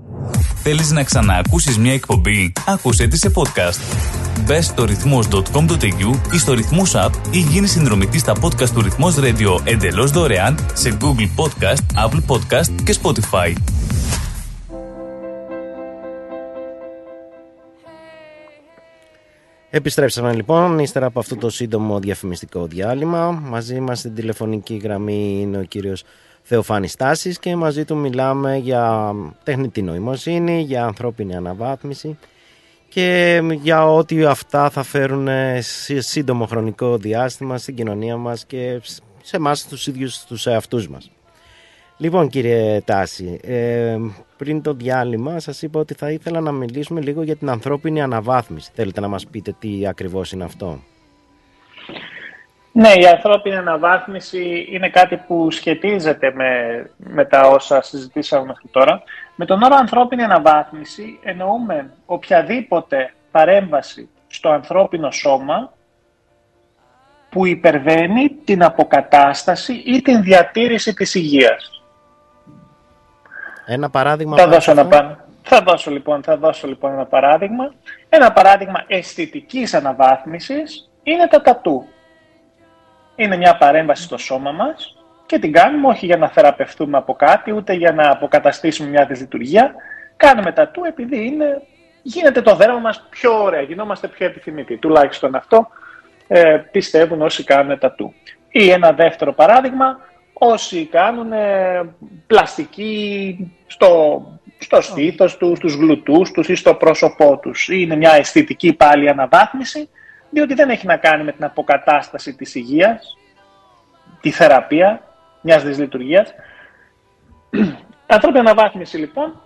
Θέλεις να ξαναακούσεις μια εκπομπή; Άκουσέ τη σε podcast. Μπες στο ρυθμός.com.au ή στο ρυθμός app ή γίνεις συνδρομητής στα podcast του ρυθμός radio εντελώς δωρεάν σε Google Podcast, Apple Podcast και Spotify. Επιστρέψαμε λοιπόν ύστερα από αυτό το σύντομο διαφημιστικό διάλειμμα. Μαζί μας στην τηλεφωνική γραμμή είναι ο κύριος Θεοφάνης Στάσης και μαζί του μιλάμε για τεχνητή νοημοσύνη, για ανθρώπινη αναβάθμιση και για ό,τι αυτά θα φέρουν σε σύντομο χρονικό διάστημα στην κοινωνία μας και σε εμάς τους ίδιους τους εαυτούς μας. Λοιπόν κύριε Τάση, ε, πριν το διάλειμμα σας είπα ότι θα ήθελα να μιλήσουμε λίγο για την ανθρώπινη αναβάθμιση. Θέλετε να μας πείτε τι ακριβώς είναι αυτό; Ναι, η ανθρώπινη αναβάθμιση είναι κάτι που σχετίζεται με, με τα όσα συζητήσαμε μέχρι τώρα. Με τον όρο ανθρώπινη αναβάθμιση εννοούμε οποιαδήποτε παρέμβαση στο ανθρώπινο σώμα που υπερβαίνει την αποκατάσταση ή την διατήρηση της υγείας. Ένα παράδειγμα. Θα πάνω δώσω, σε ένα, αυτό. πα- θα, δώσω, λοιπόν, θα δώσω λοιπόν ένα παράδειγμα. Ένα παράδειγμα αισθητικής αναβάθμισης είναι τα τατού. Είναι μια παρέμβαση στο σώμα μας και την κάνουμε όχι για να θεραπευτούμε από κάτι, ούτε για να αποκαταστήσουμε μια δυσλειτουργία. Κάνουμε τατού επειδή είναι, γίνεται το δέρμα μας πιο ωραία, γινόμαστε πιο επιθυμητοί. Τουλάχιστον αυτό ε, πιστεύουν όσοι κάνουν τατού. Ή ένα δεύτερο παράδειγμα, όσοι κάνουν ε, πλαστική στο, στο στήθος τους, στους γλουτούς τους ή στο πρόσωπό τους. Είναι μια αισθητική πάλι αναβάθμιση, διότι δεν έχει να κάνει με την αποκατάσταση της υγείας, τη θεραπεία μιας δυσλειτουργίας. Η ανθρώπινη αναβάθμιση λοιπόν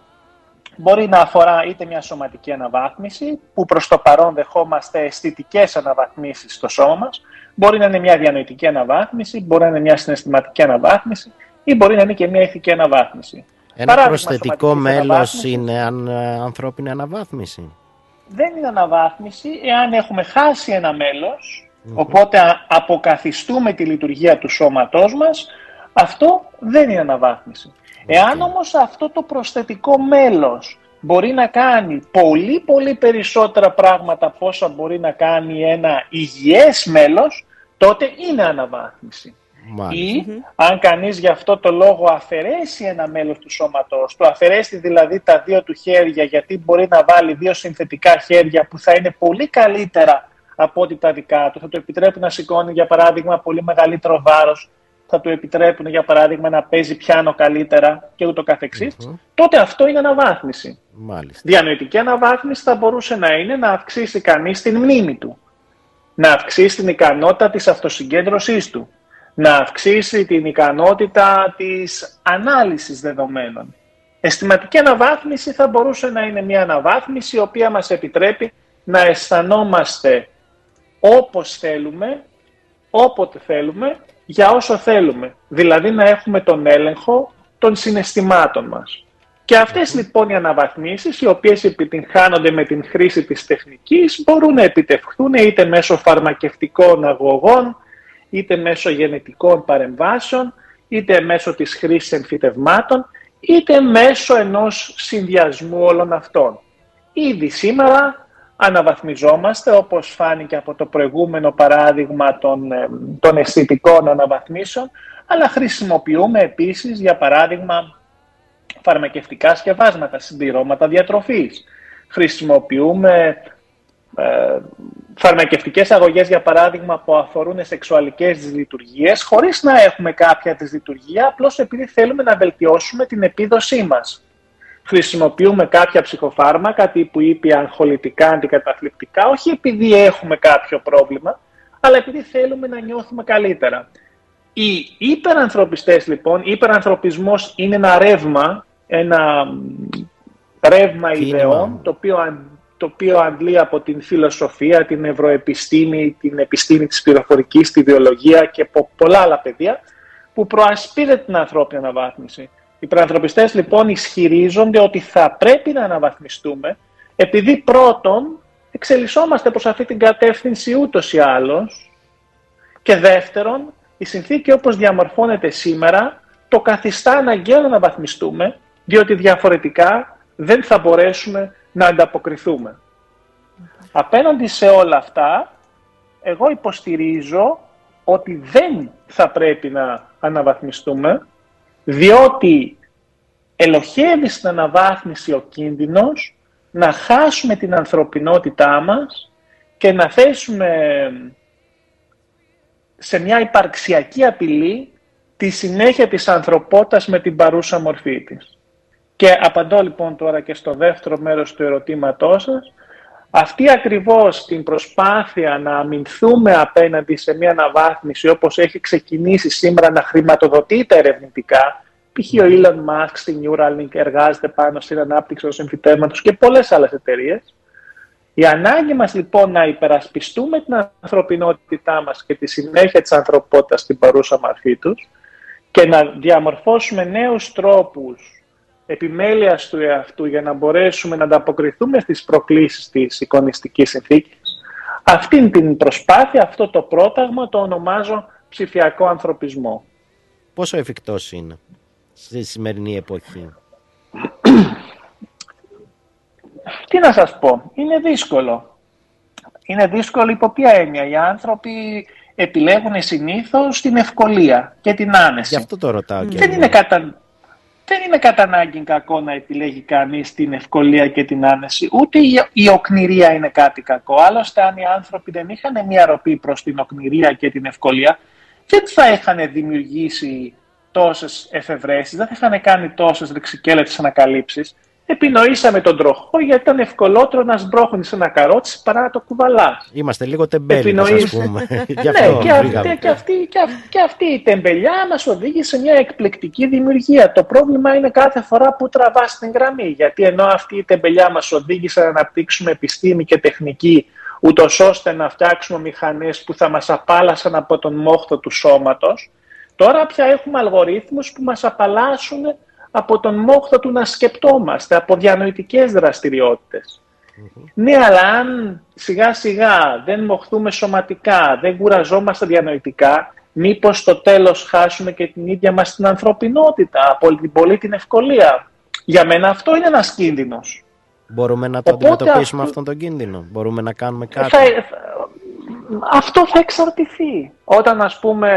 μπορεί να αφορά είτε μια σωματική αναβάθμιση, που προς το παρόν δεχόμαστε αισθητικές αναβαθμίσεις στο σώμα μας, Μπορεί να είναι μια διανοητική αναβάθμιση, μπορεί να είναι μια συναισθηματική αναβάθμιση ή μπορεί να είναι και μια ηθική αναβάθμιση. Ένα Παράδειγμα προσθετικό σωματικής μέλος αναβάθμισης είναι αν, ε, ανθρώπινη αναβάθμιση. Δεν είναι αναβάθμιση εάν έχουμε χάσει ένα μέλος, οπότε α- αποκαθιστούμε τη λειτουργία του σώματός μας, αυτό δεν είναι αναβάθμιση. Εάν όμως αυτό το προσθετικό μέλος μπορεί να κάνει πολύ πολύ περισσότερα πράγματα από όσα μπορεί να κάνει ένα υγιές μέλος, τότε είναι αναβάθμιση. Ή αν κανείς γι' αυτό το λόγο αφαιρέσει ένα μέλος του σώματός του, αφαιρέσει δηλαδή τα δύο του χέρια γιατί μπορεί να βάλει δύο συνθετικά χέρια που θα είναι πολύ καλύτερα από ό,τι τα δικά του, θα του επιτρέπουν να σηκώνει για παράδειγμα πολύ μεγαλύτερο βάρος, θα του επιτρέπουν για παράδειγμα να παίζει πιάνο καλύτερα και ούτω καθεξής, τότε αυτό είναι αναβάθμιση. Μάλιστα. Διανοητική αναβάθμιση θα μπορούσε να είναι να αυξήσει κανείς την μνήμη του, να αυξήσει την ικανότητα της αυτοσυγκέντρωσής του, να αυξήσει την ικανότητα της ανάλυσης δεδομένων. Αισθηματική αναβάθμιση θα μπορούσε να είναι μια αναβάθμιση η οποία μας επιτρέπει να αισθανόμαστε όπως θέλουμε, όποτε θέλουμε, για όσο θέλουμε. Δηλαδή να έχουμε τον έλεγχο των συναισθημάτων μας. Και αυτές λοιπόν οι αναβαθμίσεις, οι οποίες επιτυγχάνονται με την χρήση της τεχνικής, μπορούν να επιτευχθούν είτε μέσω φαρμακευτικών αγωγών, είτε μέσω γενετικών παρεμβάσεων, είτε μέσω της χρήσης εμφυτευμάτων, είτε μέσω ενός συνδυασμού όλων αυτών. Ήδη σήμερα αναβαθμιζόμαστε, όπως φάνηκε από το προηγούμενο παράδειγμα των, ε, των αισθητικών αναβαθμίσεων, αλλά χρησιμοποιούμε επίσης, για παράδειγμα, φαρμακευτικά σκευάσματα, συμπληρώματα διατροφής. Χρησιμοποιούμε ε, φαρμακευτικές αγωγές, για παράδειγμα, που αφορούν σεξουαλικές τις λειτουργίες, χωρίς να έχουμε κάποια της λειτουργία, απλώς επειδή θέλουμε να βελτιώσουμε την επίδοσή μας. Χρησιμοποιούμε κάποια ψυχοφάρμακα, τύπου ήπια, αγχολητικά, αντικαταθλιπτικά, όχι επειδή έχουμε κάποιο πρόβλημα, αλλά επειδή θέλουμε να νιώθουμε καλύτερα. Οι υπερανθρωπιστές λοιπόν, υπερανθρωπισμός είναι ένα ρεύμα, ένα μ, ρεύμα ιδεών, το οποίο, αν- το οποίο αντλεί από την φιλοσοφία, την ευρωεπιστήμη, την επιστήμη της πληροφορικής, τη βιολογία και από πολλά άλλα πεδία, που προασπίζεται την ανθρώπινη αναβάθμιση. Οι υπερανθρωπιστές λοιπόν ισχυρίζονται ότι θα πρέπει να αναβαθμιστούμε, επειδή πρώτον εξελισσόμαστε προς αυτή την κατεύθυνση ούτως ή άλλως, και δεύτερον, η συνθήκη όπως διαμορφώνεται σήμερα το καθιστά αναγκαίο να αναβαθμιστούμε, διότι διαφορετικά δεν θα μπορέσουμε να ανταποκριθούμε. Απέναντι σε όλα αυτά, εγώ υποστηρίζω ότι δεν θα πρέπει να αναβαθμιστούμε, διότι ελοχεύει στην αναβάθμιση ο κίνδυνος να χάσουμε την ανθρωπινότητά μας και να θέσουμε σε μια υπαρξιακή απειλή τη συνέχεια της ανθρωπότητας με την παρούσα μορφή της. Και απαντώ λοιπόν τώρα και στο δεύτερο μέρος του ερωτήματός σας, αυτή ακριβώς την προσπάθεια να αμυνθούμε απέναντι σε μια αναβάθμιση όπως έχει ξεκινήσει σήμερα να χρηματοδοτείται ερευνητικά, π.χ. ο Elon Musk στη Neuralink εργάζεται πάνω στην ανάπτυξη του εμφυτεύματος και πολλές άλλες εταιρείες, η ανάγκη μας λοιπόν να υπερασπιστούμε την ανθρωπινότητά μας και τη συνέχεια της ανθρωπότητας στην παρούσα μορφή τους και να διαμορφώσουμε νέους τρόπους επιμέλειας του εαυτού για να μπορέσουμε να ανταποκριθούμε στις προκλήσεις της εικονιστικής συνθήκης. Αυτή την προσπάθεια, αυτό το πρόταγμα το ονομάζω ψηφιακό ανθρωπισμό. Πόσο εφικτός είναι στη σημερινή εποχή; Τι να σας πω, είναι δύσκολο. Είναι δύσκολο υπό ποια έννοια. Οι άνθρωποι επιλέγουν συνήθως την ευκολία και την άνεση. Γι' αυτό το ρωτάω και Δεν εγώ. είναι, κατά... δεν είναι κατά ανάγκη κακό να επιλέγει κανείς την ευκολία και την άνεση. Ούτε η, η οκνηρία είναι κάτι κακό. Άλλωστε, αν οι άνθρωποι δεν είχαν μια ροπή προς την οκνηρία και την ευκολία, δεν θα είχαν δημιουργήσει τόσες εφευρέσεις, δεν θα είχαν κάνει τόσες ρηξικέλετες ανακαλύψεις. Επινοήσαμε τον τροχό γιατί ήταν ευκολότερο να σμπρώχνεις ένα καρότσι παρά να το κουβαλάς. Είμαστε λίγο τεμπέλοι, ας Επινοείς. πούμε. Γι' ναι, αυτό και αυτή, βρήκαμε. και, αυτή, και, αυτή, και αυτή η τεμπελιά μας οδήγησε σε μια εκπληκτική δημιουργία. Το πρόβλημα είναι κάθε φορά που τραβάς την γραμμή. Γιατί ενώ αυτή η τεμπελιά μας οδήγησε να αναπτύξουμε επιστήμη και τεχνική ούτως ώστε να φτιάξουμε μηχανές που θα μας απάλασαν από τον μόχθο του σώματος. Τώρα πια έχουμε αλγορίθμους που μας απαλλάσσουν από τον μόχθο του να σκεπτόμαστε, από διανοητικές δραστηριότητες. Ναι, αλλά αν σιγά σιγά δεν μοχθούμε σωματικά, δεν κουραζόμαστε διανοητικά, μήπως στο τέλος χάσουμε και την ίδια μας την ανθρωπινότητα, από την πολύ την ευκολία; Για μένα αυτό είναι ένας κίνδυνος. Μπορούμε να το Οπότε αντιμετωπίσουμε αυτό- αυτόν τον κίνδυνο. Μπορούμε να κάνουμε κάτι. Θα- αυτό θα εξαρτηθεί. Όταν ας πούμε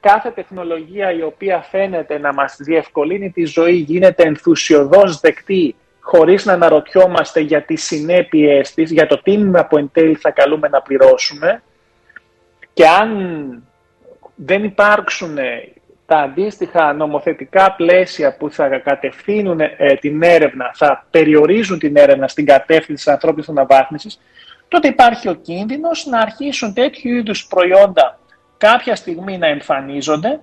κάθε τεχνολογία η οποία φαίνεται να μας διευκολύνει τη ζωή γίνεται ενθουσιοδός δεκτή χωρίς να αναρωτιόμαστε για τις συνέπειες της, για το τίμημα που εν τέλει θα καλούμε να πληρώσουμε και αν δεν υπάρξουν τα αντίστοιχα νομοθετικά πλαίσια που θα κατευθύνουν ε, την έρευνα, θα περιορίζουν την έρευνα στην κατεύθυνση της ανθρώπινης αναβάθμισης, τότε υπάρχει ο κίνδυνος να αρχίσουν τέτοιου είδους προϊόντα κάποια στιγμή να εμφανίζονται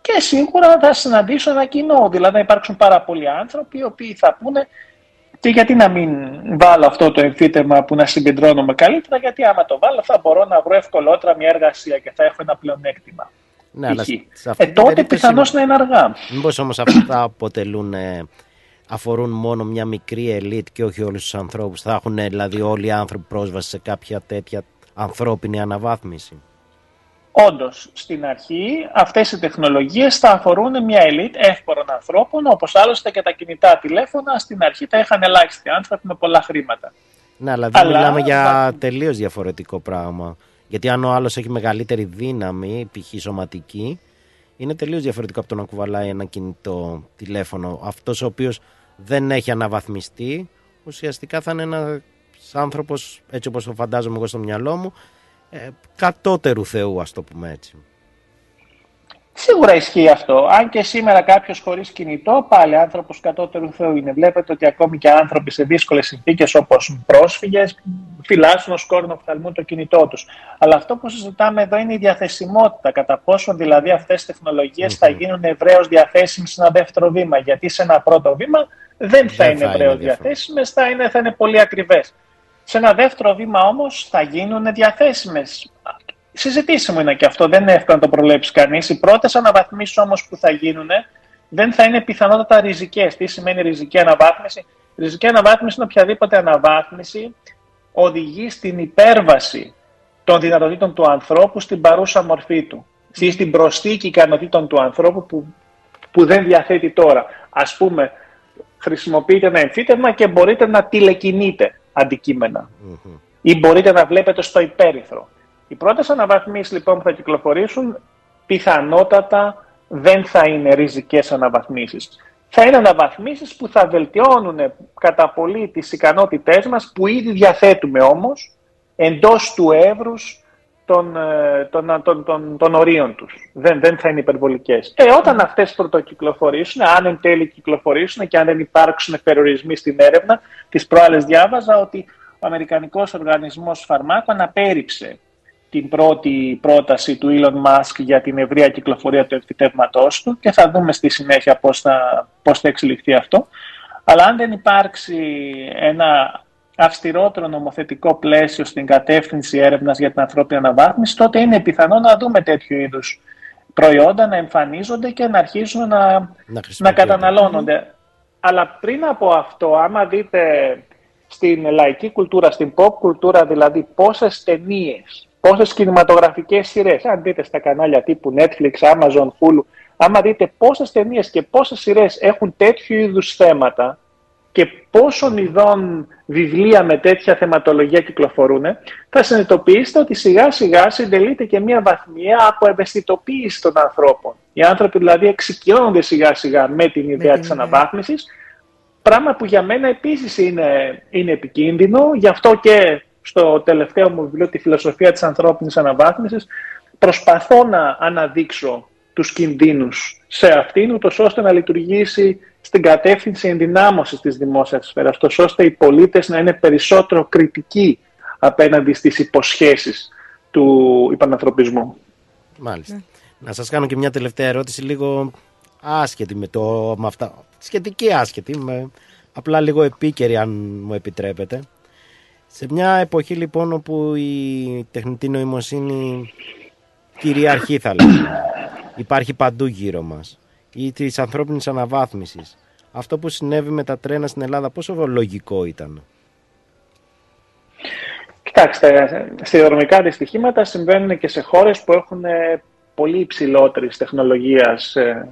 και σίγουρα θα συναντήσουν ένα κοινό. Δηλαδή να υπάρξουν πάρα πολλοί άνθρωποι οι οποίοι θα πούνε και γιατί να μην βάλω αυτό το εμφύτευμα που να συγκεντρώνομαι καλύτερα, γιατί άμα το βάλω θα μπορώ να βρω ευκολότερα μια εργασία και θα έχω ένα πλεονέκτημα. Ναι, αλλά π.χ. σε αυτή Ε, την τότε περίπτωση- πιθανώς να είναι αργά. Μήπως όμως αυτά αποτελούν, ε, αφορούν μόνο μια μικρή ελίτ και όχι όλους τους ανθρώπους. Θα έχουν ε, δηλαδή όλοι οι άνθρωποι πρόσβαση σε κάποια τέτοια ανθρώπινη αναβάθμιση. Όντως, στην αρχή αυτές οι τεχνολογίες θα αφορούν μια ελίτ εύπορων ανθρώπων, όπως άλλωστε και τα κινητά τηλέφωνα στην αρχή τα είχαν ελάχιστοι άνθρωποι με πολλά χρήματα. Ναι, αλλά δεν Αλλά μιλάμε για θα- τελείως διαφορετικό πράγμα. Γιατί αν ο άλλος έχει μεγαλύτερη δύναμη, π.χ. σωματική, είναι τελείως διαφορετικό από το να κουβαλάει ένα κινητό τηλέφωνο. Αυτός ο οποίος δεν έχει αναβαθμιστεί, ουσιαστικά θα είναι ένας άνθρωπος, έτσι όπως το φαντάζομαι εγώ στο μυαλό μου, ε, κατώτερου Θεού, ας το πούμε έτσι. Σίγουρα ισχύει αυτό. Αν και σήμερα κάποιος χωρίς κινητό, πάλι άνθρωπος κατώτερου Θεού είναι. Βλέπετε ότι ακόμη και άνθρωποι σε δύσκολες συνθήκες όπως πρόσφυγες φυλάσσουν ω κόρνο οφθαλμού το κινητό τους. Αλλά αυτό που συζητάμε εδώ είναι η διαθεσιμότητα. Κατά πόσον δηλαδή αυτές οι τεχνολογίες θα γίνουν ευρέως διαθέσιμες σε ένα δεύτερο βήμα. Γιατί σε ένα πρώτο βήμα δεν θα Δεν είναι θα ευρέω είναι διαφορετικό. διαθέσιμες, θα είναι, θα είναι πολύ ακριβές. Σε ένα δεύτερο βήμα όμως θα γίνουν διαθέσιμες. Συζητήσιμο είναι και αυτό, δεν είναι εύκολο να το προλέψει κανείς. Οι πρώτες αναβαθμίσεις όμως που θα γίνουν δεν θα είναι πιθανότατα ριζικές. Τι σημαίνει ριζική αναβάθμιση, Ριζική αναβάθμιση είναι οποιαδήποτε αναβάθμιση οδηγεί στην υπέρβαση των δυνατοτήτων του ανθρώπου στην παρούσα μορφή του ή στην προσθήκη ικανοτήτων του ανθρώπου που, που δεν διαθέτει τώρα. Ας πούμε, χρησιμοποιείτε ένα εμφύτευμα και μπορείτε να τηλεκινείτε αντικείμενα ή μπορείτε να βλέπετε στο υπέρυθρο. Οι πρώτες αναβαθμίσεις λοιπόν που θα κυκλοφορήσουν πιθανότατα δεν θα είναι ριζικές αναβαθμίσεις. Θα είναι αναβαθμίσεις που θα βελτιώνουν κατά πολύ τις ικανότητές μας που ήδη διαθέτουμε όμως εντός του εύρους των, ε, των, των, των, των ορίων τους. Δεν, δεν θα είναι υπερβολικές. Ε, όταν αυτές πρωτοκυκλοφορήσουν, αν εν τέλει κυκλοφορήσουν και αν δεν υπάρξουν περιορισμοί στην έρευνα, τις προάλλες διάβαζα ότι ο Αμερικανικός Οργανισμός Φαρμάκων απέρριψε την πρώτη πρόταση του Elon Musk για την ευρεία κυκλοφορία του εμφυτεύματός του και θα δούμε στη συνέχεια πώς θα, πώς θα εξελιχθεί αυτό. Αλλά αν δεν υπάρξει ένα αυστηρότερο νομοθετικό πλαίσιο στην κατεύθυνση έρευνας για την ανθρώπινη αναβάθμιση, τότε είναι πιθανό να δούμε τέτοιου είδους προϊόντα να εμφανίζονται και να αρχίζουν να, Να να καταναλώνονται. Αλλά πριν από αυτό, άμα δείτε στην λαϊκή κουλτούρα, στην pop κουλτούρα, δηλαδή πόσες ταινίες, πόσες κινηματογραφικές σειρές, αν δείτε στα κανάλια τύπου Netflix, Amazon, Hulu, άμα δείτε πόσες ταινίες και πόσες σειρές έχουν τέτοιου είδους θέματα και πόσων ειδών βιβλία με τέτοια θεματολογία κυκλοφορούν, θα συνειδητοποιήσετε ότι σιγά σιγά συντελείται και μια βαθμία από ευαισθητοποίηση των ανθρώπων. Οι άνθρωποι δηλαδή εξοικειώνονται σιγά σιγά με την ιδέα της αναβάθμισης, πράγμα που για μένα επίσης είναι, είναι επικίνδυνο, γι' αυτό και στο τελευταίο μου βιβλίο «Τη φιλοσοφία της ανθρώπινης αναβάθμισης» προσπαθώ να αναδείξω τους κινδύνους σε αυτήν, ούτως ώστε να λειτουργήσει στην κατεύθυνση ενδυνάμωσης της δημόσιας σφαίρας, ούτως ώστε οι πολίτες να είναι περισσότερο κριτικοί απέναντι στις υποσχέσεις του υπανανθρωπισμού. Μάλιστα. Να σας κάνω και μια τελευταία ερώτηση λίγο άσχετη με, το, με αυτά. Σχετική άσχετη, με, απλά λίγο επίκαιρη αν μου επιτρέπετε. Σε μια εποχή λοιπόν όπου η τεχνητή νοημοσύνη κυριαρχεί θα λέγαμε, υπάρχει παντού γύρω μας, ή της ανθρώπινης αναβάθμισης, αυτό που συνέβη με τα τρένα στην Ελλάδα πόσο λογικό ήταν; Κοιτάξτε, σιδηροδρομικά δυστυχήματα συμβαίνουν και σε χώρες που έχουν ε, πολύ υψηλότερης τεχνολογίας ε,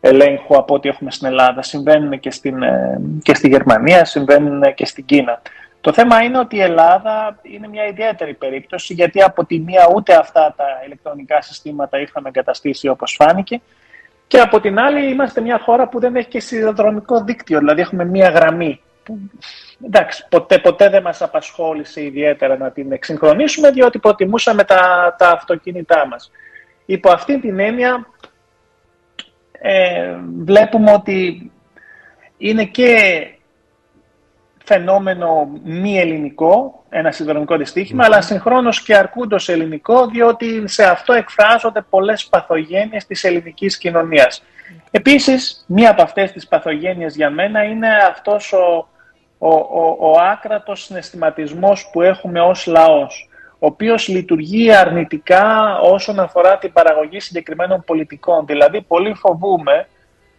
ελέγχου από ό,τι έχουμε στην Ελλάδα. Συμβαίνουν και, στην, ε, και στη Γερμανία, συμβαίνουν και στην Κίνα. Το θέμα είναι ότι η Ελλάδα είναι μια ιδιαίτερη περίπτωση γιατί από τη μία ούτε αυτά τα ηλεκτρονικά συστήματα είχαμε εγκαταστήσει όπως φάνηκε και από την άλλη είμαστε μια χώρα που δεν έχει και σιδηροδρομικό δίκτυο, δηλαδή έχουμε μια γραμμή που εντάξει, ποτέ, ποτέ δεν μας απασχόλησε ιδιαίτερα να την εξυγχρονίσουμε διότι προτιμούσαμε τα, τα αυτοκίνητά μας. Υπό αυτή την έννοια ε, βλέπουμε ότι είναι και φαινόμενο μη ελληνικό, ένα σιδηροδρομικό δυστύχημα, αλλά συγχρόνως και αρκούντος ελληνικό, διότι σε αυτό εκφράζονται πολλές παθογένειες της ελληνικής κοινωνίας. Επίσης, μία από αυτές τις παθογένειες για μένα είναι αυτός ο, ο, ο, ο άκρατος συναισθηματισμός που έχουμε ως λαός, ο οποίος λειτουργεί αρνητικά όσον αφορά την παραγωγή συγκεκριμένων πολιτικών. Δηλαδή, πολύ φοβούμε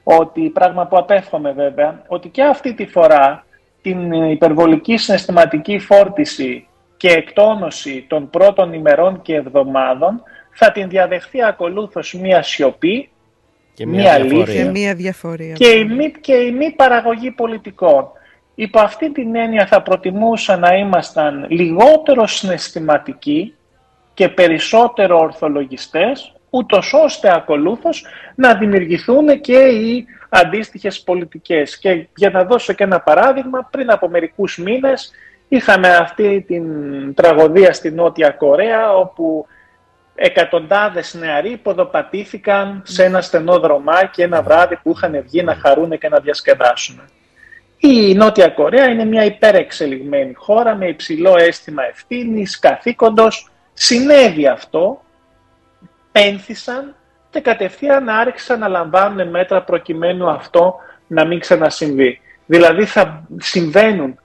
ότι, πράγμα που απέφχομαι βέβαια, ότι και αυτή τη φορά την υπερβολική συναισθηματική φόρτιση και εκτόνωση των πρώτων ημερών και εβδομάδων θα την διαδεχθεί ακολούθως μία σιωπή, Και μία, μια αλήθεια διαφορία. Και μία διαφορία. και η, μη, και η μη παραγωγή πολιτικών. Υπό αυτή την έννοια θα προτιμούσα να ήμασταν λιγότερο συναισθηματικοί και περισσότερο ορθολογιστές, ούτως ώστε ακολούθως να δημιουργηθούν και οι αντίστοιχες πολιτικές. Και για να δώσω και ένα παράδειγμα, πριν από μερικούς μήνες είχαμε αυτή την τραγωδία στη Νότια Κορέα, όπου εκατοντάδες νεαροί ποδοπατήθηκαν σε ένα στενό δρομάκι ένα βράδυ που είχαν βγει να χαρούν και να διασκεδάσουν. Η Νότια Κορέα είναι μια υπερεξελιγμένη χώρα με υψηλό αίσθημα ευθύνης, καθήκοντος. Συνέβη αυτό, πένθησαν και κατευθείαν άρχισαν να λαμβάνουν μέτρα προκειμένου αυτό να μην ξανασυμβεί. Δηλαδή θα συμβαίνουν,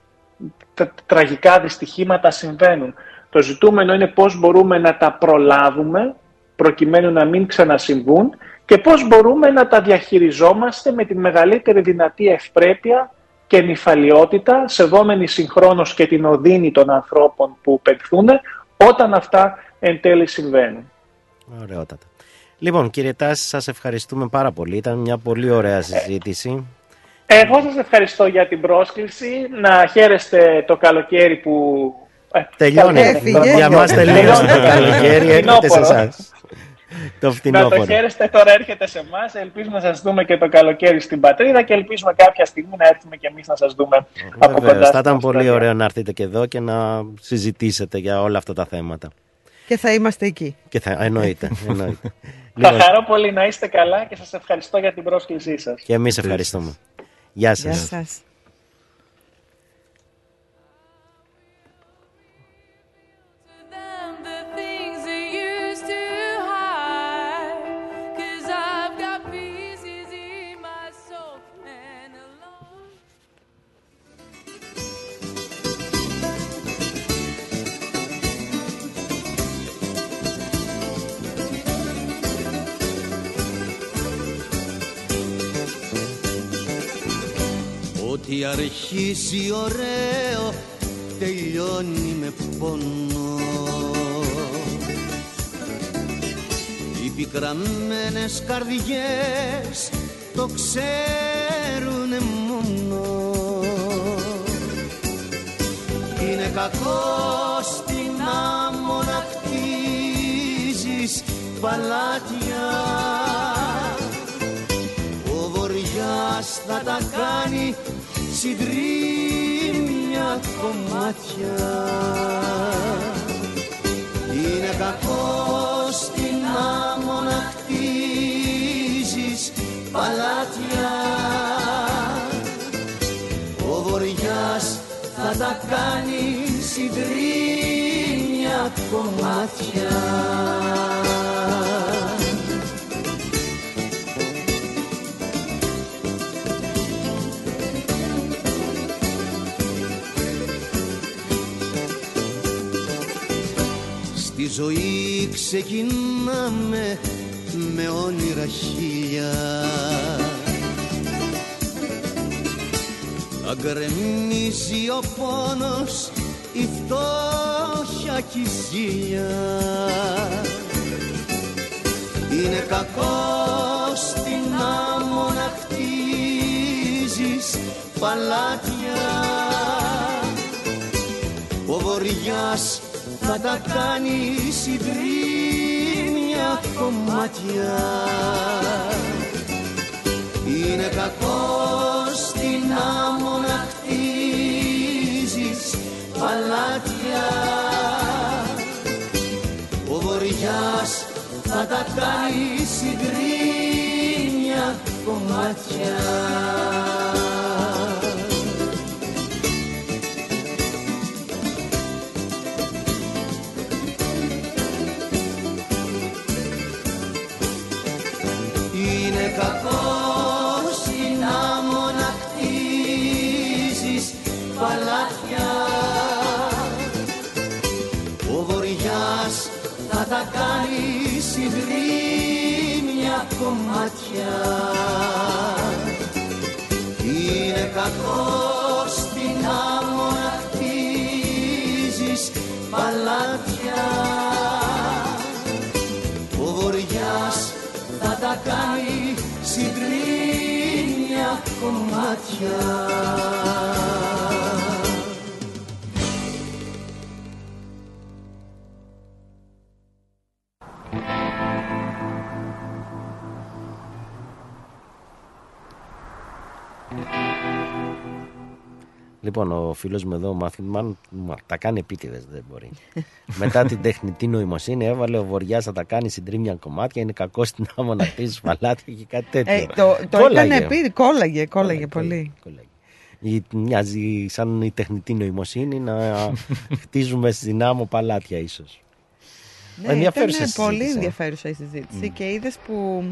τα τραγικά δυστυχήματα συμβαίνουν. Το ζητούμενο είναι πώς μπορούμε να τα προλάβουμε προκειμένου να μην ξανασυμβούν και πώς μπορούμε να τα διαχειριζόμαστε με τη μεγαλύτερη δυνατή ευπρέπεια και νυφαλιότητα, σεβόμενοι συγχρόνως και την οδύνη των ανθρώπων που πετθούν, όταν αυτά εν τέλει συμβαίνουν. Ωραιότατα. Λοιπόν, κύριε Τάση, σας ευχαριστούμε πάρα πολύ. Ήταν μια πολύ ωραία συζήτηση. Εγώ σας ευχαριστώ για την πρόσκληση. Να χαίρεστε το καλοκαίρι που... ε, Τελειώνει. καλοκαίρι. Για μας τελείωσε το καλοκαίρι, έρχεται σε Φθινόπωρο. εσάς. Το Να το φθινόπωρο. χαίρεστε, τώρα έρχεται σε εμάς. Ελπίζουμε να σας δούμε και το καλοκαίρι στην πατρίδα και ελπίζουμε κάποια στιγμή να έρθουμε και εμείς να σας δούμε από κοντά. Βεβαίως, θα στην ήταν πολύ Αυστραλία. ωραίο να έρθετε και εδώ και να συζητήσετε για όλα αυτά τα θέματα. Και θα είμαστε εκεί. Και θα εννοείται. εννοείται. Θα Λοιπόν, χαρώ πολύ να είστε καλά και σας ευχαριστώ για την πρόσκλησή σας. και εμείς ευχαριστούμε. Γεια Γεια σας. Ό,τι αρχίσει ωραίο τελειώνει με πόνο. Οι πικραμένες καρδιές το ξέρουνε μόνο. Είναι κακό στην άμμο να χτίζεις παλάτια. Ο βοριάς θα τα κάνει συντρίμια κομμάτια. Είναι κακός στην άμμο να χτίζεις παλάτια. Ο βοριάς θα τα κάνει συντρίμια κομμάτια ζωή ξεκινάμε με όνειρα χίλια. Αγκρεμίζει ο πόνος, η φτώχεια κι η ζήλια. Είναι κακός στην άμμο να χτίζεις παλάτια. Ο βοριάς θα τα κάνει συντρίμια κομμάτια. Είναι κακός στην άμμο να χτίζεις παλάτια. Ο βοριάς θα τα κάνει συντρίμια κομμάτια τα κάνει συντρίμια κομμάτια. Είναι κακός στην άμμο να χτίζεις παλάτια. Ο βοριάς θα τα κάνει συγκρίνια κομμάτια Λοιπόν, ο φίλος μου εδώ, ο Μάθιου, μάλλον μα, τα κάνει επίτηδες, δεν μπορεί. Μετά την τεχνητή νοημοσύνη, έβαλε ο Βοριάς θα τα κάνει συντρίμια κομμάτια. Είναι κακό στην άμμο να χτίζει παλάτια και κάτι τέτοιο. Ε, το το Κόλλαγε. έκανε επί, κόλλαγε, κόλλαγε πολύ. Ή Μοιάζει σαν η τεχνητή νοημοσύνη να χτίζουμε στην άμμο παλάτια, ίσως. Ναι, Ενδιαφέρουσα ήταν πολύ συζήτηση. ενδιαφέρουσα η συζήτηση Μμ. και είδες που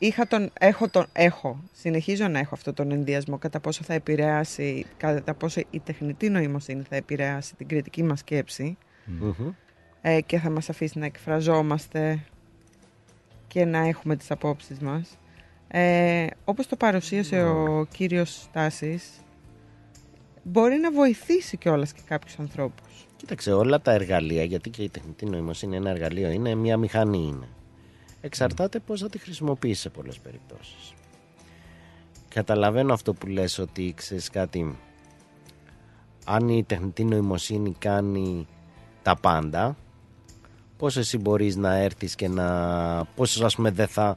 είχα τον, έχω, τον, έχω, συνεχίζω να έχω αυτόν τον ενδιασμό κατά πόσο θα επηρεάσει, κατά πόσο η τεχνητή νοημοσύνη θα επηρεάσει την κριτική μας σκέψη ε, και θα μας αφήσει να εκφραζόμαστε και να έχουμε τις απόψεις μας. Ε, όπως το παρουσίασε ο κύριος Στάσης, μπορεί να βοηθήσει κιόλας και κάποιους ανθρώπους. Κοίταξε, όλα τα εργαλεία, γιατί και η τεχνητή νοημοσύνη ένα εργαλείο είναι, μια μηχανή είναι. Εξαρτάται πώς θα τη χρησιμοποιήσει σε πολλές περιπτώσεις. Καταλαβαίνω αυτό που λες ότι ξέρεις κάτι, αν η τεχνητή νοημοσύνη κάνει τα πάντα, πώς εσύ μπορείς να έρθεις και να... πώς ας πούμε δεν θα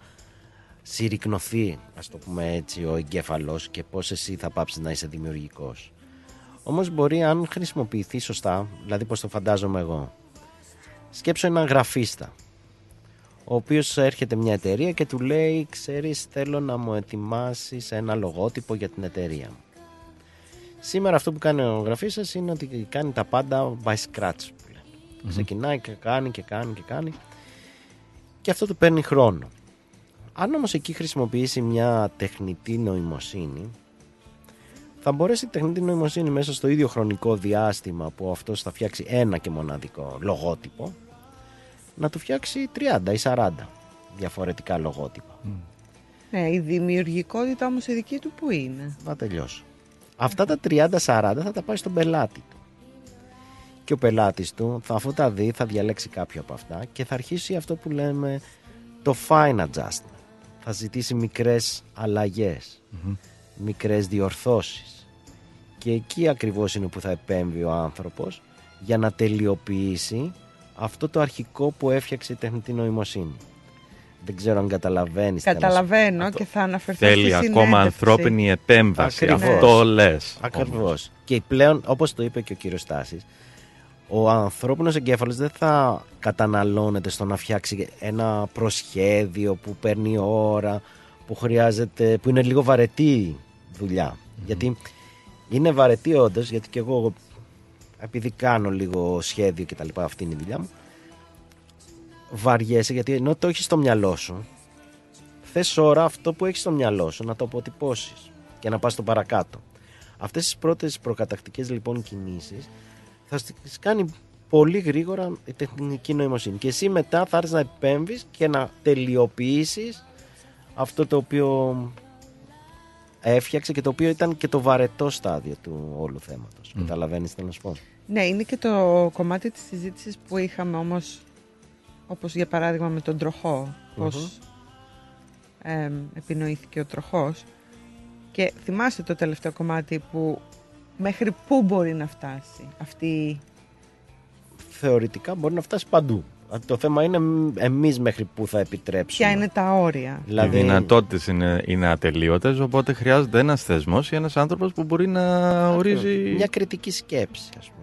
συρρυκνωθεί, ας το πούμε έτσι, ο εγκέφαλος και πώς εσύ θα πάψεις να είσαι δημιουργικός. Όμως μπορεί αν χρησιμοποιηθεί σωστά, δηλαδή πώς το φαντάζομαι εγώ. Σκέψω έναν γραφίστα, ο οποίος έρχεται μια εταιρεία και του λέει «Ξέρεις, θέλω να μου ετοιμάσεις ένα λογότυπο για την εταιρεία μου». Σήμερα αυτό που κάνει ο γραφίστας είναι ότι κάνει τα πάντα by scratch. Που λένε. Ξεκινάει και κάνει και κάνει και κάνει και αυτό του παίρνει χρόνο. Αν όμως εκεί χρησιμοποιήσει μια τεχνητή νοημοσύνη θα μπορέσει η τεχνητή νοημοσύνη μέσα στο ίδιο χρονικό διάστημα που αυτός θα φτιάξει ένα και μοναδικό λογότυπο να του φτιάξει 30 ή 40 διαφορετικά λογότυπα. Ναι, η δημιουργικότητα όμως η δική του που είναι; Θα τελειώσω. Αυτά τα 30-40 θα τα πάει στον πελάτη του. Και ο πελάτης του, θα, αφού τα δει, θα διαλέξει κάποιο από αυτά και θα αρχίσει αυτό που λέμε το fine adjustment. Θα ζητήσει μικρές αλλαγές, μικρές διορθώσεις. Και εκεί ακριβώς είναι που θα επέμβει ο άνθρωπος για να τελειοποιήσει αυτό το αρχικό που έφτιαξε η τεχνητή νοημοσύνη. Δεν ξέρω αν καταλαβαίνεις. Καταλαβαίνω και θα αναφερθώ Θέλει στη ακόμα συνέντευξη. ανθρώπινη επέμβαση. Ακριβώς. Αυτό λες. Ακριβώς. Και πλέον, όπως το είπε και ο κύριος Στάσης, ο ανθρώπινος εγκέφαλος δεν θα καταναλώνεται στο να φτιάξει ένα προσχέδιο που παίρνει ώρα, που χρειάζεται, που είναι λίγο βαρετή δουλειά. Γιατί είναι βαρετή όντως, γιατί και εγώ επειδή κάνω λίγο σχέδιο και τα λοιπά, αυτή είναι η δουλειά μου, βαριέσαι γιατί ενώ το έχεις στο μυαλό σου, θες ώρα αυτό που έχεις στο μυαλό σου να το αποτυπώσεις και να πας στο παρακάτω. Αυτές τις πρώτες προκατακτικές λοιπόν κινήσεις θα στις κάνει πολύ γρήγορα η τεχνική νοημοσύνη. Και εσύ μετά θα έρθεις να επέμβεις και να τελειοποιήσεις αυτό το οποίο έφτιαξε και το οποίο ήταν και το βαρετό στάδιο του όλου θέματος. Μμ. Καταλαβαίνεις τι θέλω να σου πω; Ναι, είναι και το κομμάτι της συζήτησης που είχαμε όμως, όπως για παράδειγμα με τον τροχό, πώς εμ, επινοήθηκε ο τροχός. Και θυμάστε το τελευταίο κομμάτι που μέχρι πού μπορεί να φτάσει αυτή Θεωρητικά μπορεί να φτάσει παντού. Το θέμα είναι εμείς μέχρι πού θα επιτρέψουμε. ποια είναι τα όρια. Δηλαδή- Οι δυνατότητες είναι, είναι ατελείωτες, οπότε χρειάζεται ένας θεσμός ή ένας άνθρωπος που μπορεί να ορίζει. Μια κριτική σκέψη, ας πούμε.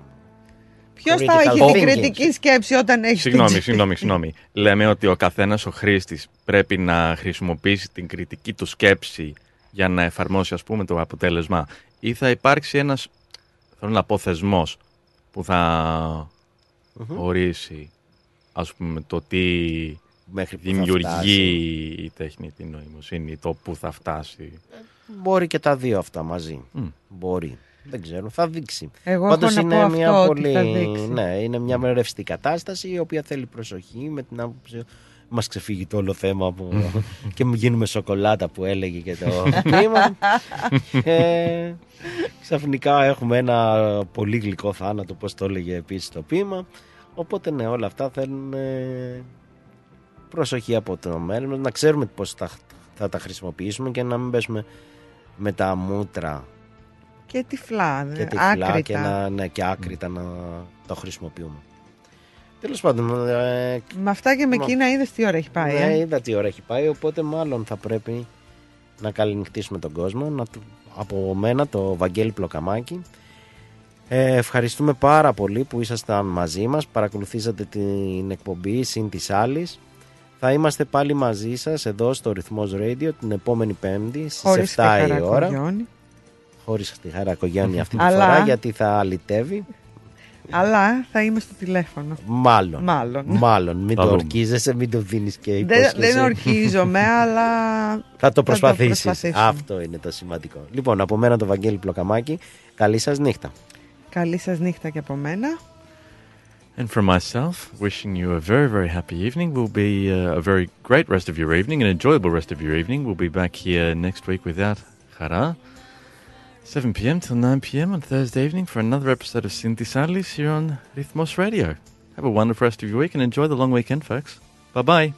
Ποιος θα Critical έχει την thinking. κριτική σκέψη όταν έχεις Συγγνώμη, συγγνώμη, συγγνώμη. Λέμε ότι ο καθένας ο χρήστης πρέπει να χρησιμοποιήσει την κριτική του σκέψη για να εφαρμόσει, ας πούμε, το αποτέλεσμα. Ή θα υπάρξει ένας, θέλω να πω, θεσμός που θα ορίσει, ας πούμε, το τι Μέχρι που θα δημιουργεί φτάσει. η τεχνητή νοημοσύνη, το που θα φτάσει. Μπορεί και τα δύο αυτά μαζί. Μμ. Μπορεί. Δεν ξέρω, θα δείξει. Εγώ Πάντως έχω να είναι πω μια αυτό, πολύ. ότι θα δείξει. Ναι, είναι μια ρευστή κατάσταση η οποία θέλει προσοχή με την άποψη. Μας ξεφύγει το όλο θέμα που... και μου γίνουμε σοκολάτα που έλεγε και το ποίημα. και ξαφνικά έχουμε ένα πολύ γλυκό θάνατο, πώς το έλεγε επίσης το ποίημα. Οπότε ναι, όλα αυτά θέλουν ε, προσοχή από το μέλλον, να ξέρουμε πώς θα, θα τα χρησιμοποιήσουμε και να μην πέσουμε με τα μούτρα Και τυφλά, και δε, τυφλά άκρητα. και, να, ναι, και άκρητα να το χρησιμοποιούμε. Τέλος πάντων. Ε, Με αυτά και με μα- εκείνα είδες τι ώρα έχει πάει. ναι, ε; είδα τι ώρα έχει πάει, οπότε μάλλον θα πρέπει να καληνυχτήσουμε τον κόσμο. Να του, από μένα το Βαγγέλη Πλοκαμάκη. Ε, ευχαριστούμε πάρα πολύ που ήσασταν μαζί μας, παρακολουθήσατε την εκπομπή συν της άλλης. Θα είμαστε πάλι μαζί σας εδώ στο Ρυθμός Radio την επόμενη Πέμπτη στις Χωρίς 7 η τη ώρα. Χαρακογιόνη. Χωρίς τη χαρακογιόνη αυτή τη Αλλά- φορά γιατί θα αλυτεύει. Αλλά θα είμαι στο τηλέφωνο. Μάλλον. Μάλλον. Μάλλον. Μην Θα το δούμε. ορκίζεσαι, μην το δίνεις και Δεν, υπόσχεσαι. δεν ορκίζομαι, αλλά. Θα το προσπαθήσεις. προσπαθήσω. Αυτό είναι το σημαντικό. Λοιπόν, από μένα το Βαγγέλη Πλοκαμάκη. Καλή σας νύχτα. Καλή σας νύχτα και από μένα. And from myself, wishing you a very, very happy evening. Will be uh, a very great rest of your evening, an enjoyable rest of your evening. We'll be back here next week without Hara. 7 p.m. till 9 p.m. on Thursday evening for another episode of Sinti Salis here on Rhythmos Radio. Have a wonderful rest of your week and enjoy the long weekend, folks. Bye bye.